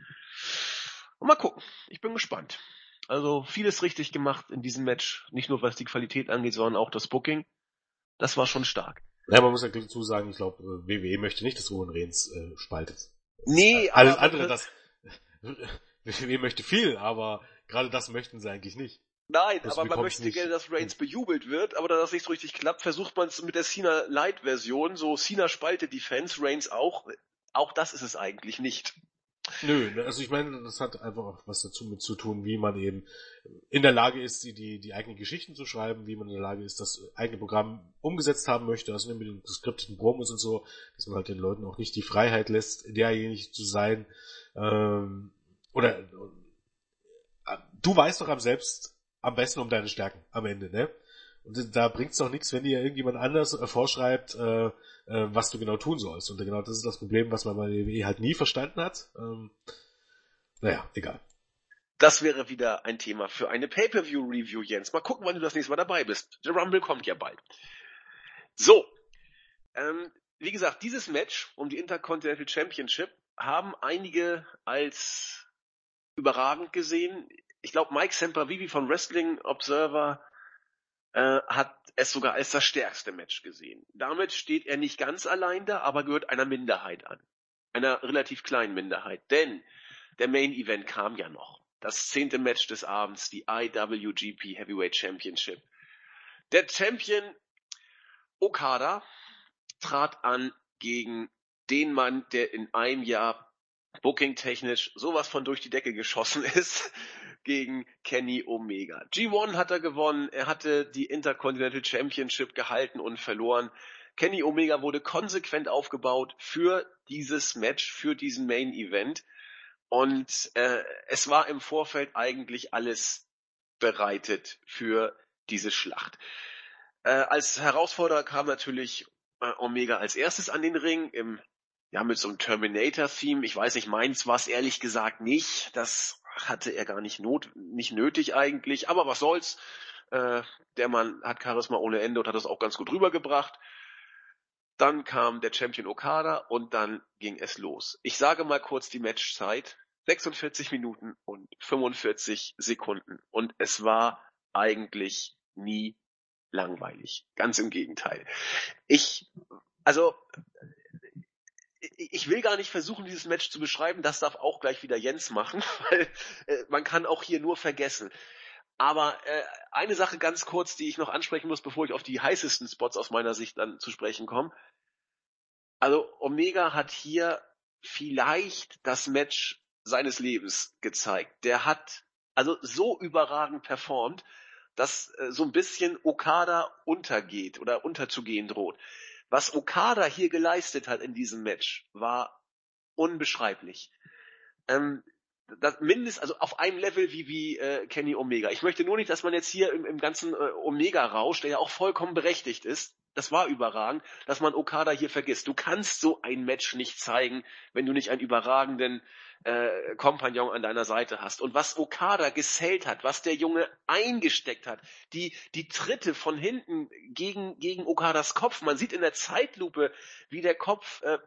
Und mal gucken. Ich bin gespannt. Also vieles richtig gemacht in diesem Match. Nicht nur was die Qualität angeht, sondern auch das Booking. Das war schon stark. Ja, man muss ja dazu sagen, ich glaube, WWE möchte nicht, dass Roman Reigns äh, spaltet. Nee, alles andere, das WWE möchte viel, aber gerade das möchten sie eigentlich nicht. Nein, das aber man möchte gerne, dass Reigns bejubelt wird, aber da das nicht so richtig klappt, versucht man es mit der Cena Light Version, so Cena spaltet die Fans, Reigns auch. Auch das ist es eigentlich nicht. Nö, ne, also ich meine, das hat einfach auch was dazu mit zu tun, wie man eben in der Lage ist, die, die, die eigenen Geschichten zu schreiben, wie man in der Lage ist, das eigene Programm umgesetzt haben möchte, also mit den geskripteten Promos und so, dass man halt den Leuten auch nicht die Freiheit lässt, derjenige zu sein, ähm, oder äh, du weißt doch am selbst am besten um deine Stärken am Ende, ne? Und da bringt's doch nichts, wenn dir irgendjemand anders äh, vorschreibt, äh, äh, was du genau tun sollst. Und genau das ist das Problem, was man bei WWE halt nie verstanden hat. Ähm, naja, egal. Das wäre wieder ein Thema für eine Pay-Per-View-Review, Jens. Mal gucken, wann du das nächste Mal dabei bist. Der Rumble kommt ja bald. So. Ähm, wie gesagt, dieses Match um die Intercontinental Championship haben einige als überragend gesehen. Ich glaube, Mike Sempervivi von Wrestling Observer äh, hat es sogar als das stärkste Match gesehen. Damit steht er nicht ganz allein da, aber gehört einer Minderheit an. Einer relativ kleinen Minderheit. Denn der Main Event kam ja noch. Das zehnte Match des Abends, die IWGP Heavyweight Championship. Der Champion Okada trat an gegen den Mann, der in einem Jahr booking-technisch sowas von durch die Decke geschossen ist, gegen Kenny Omega. G1 hat er gewonnen, er hatte die Intercontinental Championship gehalten und verloren. Kenny Omega wurde konsequent aufgebaut für dieses Match, für diesen Main Event. Und äh, es war im Vorfeld eigentlich alles bereitet für diese Schlacht. Äh, als Herausforderer kam natürlich äh, Omega als erstes an den Ring im ja mit so einem Terminator-Theme. Ich weiß nicht, meins war es ehrlich gesagt nicht. Das hatte er gar nicht, not, nicht nötig eigentlich, aber was soll's. Äh, der Mann hat Charisma ohne Ende und hat das auch ganz gut rübergebracht. Dann kam der Champion Okada und dann ging es los. Ich sage mal kurz die Matchzeit. 46 Minuten und 45 Sekunden. Und es war eigentlich nie langweilig. Ganz im Gegenteil. Ich, also, ich will gar nicht versuchen, dieses Match zu beschreiben. Das darf auch gleich wieder Jens machen, weil äh, man kann auch hier nur vergessen. Aber äh, eine Sache ganz kurz, die ich noch ansprechen muss, bevor ich auf die heißesten Spots aus meiner Sicht dann zu sprechen komme. Also Omega hat hier vielleicht das Match seines Lebens gezeigt. Der hat also so überragend performt, dass äh, so ein bisschen Okada untergeht oder unterzugehen droht. Was Okada hier geleistet hat in diesem Match, war unbeschreiblich. Ähm, das mindest, also auf einem Level wie, wie äh, Kenny Omega. Ich möchte nur nicht, dass man jetzt hier im, im ganzen äh, Omega-Rausch, der ja auch vollkommen berechtigt ist, das war überragend, dass man Okada hier vergisst. Du kannst so ein Match nicht zeigen, wenn du nicht einen überragenden äh, Kompagnon an deiner Seite hast. Und was Okada gesellt hat, was der Junge eingesteckt hat, die, die Tritte von hinten gegen, gegen Okadas Kopf, man sieht in der Zeitlupe, wie der Kopf äh,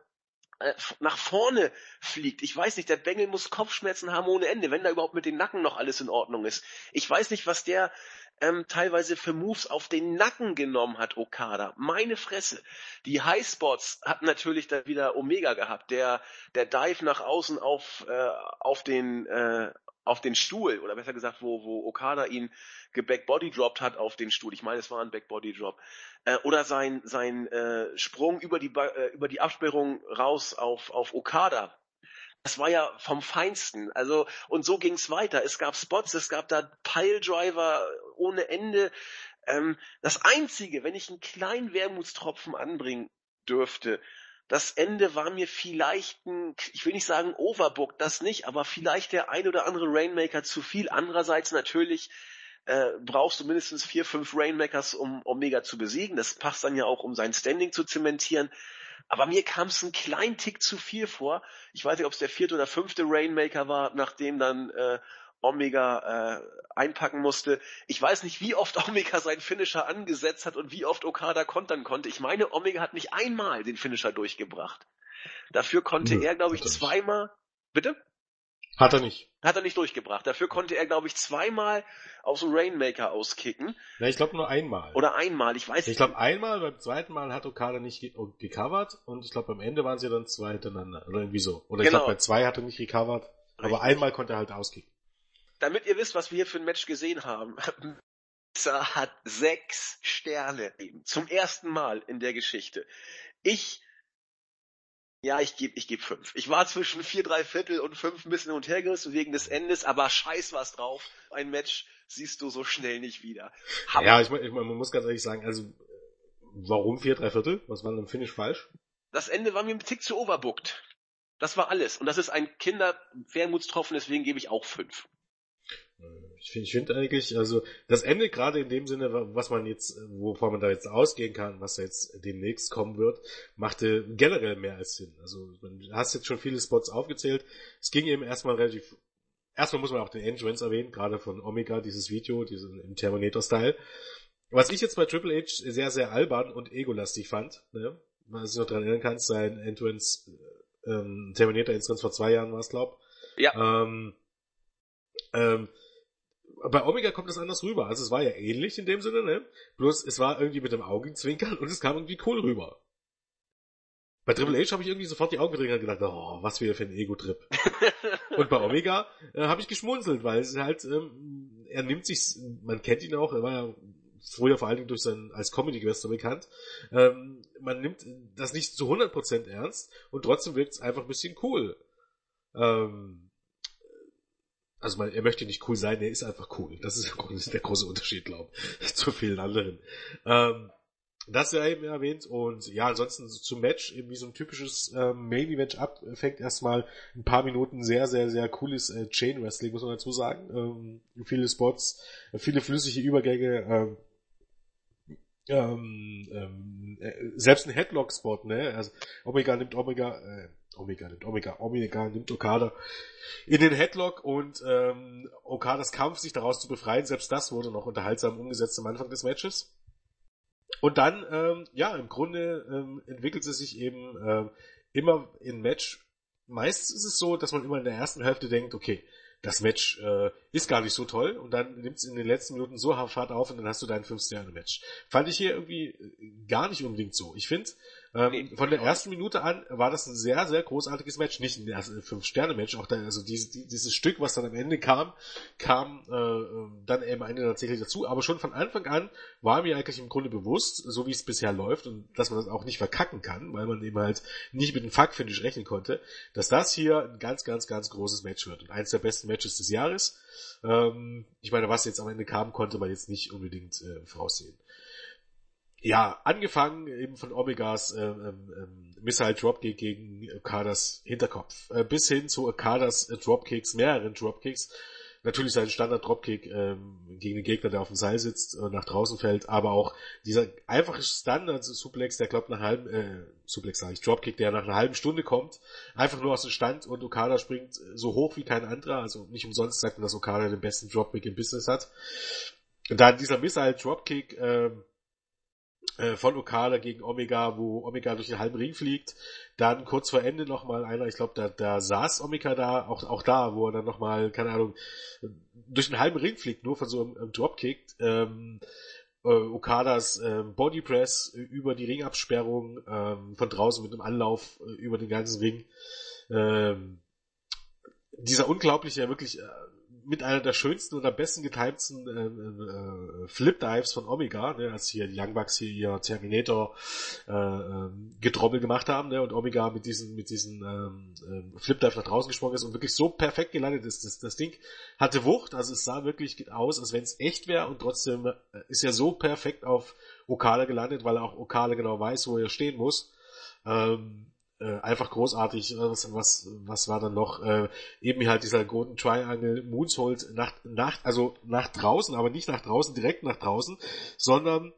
äh nach vorne fliegt. Ich weiß nicht, der Bengel muss Kopfschmerzen haben ohne Ende, wenn da überhaupt mit den Nacken noch alles in Ordnung ist. Ich weiß nicht, was der ähm, teilweise für Moves auf den Nacken genommen hat, Okada. Meine Fresse. Die Highspots hat natürlich da wieder Omega gehabt. Der, der Dive nach außen auf, äh, auf den, äh, auf den Stuhl, oder besser gesagt, wo, wo Okada ihn gebackbody droppt hat auf den Stuhl. Ich meine, es war ein Backbody Drop. Äh, oder sein, sein äh, Sprung über die, äh, über die Absperrung raus auf, auf Okada das war ja vom Feinsten. Also, und so ging's weiter. Es gab Spots, es gab da Piledriver ohne Ende. Ähm, das Einzige, wenn ich einen kleinen Wermutstropfen anbringen dürfte, das Ende war mir vielleicht ein, ich will nicht sagen overbooked, das nicht, aber vielleicht der ein oder andere Rainmaker zu viel. Andererseits natürlich äh, brauchst du mindestens vier, fünf Rainmakers, um Omega zu besiegen. Das passt dann ja auch, um sein Standing zu zementieren. Aber mir kam es einen kleinen Tick zu viel vor. Ich weiß nicht, ob es der vierte oder fünfte Rainmaker war, nachdem dann äh, Omega äh, einpacken musste. Ich weiß nicht, wie oft Omega seinen Finisher angesetzt hat und wie oft Okada kontern konnte. Ich meine, Omega hat nicht einmal den Finisher durchgebracht. Dafür konnte hm, er, glaube ich, zweimal. Bitte? Hat er nicht. Hat er nicht durchgebracht. Dafür konnte er, glaube ich, zweimal aus dem Rainmaker auskicken. Ja, ich glaube nur einmal. Oder einmal, ich weiß nicht. Ich glaube einmal, beim zweiten Mal hat Okada nicht ge gecovert und ich glaube beim Ende waren sie dann zwei hintereinander. Oder irgendwie so. Oder genau. ich glaube bei zwei hat er nicht gecovert. Aber einmal konnte er halt auskicken. Damit ihr wisst, was wir hier für ein Match gesehen haben. Pizza hat sechs Sterne. Zum ersten Mal in der Geschichte. Ich ja, ich gebe ich geb fünf. Ich war zwischen vier, drei Viertel und fünf ein bisschen hin und her gerissen wegen des Endes, aber scheiß was drauf. Ein Match siehst du so schnell nicht wieder. Hammer. Ja, ich, ich, man muss ganz ehrlich sagen, also warum vier, drei Viertel? Was war denn im Finish falsch? Das Ende war mir ein Tick zu overbooked. Das war alles. Und das ist ein Kinder-Wermutstropfen, deswegen gebe ich auch fünf. Ich finde ich find eigentlich, also das Ende gerade in dem Sinne, was man jetzt, wovon man da jetzt ausgehen kann, was da jetzt demnächst kommen wird, machte generell mehr als Sinn. Also du hast jetzt schon viele Spots aufgezählt. Es ging eben erstmal relativ, erstmal muss man auch den Entrance erwähnen, gerade von Omega, dieses Video, diesen im Terminator-Style. Was ich jetzt bei Triple H sehr, sehr albern und egolastig fand, ne? was du noch dran erinnern kannst, sein Entrance, ähm, Terminator Entrance vor zwei Jahren war es, glaub. Ja. Ähm, ähm, bei Omega kommt das anders rüber. Also es war ja ähnlich in dem Sinne, ne? Bloß es war irgendwie mit dem Augenzwinkern und es kam irgendwie cool rüber. Bei Triple H habe ich irgendwie sofort die Augen gedreht und gedacht, oh, was wieder für ein Ego-Trip. und bei Omega äh, habe ich geschmunzelt, weil es halt, ähm, er nimmt sich, man kennt ihn auch, er war ja früher vor allen Dingen durch sein, als Comedy-Wrestler bekannt, ähm, man nimmt das nicht zu 100% ernst und trotzdem wirkt es einfach ein bisschen cool. Ähm, also man, er möchte nicht cool sein, er ist einfach cool. Das ist, der große Unterschied, glaube ich, zu vielen anderen. Ähm, das ja eben erwähnt und ja, ansonsten zum Match, eben wie so ein typisches ähm, Main-Event ab, fängt erstmal ein paar Minuten sehr, sehr, sehr cooles äh, Chain-Wrestling, muss man dazu sagen. Ähm, viele Spots, äh, viele flüssige Übergänge, ähm, ähm, ähm, äh, selbst ein Headlock-Spot, ne? Also Omega nimmt Omega, äh, Omega nimmt Omega, Omega nimmt Okada in den Headlock und ähm, Okadas Kampf, sich daraus zu befreien, selbst das wurde noch unterhaltsam umgesetzt am Anfang des Matches. Und dann, ähm, ja, im Grunde ähm, entwickelt es sich eben ähm, immer in Match. Meistens ist es so, dass man immer in der ersten Hälfte denkt, okay, das Match äh, ist gar nicht so toll und dann nimmt es in den letzten Minuten so hart auf und dann hast du dein 5-Sterne-Match. Fand ich hier irgendwie äh, gar nicht unbedingt so. Ich finde, ähm, nee, von der ersten Minute an war das ein sehr, sehr großartiges Match. Nicht ein Fünf-Sterne-Match, auch da, also dieses, dieses Stück, was dann am Ende kam, kam äh, ähm, dann am Ende tatsächlich dazu. Aber schon von Anfang an war mir eigentlich im Grunde bewusst, so wie es bisher läuft und dass man das auch nicht verkacken kann, weil man eben halt nicht mit dem Fuck-Finish rechnen konnte, dass das hier ein ganz, ganz, ganz großes Match wird und eins der besten Matches des Jahres. Ähm, ich meine, was jetzt am Ende kam, konnte man jetzt nicht unbedingt äh, voraussehen ja, angefangen eben von Omegas ähm, ähm, Missile Dropkick gegen Okadas Hinterkopf, äh, bis hin zu Okadas äh, Dropkicks, mehreren Dropkicks. Natürlich sein Standard Dropkick ähm, gegen den Gegner, der auf dem Seil sitzt, äh, nach draußen fällt, aber auch dieser einfache Standard Suplex, der glaubt nach halben, äh, Suplex sage ich, Dropkick, der nach einer halben Stunde kommt, einfach nur aus dem Stand und Okada springt so hoch wie kein anderer, also nicht umsonst sagt man, dass Okada den besten Dropkick im Business hat. Und dann dieser Missile Dropkick, ähm, äh, von Okada gegen Omega, wo Omega durch den halben Ring fliegt. Dann kurz vor Ende nochmal einer, ich glaube, da, da saß Omega da, auch, auch da, wo er dann nochmal, keine Ahnung, durch den halben Ring fliegt, nur von so einem, einem Dropkick. Ähm, äh, Okadas äh, Bodypress über die Ringabsperrung, ähm, von draußen mit einem Anlauf äh, über den ganzen Ring. Ähm, dieser unglaubliche, wirklich äh, mit einer der schönsten oder besten getimten äh, äh, Flip Dives von Omega, ne, als hier die Young Bucks hier ihr Terminator äh, äh, Getrommel gemacht haben, ne, und Omega mit diesen mit diesen ähm, äh, Flip Dive nach draußen gesprungen ist und wirklich so perfekt gelandet ist. Das, das Ding hatte Wucht, also es sah wirklich aus, als wenn es echt wäre und trotzdem äh, ist er so perfekt auf Okada gelandet, weil er auch Okada genau weiß, wo er stehen muss. Ähm, äh, einfach großartig. Was, was, was war dann noch? Äh, eben halt dieser Golden Triangle Moonsault nach, nach, also nach draußen, aber nicht nach draußen, direkt nach draußen, sondern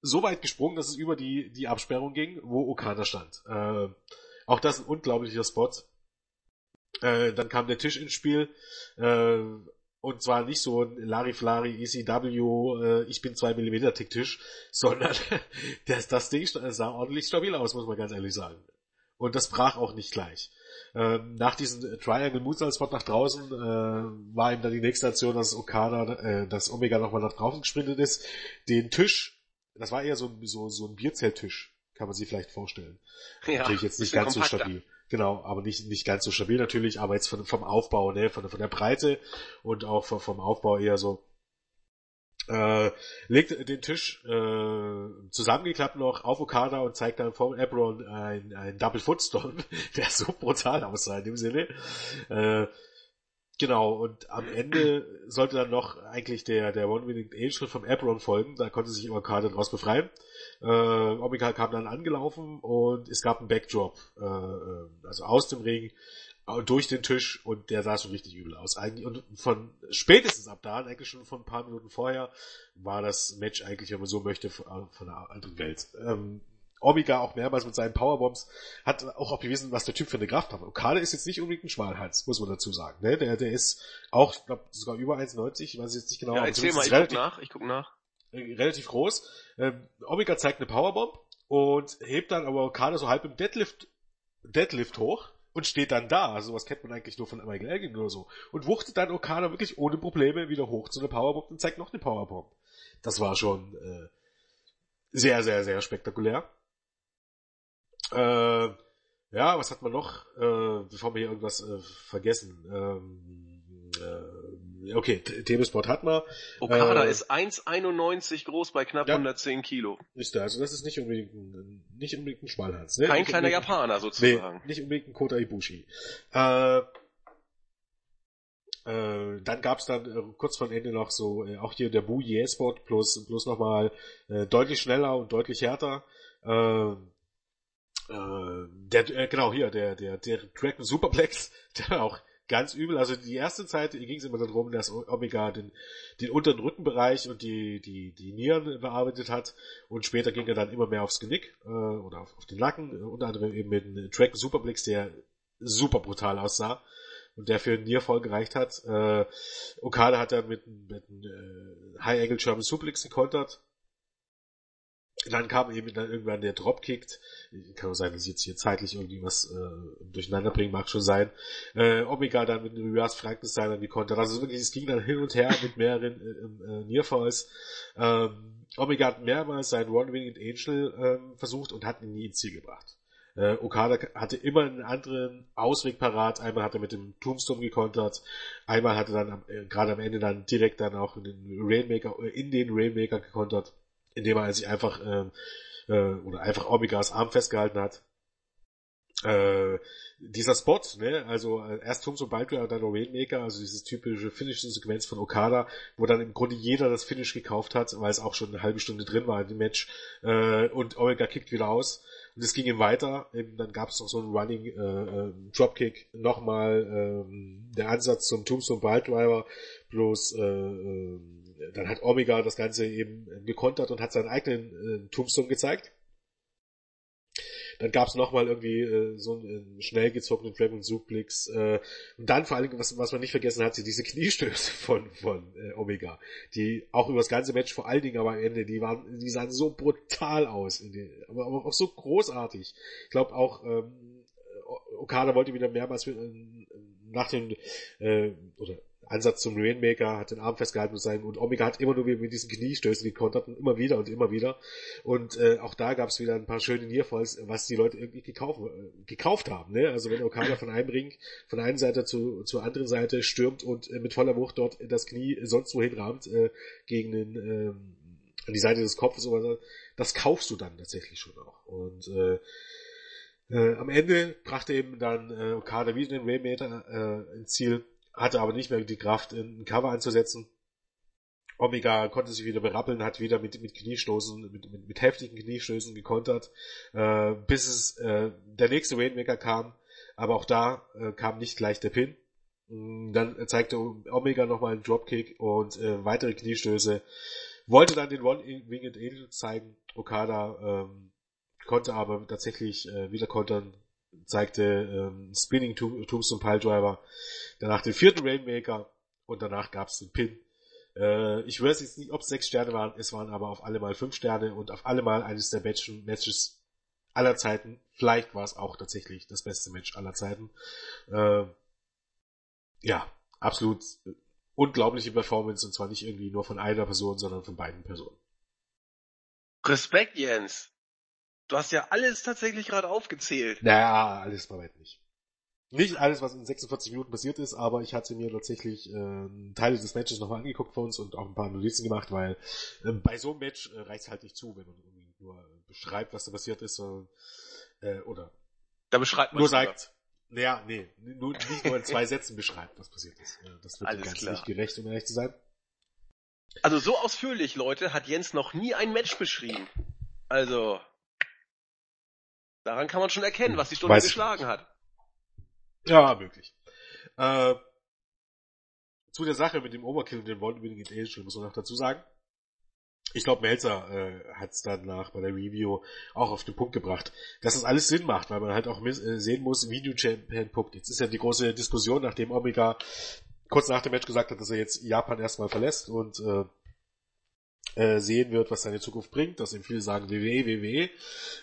so weit gesprungen, dass es über die, die Absperrung ging, wo Okada stand. Äh, auch das ein unglaublicher Spot. Äh, dann kam der Tisch ins Spiel. Äh, Und zwar nicht so ein Lariflari ECW, äh, ich bin zwei Millimeter Ticktisch, sondern das, das Ding sah ordentlich stabil aus, muss man ganz ehrlich sagen. Und das brach auch nicht gleich. Ähm, nach diesem Triangle Moonsault Spot nach draußen äh, war ihm dann die nächste Aktion, dass Okada, äh, dass Omega nochmal nach draußen gesprintet ist, den Tisch, das war eher so, so, so ein Bierzelttisch, kann man sich vielleicht vorstellen. Ja, Natürlich jetzt nicht ganz kompakter. so stabil. Genau, aber nicht, nicht ganz so stabil natürlich, aber jetzt von, vom Aufbau, ne, von, von der Breite und auch vom, vom Aufbau eher so, äh, legt den Tisch äh, zusammengeklappt noch auf Okada und zeigt dann vom Ebron ein, ein Double Footstone, der so brutal aussah in dem Sinne. Äh, genau, und am Ende sollte dann noch eigentlich der, der One-Winning Angel vom Ebron folgen, da konnte sich Okada daraus befreien. Äh, Omega kam dann angelaufen und es gab einen Backdrop, äh, äh also aus dem Ring durch den Tisch und der sah schon richtig übel aus. Eigentlich, und von spätestens ab da, eigentlich schon von ein paar Minuten vorher, war das Match eigentlich, wenn man so möchte, von, von einer anderen Welt. Ähm, Omega auch mehrmals mit seinen Powerbombs hat auch, auch bewiesen, was der Typ für eine Kraft hat. Okada ist jetzt nicht unbedingt ein Schmalhals, muss man dazu sagen. Ne? Der, der ist auch, ich glaube, sogar über 1,90, ich weiß jetzt nicht genau. Ja, erzähl mal, ich relativ, guck nach, ich guck nach. Äh, relativ groß. Ähm, Omega zeigt eine Powerbomb und hebt dann aber Okada so halb im Deadlift, Deadlift hoch und steht dann da. Also was kennt man eigentlich nur von Michael Elgin oder so. Und wuchtet dann Okada wirklich ohne Probleme wieder hoch zu einer Powerbomb und zeigt noch eine Powerbomb. Das war schon äh, sehr, sehr, sehr spektakulär. Äh, ja, was hat man noch, äh, bevor wir hier irgendwas äh, vergessen? Ähm, äh, okay, Telesport hat man. Okada äh, ist 1,91 groß bei knapp ja, 110 Kilo. Ist der, also das ist nicht unbedingt ein, nicht unbedingt ein Schmalhals. Ne? Kein nicht kleiner Japaner sozusagen. Nee, nicht unbedingt ein Kota Ibushi. Äh, äh, dann gab's dann äh, kurz vor Ende noch so, äh, auch hier der Bu Spot plus, plus nochmal äh, deutlich schneller und deutlich härter. Äh, äh, der, äh, genau hier, der, der, der Dragon Superplex, der auch ganz übel. Also die erste Zeit ging es immer darum, dass Omega den, den unteren Rückenbereich und die, die, die Nieren bearbeitet hat und später ging er dann immer mehr aufs Genick äh, oder auf, auf den Nacken, äh, unter anderem eben mit einem Track Superblix, der super brutal aussah und der für einen Nierfall gereicht hat. Äh, Okada hat dann mit, mit einem äh, High Angle German Suplex gekontert dann kam eben dann irgendwann der Dropkick. Kann auch sein, dass ich jetzt hier zeitlich irgendwie was äh, durcheinander bringen, mag schon sein. Äh, Omega dann mit einem Reverse Frankenstein dann die Konter. Also wirklich, es ging dann hin und her mit mehreren äh, äh, Nearfalls. Ähm, Omega hat mehrmals seinen One-Winged Angel ähm, versucht und hat ihn nie ins Ziel gebracht. Äh, Okada hatte immer einen anderen Ausweg parat. Einmal hat er mit dem Tombstone gekontert, einmal hat er dann äh, gerade am Ende dann direkt dann auch in den Rainmaker, äh, in den Rainmaker gekontert indem er sich einfach ähm, äh, oder einfach Omegas Arm festgehalten hat. Äh, dieser Spot, ne, also äh, erst und Baldur, dann Rainmaker, also dieses typische Finish-Sequenz von Okada, wo dann im Grunde jeder das Finish gekauft hat, weil es auch schon eine halbe Stunde drin war in dem Match, äh, und Omega kickt wieder aus. Und es ging ihm weiter, eben, dann gab es noch so einen Running äh, äh, Dropkick, nochmal ähm, der Ansatz zum Tombstone Driver, bloß äh, äh, dann hat Omega das Ganze eben gekontert und hat seinen eigenen äh, Tombstone gezeigt. Dann gab es nochmal irgendwie äh, so einen äh, schnell gezogenen Dragon Suplex. Äh, und dann vor allem, was, was man nicht vergessen hat, diese Kniestöße von, von äh, Omega, die auch über das ganze Match vor allen Dingen aber am Ende, die waren, die sahen so brutal aus, die, aber, aber auch so großartig. Ich glaube auch, ähm, Okada wollte wieder mehrmals äh, nach dem, äh, oder Ansatz zum Rainmaker, hat den Arm festgehalten und, sein, und Omega hat immer nur mit diesen Kniestößen gekontert und immer wieder und immer wieder. Und äh, auch da gab es wieder ein paar schöne Nearfalls, was die Leute irgendwie gekauft, äh, gekauft haben. Ne? Also wenn Okada von einem Ring, von einer Seite zu, zur anderen Seite stürmt und äh, mit voller Wucht dort das Knie sonst wohin rahmt, äh, gegen den, äh, an die Seite des Kopfes oder so, das kaufst du dann tatsächlich schon auch. Und äh, äh, am Ende brachte eben dann äh, Okada wieder den Rainmaker äh, ins Ziel hatte aber nicht mehr die Kraft, ein Cover anzusetzen. Omega konnte sich wieder berappeln, hat wieder mit, mit Kniestoßen, mit, mit, mit heftigen Kniestößen gekontert, äh, bis es äh, der nächste Rainmaker kam, aber auch da äh, kam nicht gleich der Pin. Mm, dann zeigte Omega nochmal einen Dropkick und äh, weitere Kniestöße. Wollte dann den One-Winged Angel zeigen. Okada ähm, konnte aber tatsächlich äh, wieder kontern, zeigte ähm, Spinning Tombstone Piledriver. Danach den vierten Rainmaker und danach gab es den Pin. Äh, ich weiß jetzt nicht, ob es sechs Sterne waren, es waren aber auf alle Mal fünf Sterne und auf alle Mal eines der Matches aller Zeiten. Vielleicht war es auch tatsächlich das beste Match aller Zeiten. Äh, ja, absolut unglaubliche Performance und zwar nicht irgendwie nur von einer Person, sondern von beiden Personen. Respekt, Jens. Du hast ja alles tatsächlich gerade aufgezählt. Naja, alles bei weitem nicht. Nicht alles, was in 46 Minuten passiert ist, aber ich hatte mir tatsächlich äh, Teile des Matches nochmal angeguckt für uns und auch ein paar Notizen gemacht, weil äh, bei so einem Match äh, reicht halt nicht zu, wenn man irgendwie nur beschreibt, was da passiert ist, sondern äh, oder da beschreibt man nur sagt, naja, nee, nur, nicht nur in zwei Sätzen beschreibt, was passiert ist. Das wird Alles ganz nicht gerecht, um ehrlich zu sein. Also so ausführlich, Leute, hat Jens noch nie ein Match beschrieben. Also, daran kann man schon erkennen, was die Stunde Weiß geschlagen hat. Ja, möglich. Äh, zu der Sache mit dem Overkill und dem One-Winning in Angel muss man noch dazu sagen. Ich glaube, Melzer äh, hat es dann nach bei der Review auch auf den Punkt gebracht, dass das alles Sinn macht, weil man halt auch äh, sehen muss, wie New Japan guckt. Jetzt ist ja die große Diskussion, nachdem Omega kurz nach dem Match gesagt hat, dass er jetzt Japan erstmal verlässt und äh, äh, sehen wird, was seine Zukunft bringt, dass eben viele sagen WWE, WWE,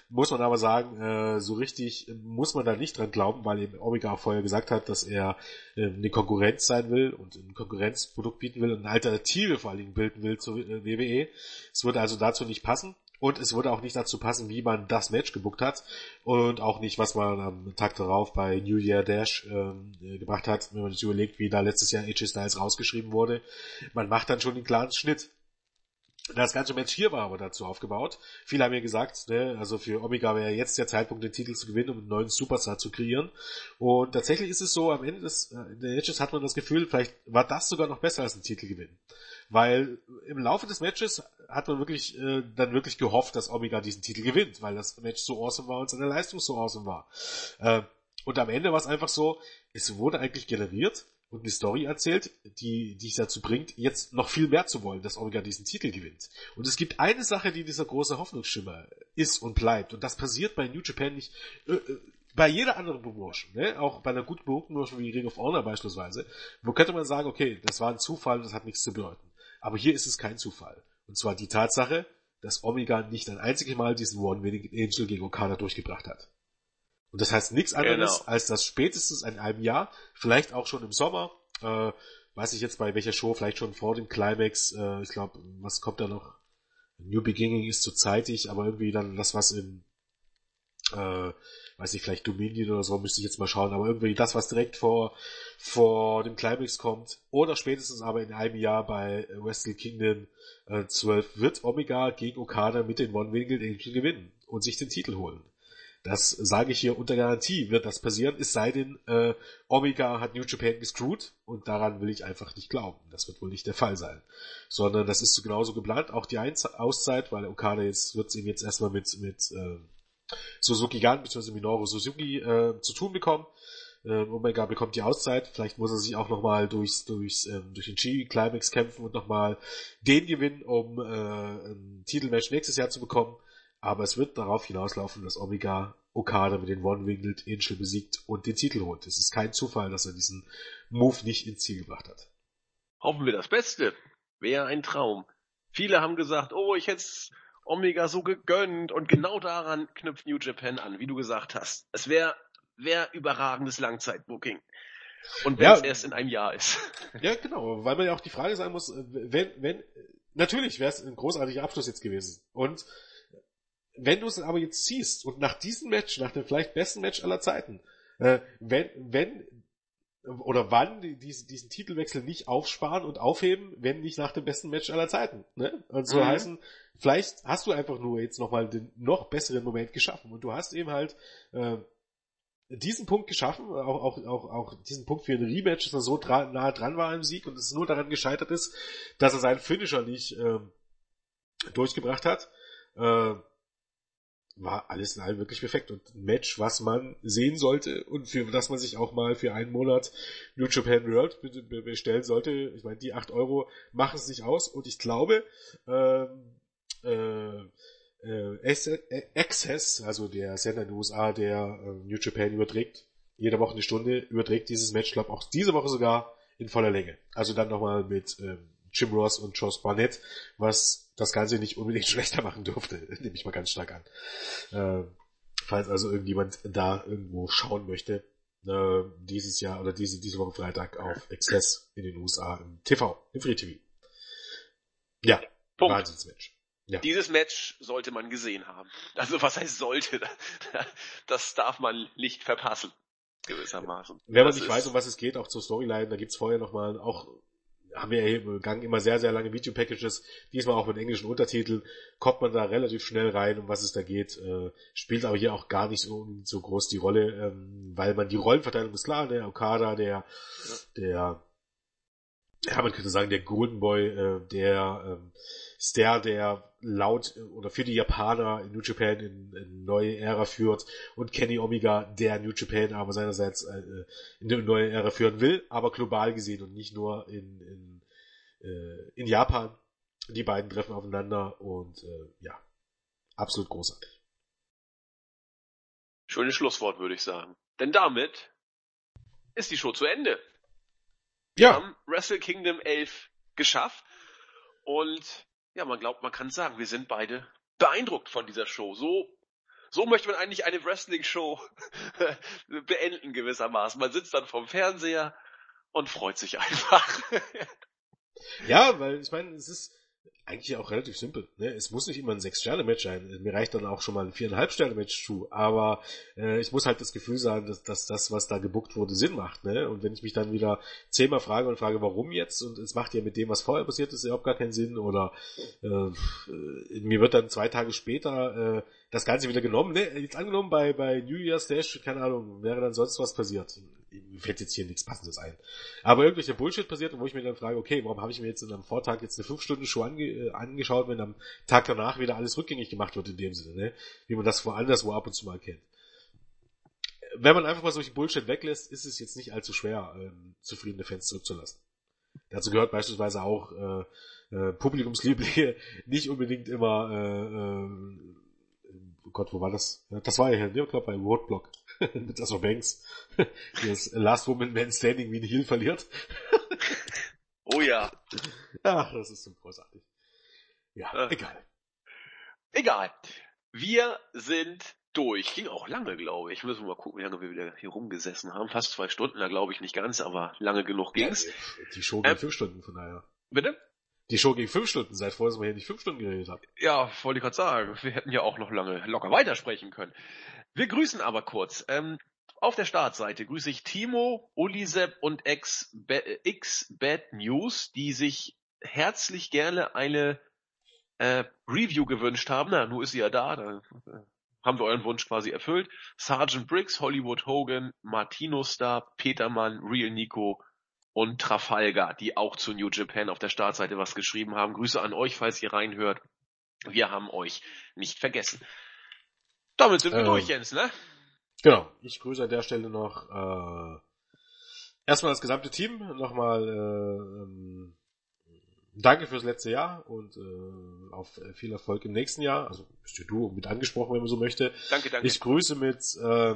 muss man aber sagen, äh, so richtig muss man da nicht dran glauben, weil eben Omega vorher gesagt hat, dass er äh, eine Konkurrenz sein will und ein Konkurrenzprodukt bieten will und eine Alternative vor allen Dingen bilden will zur äh, WWE. Es würde also dazu nicht passen. Und es würde auch nicht dazu passen, wie man das Match gebuckt hat. Und auch nicht, was man am Tag darauf bei New Year Dash ähm, gebracht hat, wenn man sich überlegt, wie da letztes Jahr AJ Styles rausgeschrieben wurde. Man macht dann schon den klaren Schnitt. Das ganze Match hier war aber dazu aufgebaut. Viele haben ja gesagt, ne, also für Omega wäre jetzt der Zeitpunkt, den Titel zu gewinnen, um einen neuen Superstar zu kreieren. Und tatsächlich ist es so, am Ende des äh, der Matches hat man das Gefühl, vielleicht war das sogar noch besser als ein Titelgewinn. Weil im Laufe des Matches hat man wirklich äh, dann wirklich gehofft, dass Omega diesen Titel gewinnt, weil das Match so awesome war und seine Leistung so awesome war. Äh, und am Ende war es einfach so, es wurde eigentlich generiert, und eine Story erzählt, die dich dazu bringt, jetzt noch viel mehr zu wollen, dass Omega diesen Titel gewinnt. Und es gibt eine Sache, die dieser große Hoffnungsschimmer ist und bleibt. Und das passiert bei New Japan nicht, äh, äh, bei jeder anderen Promotion, ne? auch bei einer guten Promotion wie Ring of Honor beispielsweise, wo könnte man sagen, okay, das war ein Zufall, das hat nichts zu bedeuten. Aber hier ist es kein Zufall. Und zwar die Tatsache, dass Omega nicht ein einziges Mal diesen One-Winning Angel gegen Okada durchgebracht hat. Und das heißt nichts anderes, genau. als dass spätestens in einem Jahr, vielleicht auch schon im Sommer, äh, weiß ich jetzt bei welcher Show, vielleicht schon vor dem Climax, äh, ich glaube, was kommt da noch? New Beginning ist zu zeitig, aber irgendwie dann das, was in, äh, weiß ich, vielleicht Dominion oder so, müsste ich jetzt mal schauen, aber irgendwie das, was direkt vor, vor dem Climax kommt, oder spätestens aber in einem Jahr bei Wrestle Kingdom äh, 12 wird Omega gegen Okada mit den One-Winged Angel gewinnen und sich den Titel holen. Das sage ich hier unter Garantie, wird das passieren, es sei denn, äh, Omega hat New Japan gescrewt und daran will ich einfach nicht glauben. Das wird wohl nicht der Fall sein. Sondern das ist so genauso geplant, auch die Auszeit, weil Okada jetzt wird es ihm jetzt erstmal mit, mit äh, Suzuki Gun bzw. Minoru Suzuki äh, zu tun bekommen. Äh, Omega bekommt die Auszeit, vielleicht muss er sich auch nochmal durchs, durchs, ähm, durch den G-Climax kämpfen und nochmal den gewinnen, um äh, ein Titelmatch nächstes Jahr zu bekommen. Aber es wird darauf hinauslaufen, dass Omega Okada mit den One-Winged Angel besiegt und den Titel holt. Es ist kein Zufall, dass er diesen Move nicht ins Ziel gebracht hat. Hoffen wir das Beste. Wäre ein Traum. Viele haben gesagt, oh, ich hätte Omega so gegönnt und genau daran knüpft New Japan an, wie du gesagt hast. Es wäre wär überragendes Langzeitbooking. Und wenn ja, es erst in einem Jahr ist. Ja, genau, weil man ja auch die Frage sagen muss, wenn, wenn, natürlich wäre es ein großartiger Abschluss jetzt gewesen. Und wenn du es aber jetzt ziehst und nach diesem Match, nach dem vielleicht besten Match aller Zeiten, äh, wenn, wenn oder wann die, diesen, diesen Titelwechsel nicht aufsparen und aufheben, wenn nicht nach dem besten Match aller Zeiten. Ne? Und so mhm. heißen, vielleicht hast du einfach nur jetzt nochmal den noch besseren Moment geschaffen und du hast eben halt äh, diesen Punkt geschaffen, auch, auch, auch, auch diesen Punkt für ein Rematch, dass er so dra nahe dran war im Sieg und es nur daran gescheitert ist, dass er seinen Finisher nicht äh, durchgebracht hat. Äh, war alles in allem wirklich perfekt und ein Match, was man sehen sollte und für das man sich auch mal für einen Monat New Japan World bestellen sollte. Ich meine, die acht Euro machen es nicht aus und ich glaube, ähm, äh, äh, Access, also der Sender in den USA, der äh, New Japan überträgt, jede Woche eine Stunde, überträgt dieses Match, glaube auch diese Woche sogar in voller Länge. Also dann nochmal mit ähm, Jim Ross und Josh Barnett, was das Ganze nicht unbedingt schlechter machen dürfte, nehme ich mal ganz stark an. Äh, falls also irgendjemand da irgendwo schauen möchte, äh, dieses Jahr oder diese, diese Woche Freitag auf Access in den USA im TV, im Free TV. Ja, Punkt. Wahnsinnsmatch. Ja. Dieses Match sollte man gesehen haben. Also was heißt sollte? Das darf man nicht verpassen. Gewissermaßen. Wenn man nicht weiß, um was es geht, auch zur Storyline, da gibt's vorher nochmal auch haben wir im Gang immer sehr, sehr lange Video-Packages, diesmal auch mit englischen Untertiteln, kommt man da relativ schnell rein, um was es da geht, äh, spielt aber hier auch gar nicht so, so groß die Rolle, ähm, weil man die Rollenverteilung ist klar, der Okada, der, der, ja, man könnte sagen, der Golden Boy, äh, der, ähm, ist der, der laut äh, oder für die Japaner in New Japan in, in neue Ära führt und Kenny Omega, der New Japan aber seinerseits äh, in eine neue Ära führen will, aber global gesehen und nicht nur in, in, äh, in Japan. Die beiden treffen aufeinander und äh, ja, absolut großartig. Schönes Schlusswort, würde ich sagen. Denn damit ist die Show zu Ende. Wir ja. haben Wrestle Kingdom 11 geschafft und ja, man glaubt, man kann sagen, wir sind beide beeindruckt von dieser Show. So, so möchte man eigentlich eine Wrestling-Show beenden gewissermaßen. Man sitzt dann vorm Fernseher und freut sich einfach. ja, weil ich meine, es ist, eigentlich auch relativ simpel. Ne? Es muss nicht immer ein Sechs-Sterne-Match sein. Mir reicht dann auch schon mal ein Viereinhalb-Sterne-Match zu. Aber äh, ich muss halt das Gefühl sagen, dass, dass das, was da gebuckt wurde, Sinn macht. Ne? Und wenn ich mich dann wieder zehnmal frage und frage, warum jetzt? Und es macht ja mit dem, was vorher passiert ist, überhaupt gar keinen Sinn. Oder äh, äh mir wird dann zwei Tage später äh, das Ganze wieder genommen. Ne? Jetzt angenommen bei, bei New Year's Dash, keine Ahnung, wäre dann sonst was passiert fällt jetzt hier nichts Passendes ein. Aber irgendwelche Bullshit passiert, wo ich mir dann frage, okay, warum habe ich mir jetzt in einem Vortag jetzt eine 5-Stunden-Show ange äh, angeschaut, wenn am Tag danach wieder alles rückgängig gemacht wird in dem Sinne, ne? Wie man das woanders wo ab und zu mal kennt. Wenn man einfach mal solche Bullshit weglässt, ist es jetzt nicht allzu schwer, ähm, zufriedene Fans zurückzulassen. Dazu gehört beispielsweise auch äh, äh, Publikumslieblinge nicht unbedingt immer äh, äh, Gott, wo war das? Das war ja hier, ne? glaube bei Roadblock. mit Asser Banks, das Last Woman Man Standing wie ein Heel verliert. oh ja. Ach, das ist so großartig. Ja, äh, egal. Egal. Wir sind durch. Ging auch lange, glaube ich. Müssen wir mal gucken, wie lange wir wieder hier rumgesessen haben. Fast zwei Stunden, da glaube ich nicht ganz, aber lange genug ging's. Ja, die Show ging ähm, fünf Stunden, von daher. Bitte? Die Show ging fünf Stunden, seit vorher, dass wir hier nicht fünf Stunden geredet haben. Ja, wollte ich gerade sagen. Wir hätten ja auch noch lange locker weitersprechen können. Wir grüßen aber kurz. Ähm, auf der Startseite grüße ich Timo, Ulisep und X, X Bad News, die sich herzlich gerne eine äh, Review gewünscht haben. Na, nun ist sie ja da, da äh, haben wir euren Wunsch quasi erfüllt. Sergeant Briggs, Hollywood Hogan, Martino Star, Petermann, Real Nico und Trafalgar, die auch zu New Japan auf der Startseite was geschrieben haben. Grüße an euch, falls ihr reinhört. Wir haben euch nicht vergessen. Damit sind wir ähm, durch, Jens, ne? Genau. Ich grüße an der Stelle noch äh, erstmal das gesamte Team. Nochmal äh, ähm, danke fürs letzte Jahr und äh, auf viel Erfolg im nächsten Jahr. Also bist ja du mit angesprochen, wenn man so möchte. Danke, danke. Ich grüße mit äh,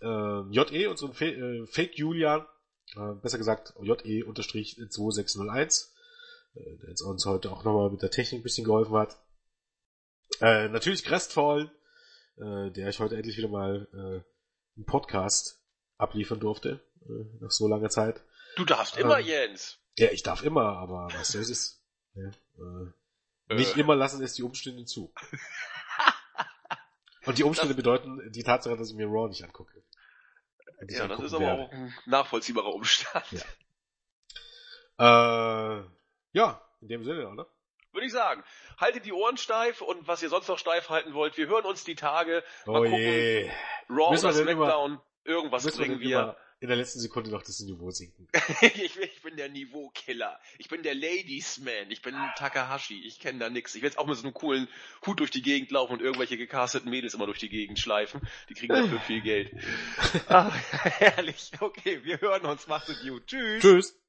äh, JE, unseren Fa äh, Fake Julian, äh, besser gesagt JE-2601, äh, der uns heute auch nochmal mit der Technik ein bisschen geholfen hat. Äh, natürlich Crestfall, äh, der ich heute endlich wieder mal äh, einen Podcast abliefern durfte, äh, nach so langer Zeit. Du darfst immer, ähm, Jens. Ja, ich darf immer, aber was du, es ist, ja, äh, nicht äh. immer lassen es die Umstände zu. Und die Umstände das, bedeuten die Tatsache, dass ich mir Raw nicht angucke. Ja, das ist aber werde. auch ein nachvollziehbarer Umstand. Ja. Äh, ja, in dem Sinne, oder? Würde ich sagen. Haltet die Ohren steif und was ihr sonst noch steif halten wollt, wir hören uns die Tage. Mal oh gucken, je. Raw oder Smackdown, immer, irgendwas bringen wir. In der letzten Sekunde noch das Niveau sinken. ich, ich, bin der Niveaukiller. Ich bin der Ladiesman. Ich bin Takahashi. Ich kenne da nix. Ich werde jetzt auch mit so einem coolen Hut durch die Gegend laufen und irgendwelche gecasteten Mädels immer durch die Gegend schleifen. Die kriegen dafür viel Geld. Ach, herrlich. Okay, wir hören uns. Macht es gut. Tschüss. Tschüss.